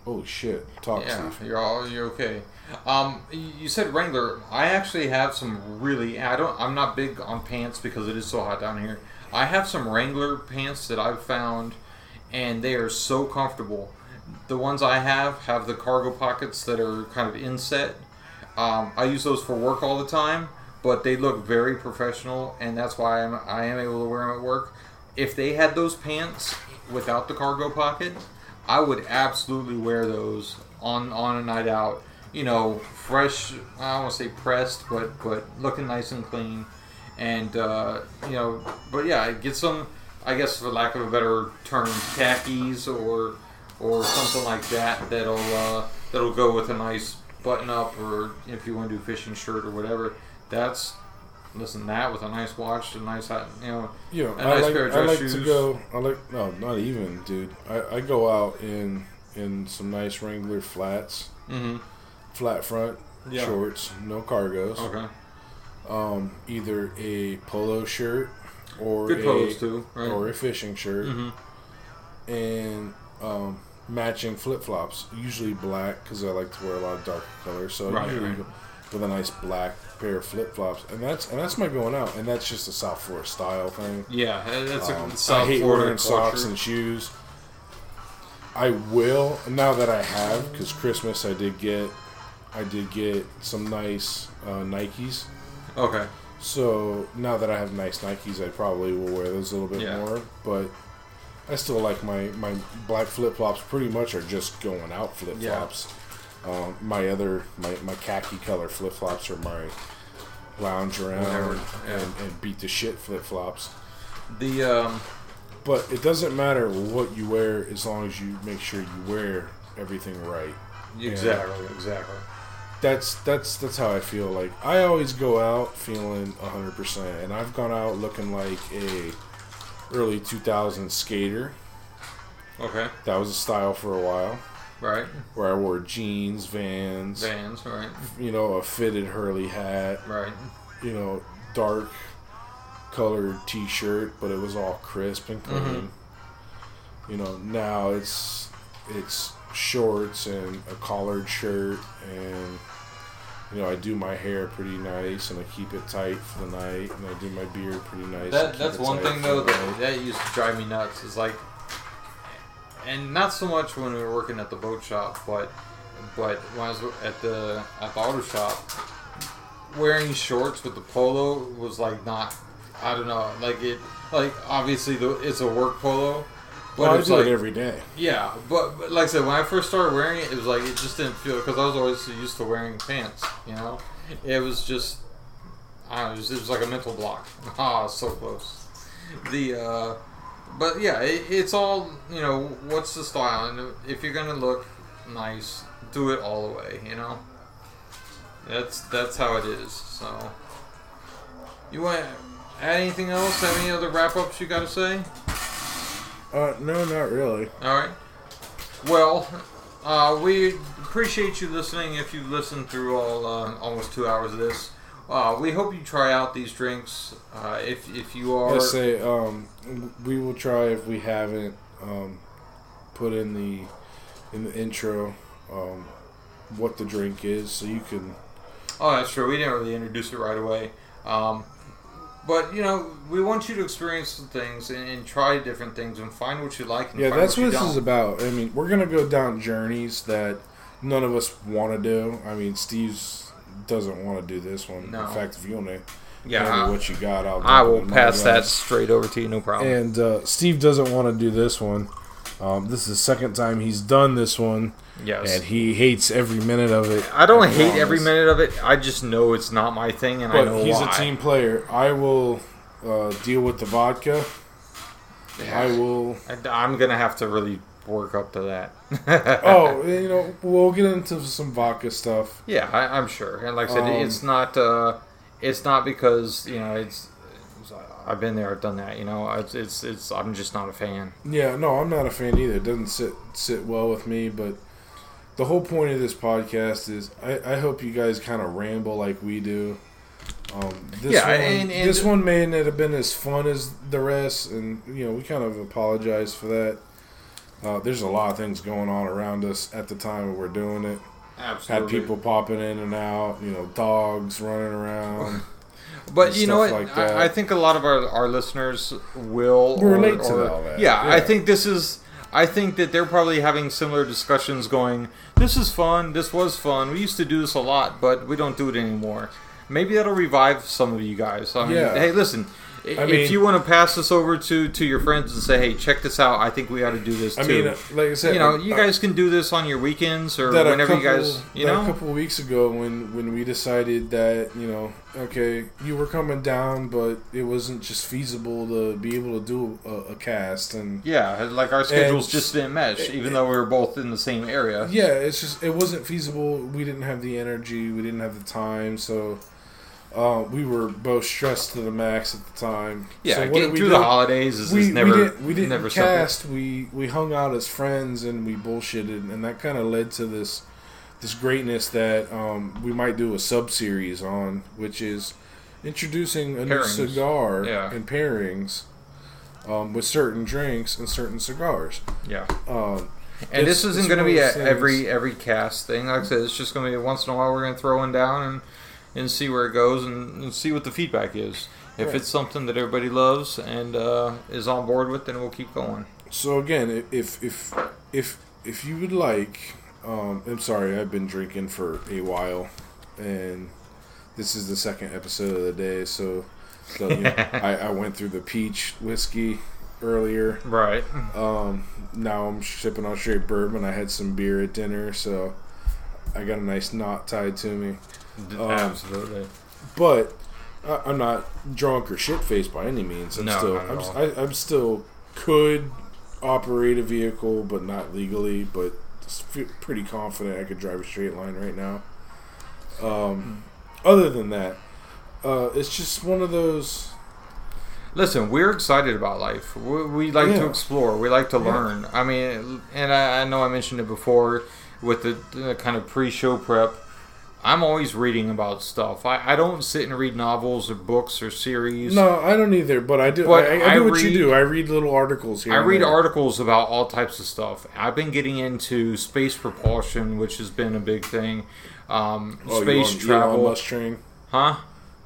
oh shit, talk yeah, Steve. you're all you're okay. Um, you you said Wrangler. I actually have some really. I don't. I'm not big on pants because it is so hot down here. I have some Wrangler pants that I've found, and they are so comfortable. The ones I have have the cargo pockets that are kind of inset. Um, I use those for work all the time, but they look very professional, and that's why I'm, I am able to wear them at work. If they had those pants without the cargo pocket, I would absolutely wear those on on a night out. You know, fresh. I don't want to say pressed, but but looking nice and clean, and uh, you know, but yeah, get some. I guess for lack of a better term, khakis or or something like that that'll uh, that'll go with a nice button up, or if you want to do fishing shirt or whatever. That's listen that with a nice watch, a nice hat, you know. You know, A I nice like pair of I dress like to go. I like no, not even, dude. I, I go out in in some nice Wrangler flats, Mm-hmm. flat front Yeah. shorts, no cargos. Okay. Um, either a polo shirt or Good a too, right? or a fishing shirt, mm-hmm. and um, matching flip flops. Usually black because I like to wear a lot of dark colors. So Right, usually right. with a nice black pair of flip flops, and that's and that's my going out, and that's just a South Florida style thing. Yeah, that's Um, a South I hate Florida wearing socks and shoes. I will now that I have because Christmas I did get I did get some nice uh, Nikes. Okay. So now that I have nice Nikes, I probably will wear those a little bit Yeah. more. But I still like my my black flip flops. Pretty much are just going out flip flops. Um, my other my, my khaki color flip flops are my lounge around Whatever, yeah. and, and beat the shit flip flops. The um, But it doesn't matter what you wear as long as you make sure you wear everything right. exactly, exactly. That's that's that's how I feel. Like I always go out feeling hundred percent, and I've gone out looking like a early 2000s skater. Okay. That was a style for a while, Right. where I wore jeans, Vans, Vans. Right. you know, a fitted Hurley hat, Right. you know, dark colored T-shirt, but it was all crisp and clean. Mm-hmm. You know, now it's it's shorts and a collared shirt, and you know, I do my hair pretty nice, and I keep it tight for the night, and I do my beard pretty nice. That that's one thing though that, that used to drive me nuts. Is like, and not so much when we were working at the boat shop, but but when I was at the at the auto shop, wearing shorts with the polo was like not. I don't know, like it, like obviously the, it's a work polo, but I it's like every day. yeah, but, but like I said, when I first started wearing it, it was like it just didn't feel because I was always used to wearing pants. You know, it was just I don't know, it was, it was like a mental block. Ah, so close. The uh, but yeah, it, it's all you know. What's the style? And if you're gonna look nice, do it all the way. You know, that's that's how it is. So, you want to add anything else? Have any other wrap ups you got to say? Uh, no, not really. All right. Well, uh, we appreciate you listening. If you've listened through all uh, almost two hours of this, uh, we hope you try out these drinks. Uh, if if you are, Let's say um, we will try if we haven't um, put in the in the intro um, what the drink is, so you can. oh, that's true. We didn't really introduce it right away. Um, but you know, we want you to experience some things and, and try different things and find what you like. And Yeah, find that's what what you this is don't. about. I mean, we're gonna go down journeys that none of us want to do. I mean, Steve's doesn't want to do this one. No. In fact, if you want to Yeah, tell I, what you got, I'll. I will pass that straight over to you. No problem. And uh, Steve doesn't want to do this one. Um, this is the second time he's done this one, yes. and he hates every minute of it. I don't hate every minute of it. I just know it's not my thing, and I know But he's why. a team player. I will uh, deal with the vodka. I will. I, am gonna have to really work up to that. Oh, you know, we'll get into some vodka stuff. yeah, I, I'm sure. And like I said, Um, it's not. Uh, it's not because you know it's. I've been there, I've done that. You know, it's, it's it's. I'm just not a fan. Yeah, no, I'm not a fan either. It doesn't sit sit well with me. But the whole point of this podcast is, I, I hope you guys kind of ramble like we do. Um, this Yeah, one, and- and- this one may not have been as fun as the rest, and you know we kind of apologize for that. Uh, there's a lot of things going on around us at the time we're doing it. Absolutely. Had people popping in and out, you know, dogs running around. But and you know what? like that. I, I think a lot of our, our listeners will Will or- relate to or- all that, Yeah, I think this is. I think that they're probably having similar discussions. Going, this is fun. This was fun. We used to do this a lot, but we don't do it anymore. Maybe that'll revive some of you guys. I mean, Yeah. hey, listen. I- I if you want to pass this over to, to your friends and say, "Hey, check this out. I think we ought to do this too. I too." mean, like I said, you know, uh, you guys can do this on your weekends or whenever couple, you guys, you know. a couple of weeks ago when when we decided that you know okay you were coming down but it wasn't just feasible to be able to do a, a cast and yeah, like our schedules just didn't mesh, even though we were both in the same area. yeah it's just it wasn't feasible we didn't have the energy we didn't have the time so uh, we were both stressed to the max at the time Yeah, so what getting we through do? the holidays is, we, is never we didn't, we didn't never cast. We we hung out as friends and we bullshitted, and that kind of led to this this greatness that um, we might do a sub series on, which is introducing a new cigar Yeah. and pairings um, with certain drinks and certain cigars. Yeah, Um, and this isn't going to be a, things- every every cast thing. Like I said, it's just going to be once in a while we're going to throw one down and and see where it goes and, and see what the feedback is. If Right. it's something that everybody loves and uh, is on board with, then we'll keep going. so again, if if if if you would like, um, I'm sorry, I've been drinking for a while, and this is the second episode of the day. So, so you know, I, I went through the peach whiskey earlier. Right. Um, now I'm sipping on straight bourbon. I had some beer at dinner, so I got a nice knot tied to me. Um, Absolutely. But I, I'm not drunk or shit faced by any means. I'm No, still, I'm. I, I'm still could operate a vehicle, but not legally. But pretty confident I could drive a straight line right now. Um, other than that, uh, it's just one of those. Listen, we're excited about life. We, we like to explore. We like to learn. I mean, and I, I know I mentioned it before with the, the kind of pre-show prep. I'm always reading about stuff. I, I don't sit and read novels or books or series. No, I don't either. But I do. But I, I do I what you do. I read little articles here. I read there. articles about all types of stuff. I've been getting into space propulsion, which has been a big thing. Um, Oh, space you on travel, train? huh?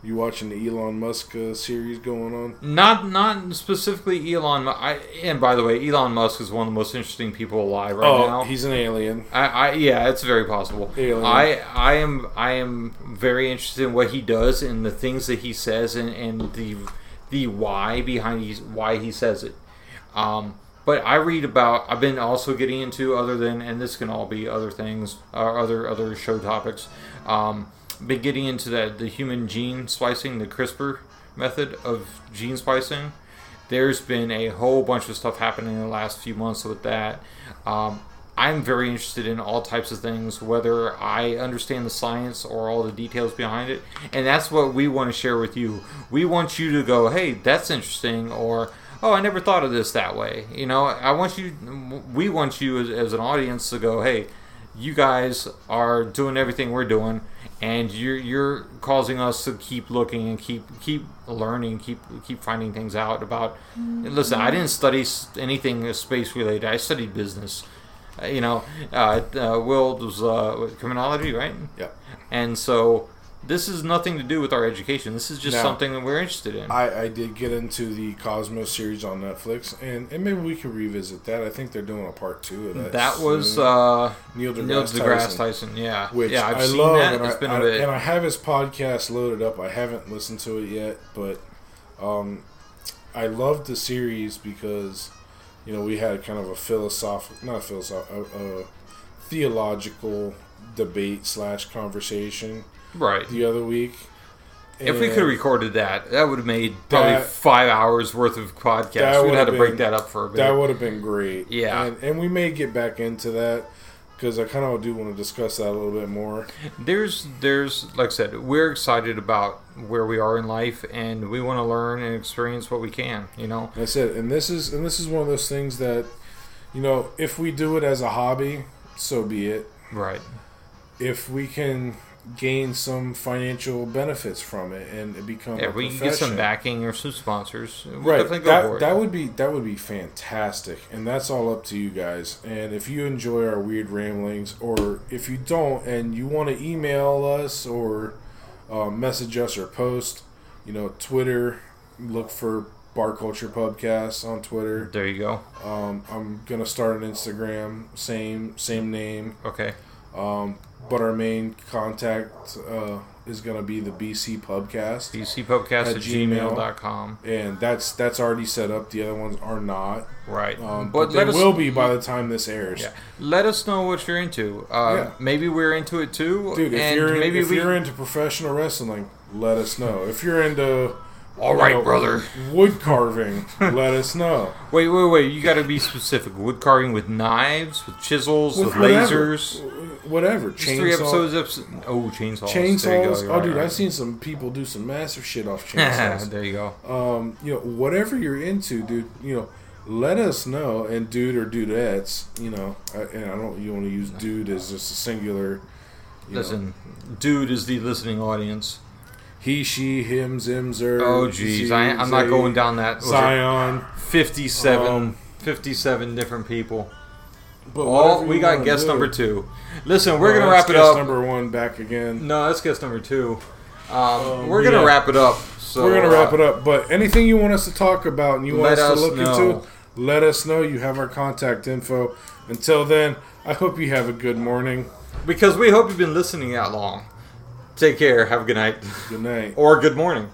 You watching the Elon Musk uh, series going on? Not not specifically Elon. I, and by the way, Elon Musk is one of the most interesting people alive right oh, now. he's an alien. I, I yeah, it's very possible. Alien. I I am I am very interested in what he does and the things that he says and, and the the why behind he's, why he says it. Um, but I read about. I've been also getting into other than, and this can all be other things, or other other show topics. Um, been getting into that the human gene splicing, the CRISPR method of gene splicing. There's been a whole bunch of stuff happening in the last few months with that. Um, I'm very interested in all types of things, whether I understand the science or all the details behind it. And that's what we want to share with you. We want you to go, hey, that's interesting, or oh, I never thought of this that way. You know, I want you, we want you as, as an audience to go, hey, you guys are doing everything we're doing, and you're you're causing us to keep looking and keep keep learning, keep keep finding things out about. Listen, I didn't study anything space related. I studied business. Uh, you know, uh, uh, Will was uh, criminology, right? Yep. And so this is nothing to do with our education. This is just No. something that we're interested in. I, I did get into the Cosmos series on Netflix, and, and maybe we can revisit that. I think they're doing a part two of that. that was uh, Neil deGrasse, Neil deGrasse Tyson, Tyson. Yeah, which yeah, I've I love, that. and, It's I, been I- a bit. and I have his podcast loaded up. I haven't listened to it yet, but um, I loved the series because you know we had kind of a philosophical, not a philosophical, a, a theological debate slash conversation right. the other week. If we could have recorded that, that would have made probably That- five hours worth of podcast. We'd would have to have break that up for a bit. That would have been great. Yeah. and, and we may get back into that because I kind of do want to discuss that a little bit more. there's, there's, like I said, we're excited about where we are in life, and we want to learn and experience what we can. You know, I said, and this is and this is one of those things that, you know, if we do it as a hobby, so be it. right? If we can gain some financial benefits from it and it become Yeah, we can get some backing or some sponsors. We'll right? definitely go That that would be that would be fantastic, and that's all up to you guys. And if you enjoy our weird ramblings, or if you don't, and you want to email us or uh, message us or post, you know, Twitter, look for Bar Culture Podcast on Twitter. there you go. Um, I'm gonna start an Instagram, same same name, Okay. um, but our main contact uh, is gonna be the BC Pubcast, BCPubcast at At Gmail. gmail.com. and that's that's already set up. The other ones are not, Right. um, but but, they us will be by the time this airs. Yeah. Let us know what you're into. Uh, Yeah. Maybe we're into it too. Dude, if and you're maybe if we. you're into professional wrestling, let us know. If you're into All right, you know, brother. wood carving, let us know. Wait, wait, wait. You got to be specific. Wood carving with knives, with chisels, with, whatever. lasers. Whatever. Just three episodes. Episode, oh, chainsaws. There you go. Chainsaws. Oh, right, dude, right. I've seen some people do some massive shit off chainsaws. there you go. um, you know, whatever you're into, dude, you know, let us know. And dude or dudettes, you know, I, and I don't, you want to use dude as just a singular. You know, Listen, dude is the listening audience. he, she, him, zim, zer. Oh, jeez. I, I'm not going down that. Zion. 57, Um, 57 different people. But Oh, we got guest do. number two. Listen, we're Oh, gonna wrap it guest up. Number one back again. No, that's guest number two. Um, Um, we're gonna wrap it up. So We're gonna wrap uh, it up. But anything you want us to talk about and you want Let us to look know. into, let us know. You have our contact info. Until then, I hope you have a good morning. because we hope you've been listening that long. Take care. Have a good night Good night. or good morning.